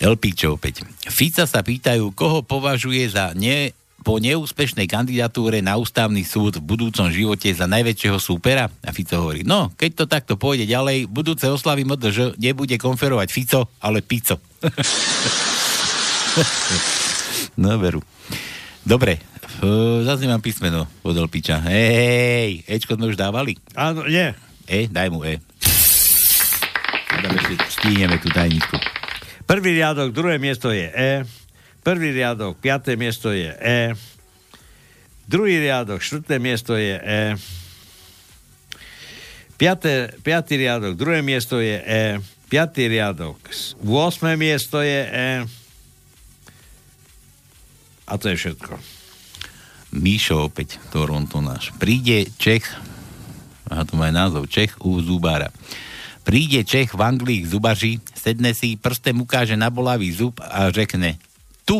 Elpíčo opäť. Fica sa pýtajú, koho považuje za ne, po neúspešnej kandidatúre na ústavný súd v budúcom živote za najväčšieho súpera? A Fico hovorí, no, keď to takto pôjde ďalej, budúce oslavy MDŽ nebude konferovať Fico, ale Pico. *laughs* no, veru. Dobre, zase nemám písmeno od Elpiča. Hej, Ečko sme už dávali? Áno, nie. E, daj mu E. Dáme ešte, stihneme tú tajničku. Prvý riadok, druhé miesto je E. Prvý riadok, piaté miesto je E. Druhý riadok, štvrté miesto je E. Piaté, piatý riadok, druhé miesto je E. Piatý riadok, 8. miesto je E. A to je všetko. Míšo opäť, Toronto náš. Príde Čech, a to má aj názov, Čech u Zubára. Príde Čech v Anglii k zubaři, sedne si, prstem ukáže na bolavý zub a řekne tu.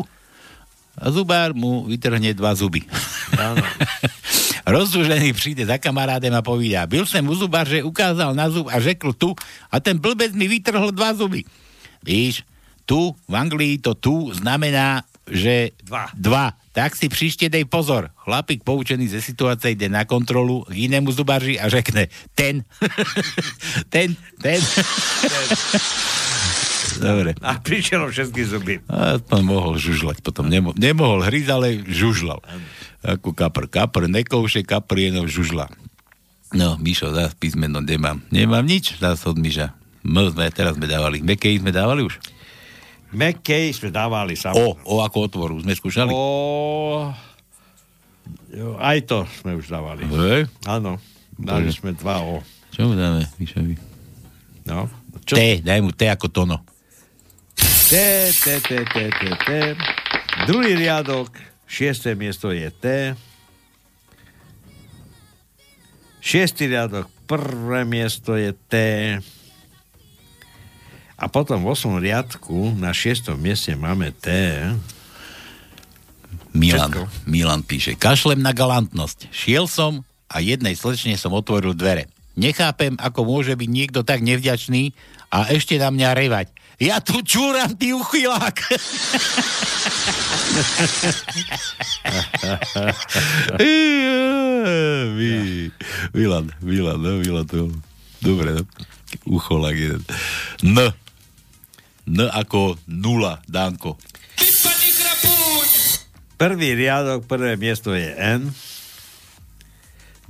A zubár mu vytrhne dva zuby. Áno. *laughs* Rozdúžený príde za kamarádem a povídá, byl som u zubar, že ukázal na zub a řekl tu a ten blbec mi vytrhl dva zuby. Víš, tu v Anglii to tu znamená, že dva. dva. Tak si príšte dej pozor. Chlapík poučený ze situácie ide na kontrolu k inému zubaři a řekne ten. *laughs* ten, ten. Dobre. A prišiel všetky zuby. A aspoň mohol žužlať potom. Nemo, nemohol hryť, ale žužlal. Ako kapr. Kapr nekouše, kapr jenom žužla. No, Mišo, zás písmeno nemám. Nemám nič, zás od Miša. M sme, teraz sme dávali. Mekej sme dávali už? McKay sme dávali O, samozrejme. o ako otvoru. Sme skúšali? O... Jo, aj to sme už dávali. Hej. Áno, dali Bože. sme dva O. Čo mu dáme, Mišovi? No. T, daj mu T ako tono. T, T, T, T, T, T. Druhý riadok, šiesté miesto je T. Šiestý riadok, prvé miesto je T. A potom v 8. riadku na šiestom mieste máme T. Milan. Milan píše, kašlem na galantnosť. Šiel som a jednej slečne som otvoril dvere. Nechápem, ako môže byť niekto tak nevďačný a ešte na mňa revať. Ja tu čúram, ty uchylák! Milan, Milan, no, Milan, to... Dobre, no. Ucholák jeden. N. N ako nula, Danko. Prvý riadok, prvé miesto je N.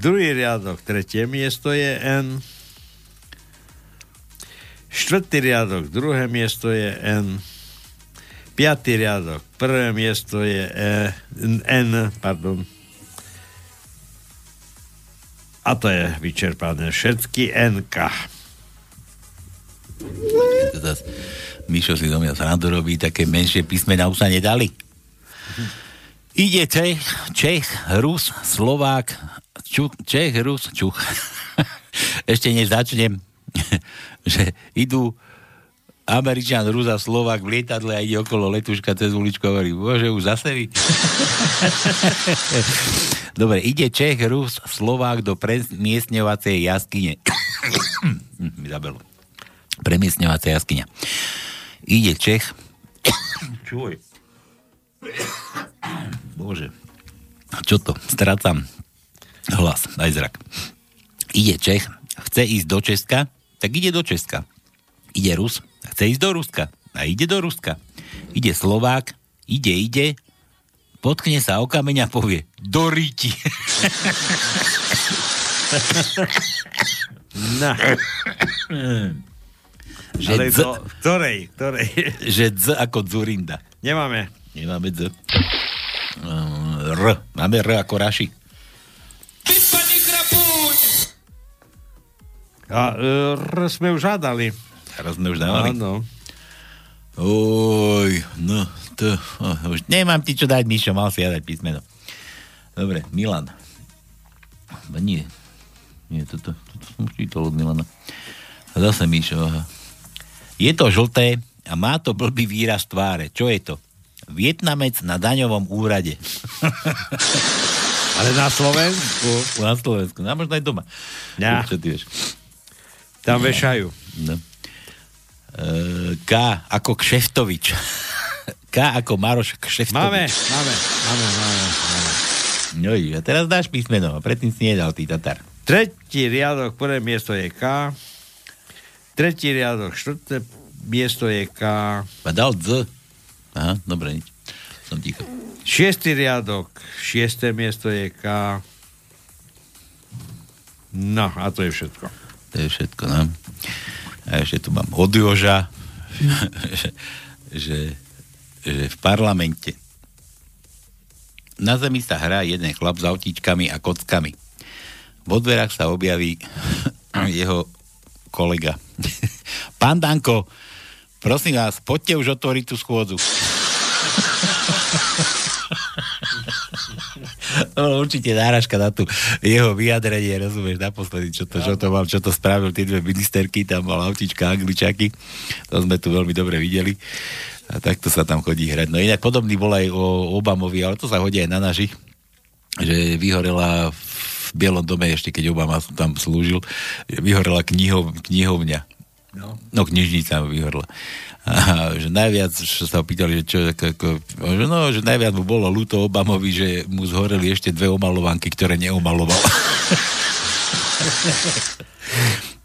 Druhý riadok, tretie miesto je N. Štvrtý riadok, druhé miesto je N. Piatý riadok, prvé miesto je e, N, pardon. A to je vyčerpané. Všetky NK. Zas, Mišo si do mňa srandu robí, také menšie písmená už sa nedali. Ide Čech, Čech, Rus, Slovák, Čuch, Čech, Rus, Čuch. *laughs* Ešte než začnem, že idú Američan, Rus a Slovák v lietadle a ide okolo letuška cez uličku a hovorí, bože, už zase vy. *laughs* Dobre, ide Čech, Rus, Slovák do premiestňovacej jaskyne. *coughs* Mi zabelo. Premiestňovacia jaskyňa. Ide Čech. *coughs* Čuj. Bože. Čo to? Strácam hlas, aj zrak. Ide Čech, chce ísť do Česka, tak ide do Česka. Ide Rus, chce ísť do Ruska a ide do Ruska. Ide Slovák, ide, ide, potkne sa o kameň a povie do ríti. *laughs* Na. *laughs* Že Ale dz, to, ktorej, ktorej? *laughs* že dz ako Zurinda. Nemáme. Nemáme dz. Uh, R. Máme R ako Raši. A e, R sme už hádali. Teraz sme už dávali. Áno. Oj, no, to, oh, už nemám ti čo dať, Mišo, mal si ja dať písmeno. Dobre, Milan. Nie, nie, toto, toto som čítal od Milana. A zase Mišo, aha. Je to žlté a má to blbý výraz tváre. Čo je to? Vietnamec na daňovom úrade. *laughs* Ale na Slovensku? Na Slovensku, no možno aj doma. Ja. Ty vieš? Tam vešajú. No. E, K ako Kšeftovič. K ako Maroš Kšeftovič. Máme, máme, máme, máme. máme. No a teraz dáš písmeno, a predtým si nedal ty Tatar. Tretí riadok, prvé miesto je K. Tretí riadok, štvrté miesto je K. A dal Z. Aha, dobre, nič. Som ticho. Šiestý riadok, šiesté miesto je K. No, a to je všetko. To je všetko, no. A ešte tu mám od Joža, že, že, že v parlamente na zemi sa hrá jeden chlap s autíčkami a kockami. Vo dverách sa objaví jeho kolega. Pán Danko, prosím vás, poďte už otvoriť tú schôdzu. No, určite náražka na tú jeho vyjadrenie, rozumieš, naposledy, čo to, čo to mal, čo to spravil, tie dve ministerky, tam mal autička angličaky, to sme tu veľmi dobre videli. A takto sa tam chodí hrať. No inak podobný bol aj o Obamovi, ale to sa hodí aj na našich, že vyhorela v Bielom dome, ešte keď Obama tam slúžil, vyhorela knihov, knihovňa. No. No, knižnica vyhorla. A že najviac, čo sa pýtali, že čo, ako, že no, že najviac mu bolo ľúto Obamovi, že mu zhoreli ešte dve omalovanky, ktoré neomaloval. *laughs*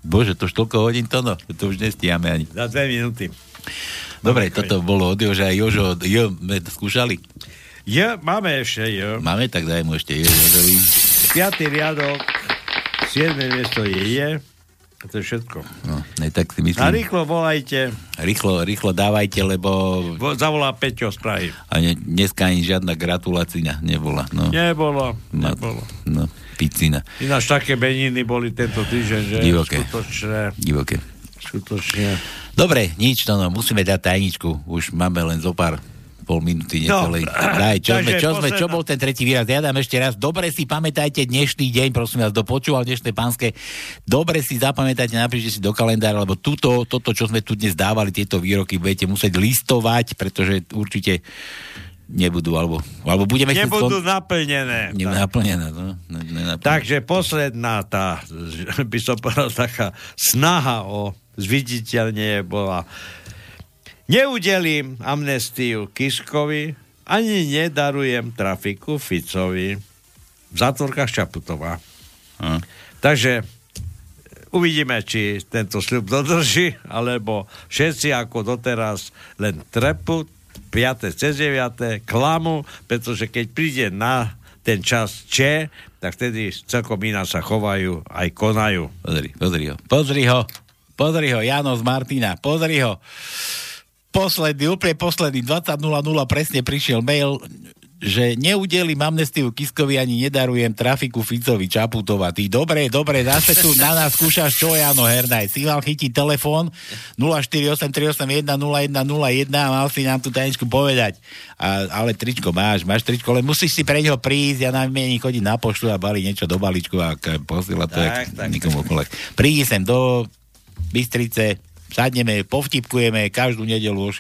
Bože, to už toľko hodín to no, to už nestíhame ani. Za dve minúty. Dobre, toto bolo od Joža. Jožo, jo, sme skúšali? Je, máme ešte, jo. Máme, tak daj mu ešte Jožovi. Piatý riadok, siedme miesto je je. A to je všetko. No, ne, tak si myslím. A rýchlo volajte. Rýchlo, rýchlo dávajte, lebo... Vo, zavolá Peťo z Prahy. A ne, dneska ani žiadna gratulácia nebola. No. Nebolo, No, nebolo. No, picina. Ináč také beniny boli tento týždeň, že Divoké. skutočne, Divoké. skutočne. Dobre, nič, no, no, musíme dať tajničku. Už máme len zo pár pol minúty No, necelej. Daj, čo, sme, čo, sme, čo bol ten tretí výraz? Ja dám ešte raz. Dobre si pamätajte dnešný deň, prosím vás, dopočúval dnešné pánske. Dobre si zapamätajte, napíšte si do kalendára, lebo túto, toto, čo sme tu dnes dávali, tieto výroky, budete musieť listovať, pretože určite nebudú, alebo, alebo budeme Nebudú skon- naplnené. Ne, naplnené, no. Nenaplnené. Takže posledná tá, by som povedal, taká snaha o zviditeľne bola Neudelím amnestiu Kiskovi, ani nedarujem trafiku Ficovi. V zátvorkách Čaputová. Hm. Takže uvidíme, či tento sľub dodrží, alebo všetci ako doteraz len trepu, 5. cez 9. klamu, pretože keď príde na ten čas Č, tak vtedy celkom iná sa chovajú, aj konajú. Pozri, pozri ho. Pozri ho. pozri ho, Jano z Martina, pozri ho. Posledný, úplne posledný, 20.00 presne prišiel mail, že neudelím amnestiu Kiskovi ani nedarujem trafiku Ficovi Čaputova. Ty dobre, dobre, zase tu na nás skúšaš čo, Jano Hernaj. Si mal chytiť telefón 0483810101 a mal si nám tú tajničku povedať. A, ale tričko máš, máš tričko, ale musíš si pre neho prísť a nám mieni chodiť na poštu a bali niečo do balíčku a posielať to Tak, jak tak, nikomu okolo. Prídi sem do Bystrice, sadneme, povtipkujeme každú nedelu o 6.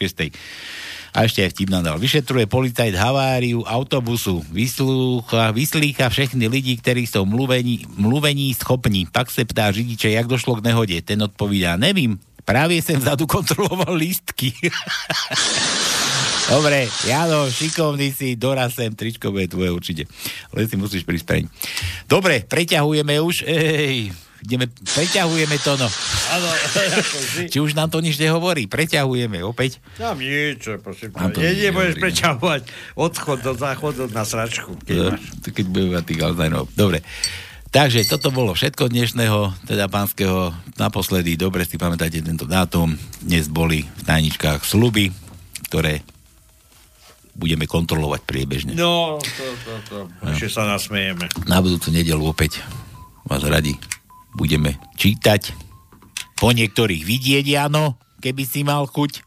A ešte aj vtip nám. Vyšetruje policajt haváriu autobusu. Vyslúcha, vyslícha všechny lidi, ktorí sú mluvení, mluvení schopní. Pak se ptá řidiče, jak došlo k nehode. Ten odpovídá, nevím, právě jsem vzadu kontroloval lístky. *laughs* Dobre, Jano, šikovný si, doraz sem, tričko bude tvoje určite. Len si musíš preň. Dobre, preťahujeme už, ej, ideme, preťahujeme to, no. Áno. Či už nám to nič nehovorí, preťahujeme opäť. Tam nič, prosím. Nám Nie, nebudeš nehovorí. preťahovať odchod do záchodu na sračku. Keď máš. keď budeme mať tých Alzheimerov. Dobre. Takže toto bolo všetko dnešného, teda pánskeho. Naposledy, dobre si pamätáte tento dátum. Dnes boli v tajničkách sluby, ktoré budeme kontrolovať priebežne. No, to, to, to. Ešte sa nasmejeme. Na budúcu nedelu opäť vás radi budeme čítať. Po niektorých vidieť, áno, keby si mal chuť.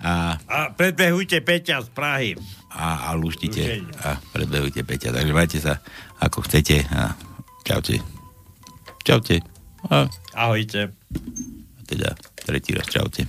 A, A predbehujte Peťa z Prahy. a, a luštite. A predbehujte Peťa. Takže majte sa ako chcete. A čaute. Čaute. A Ahojte. teda tretí raz čaute.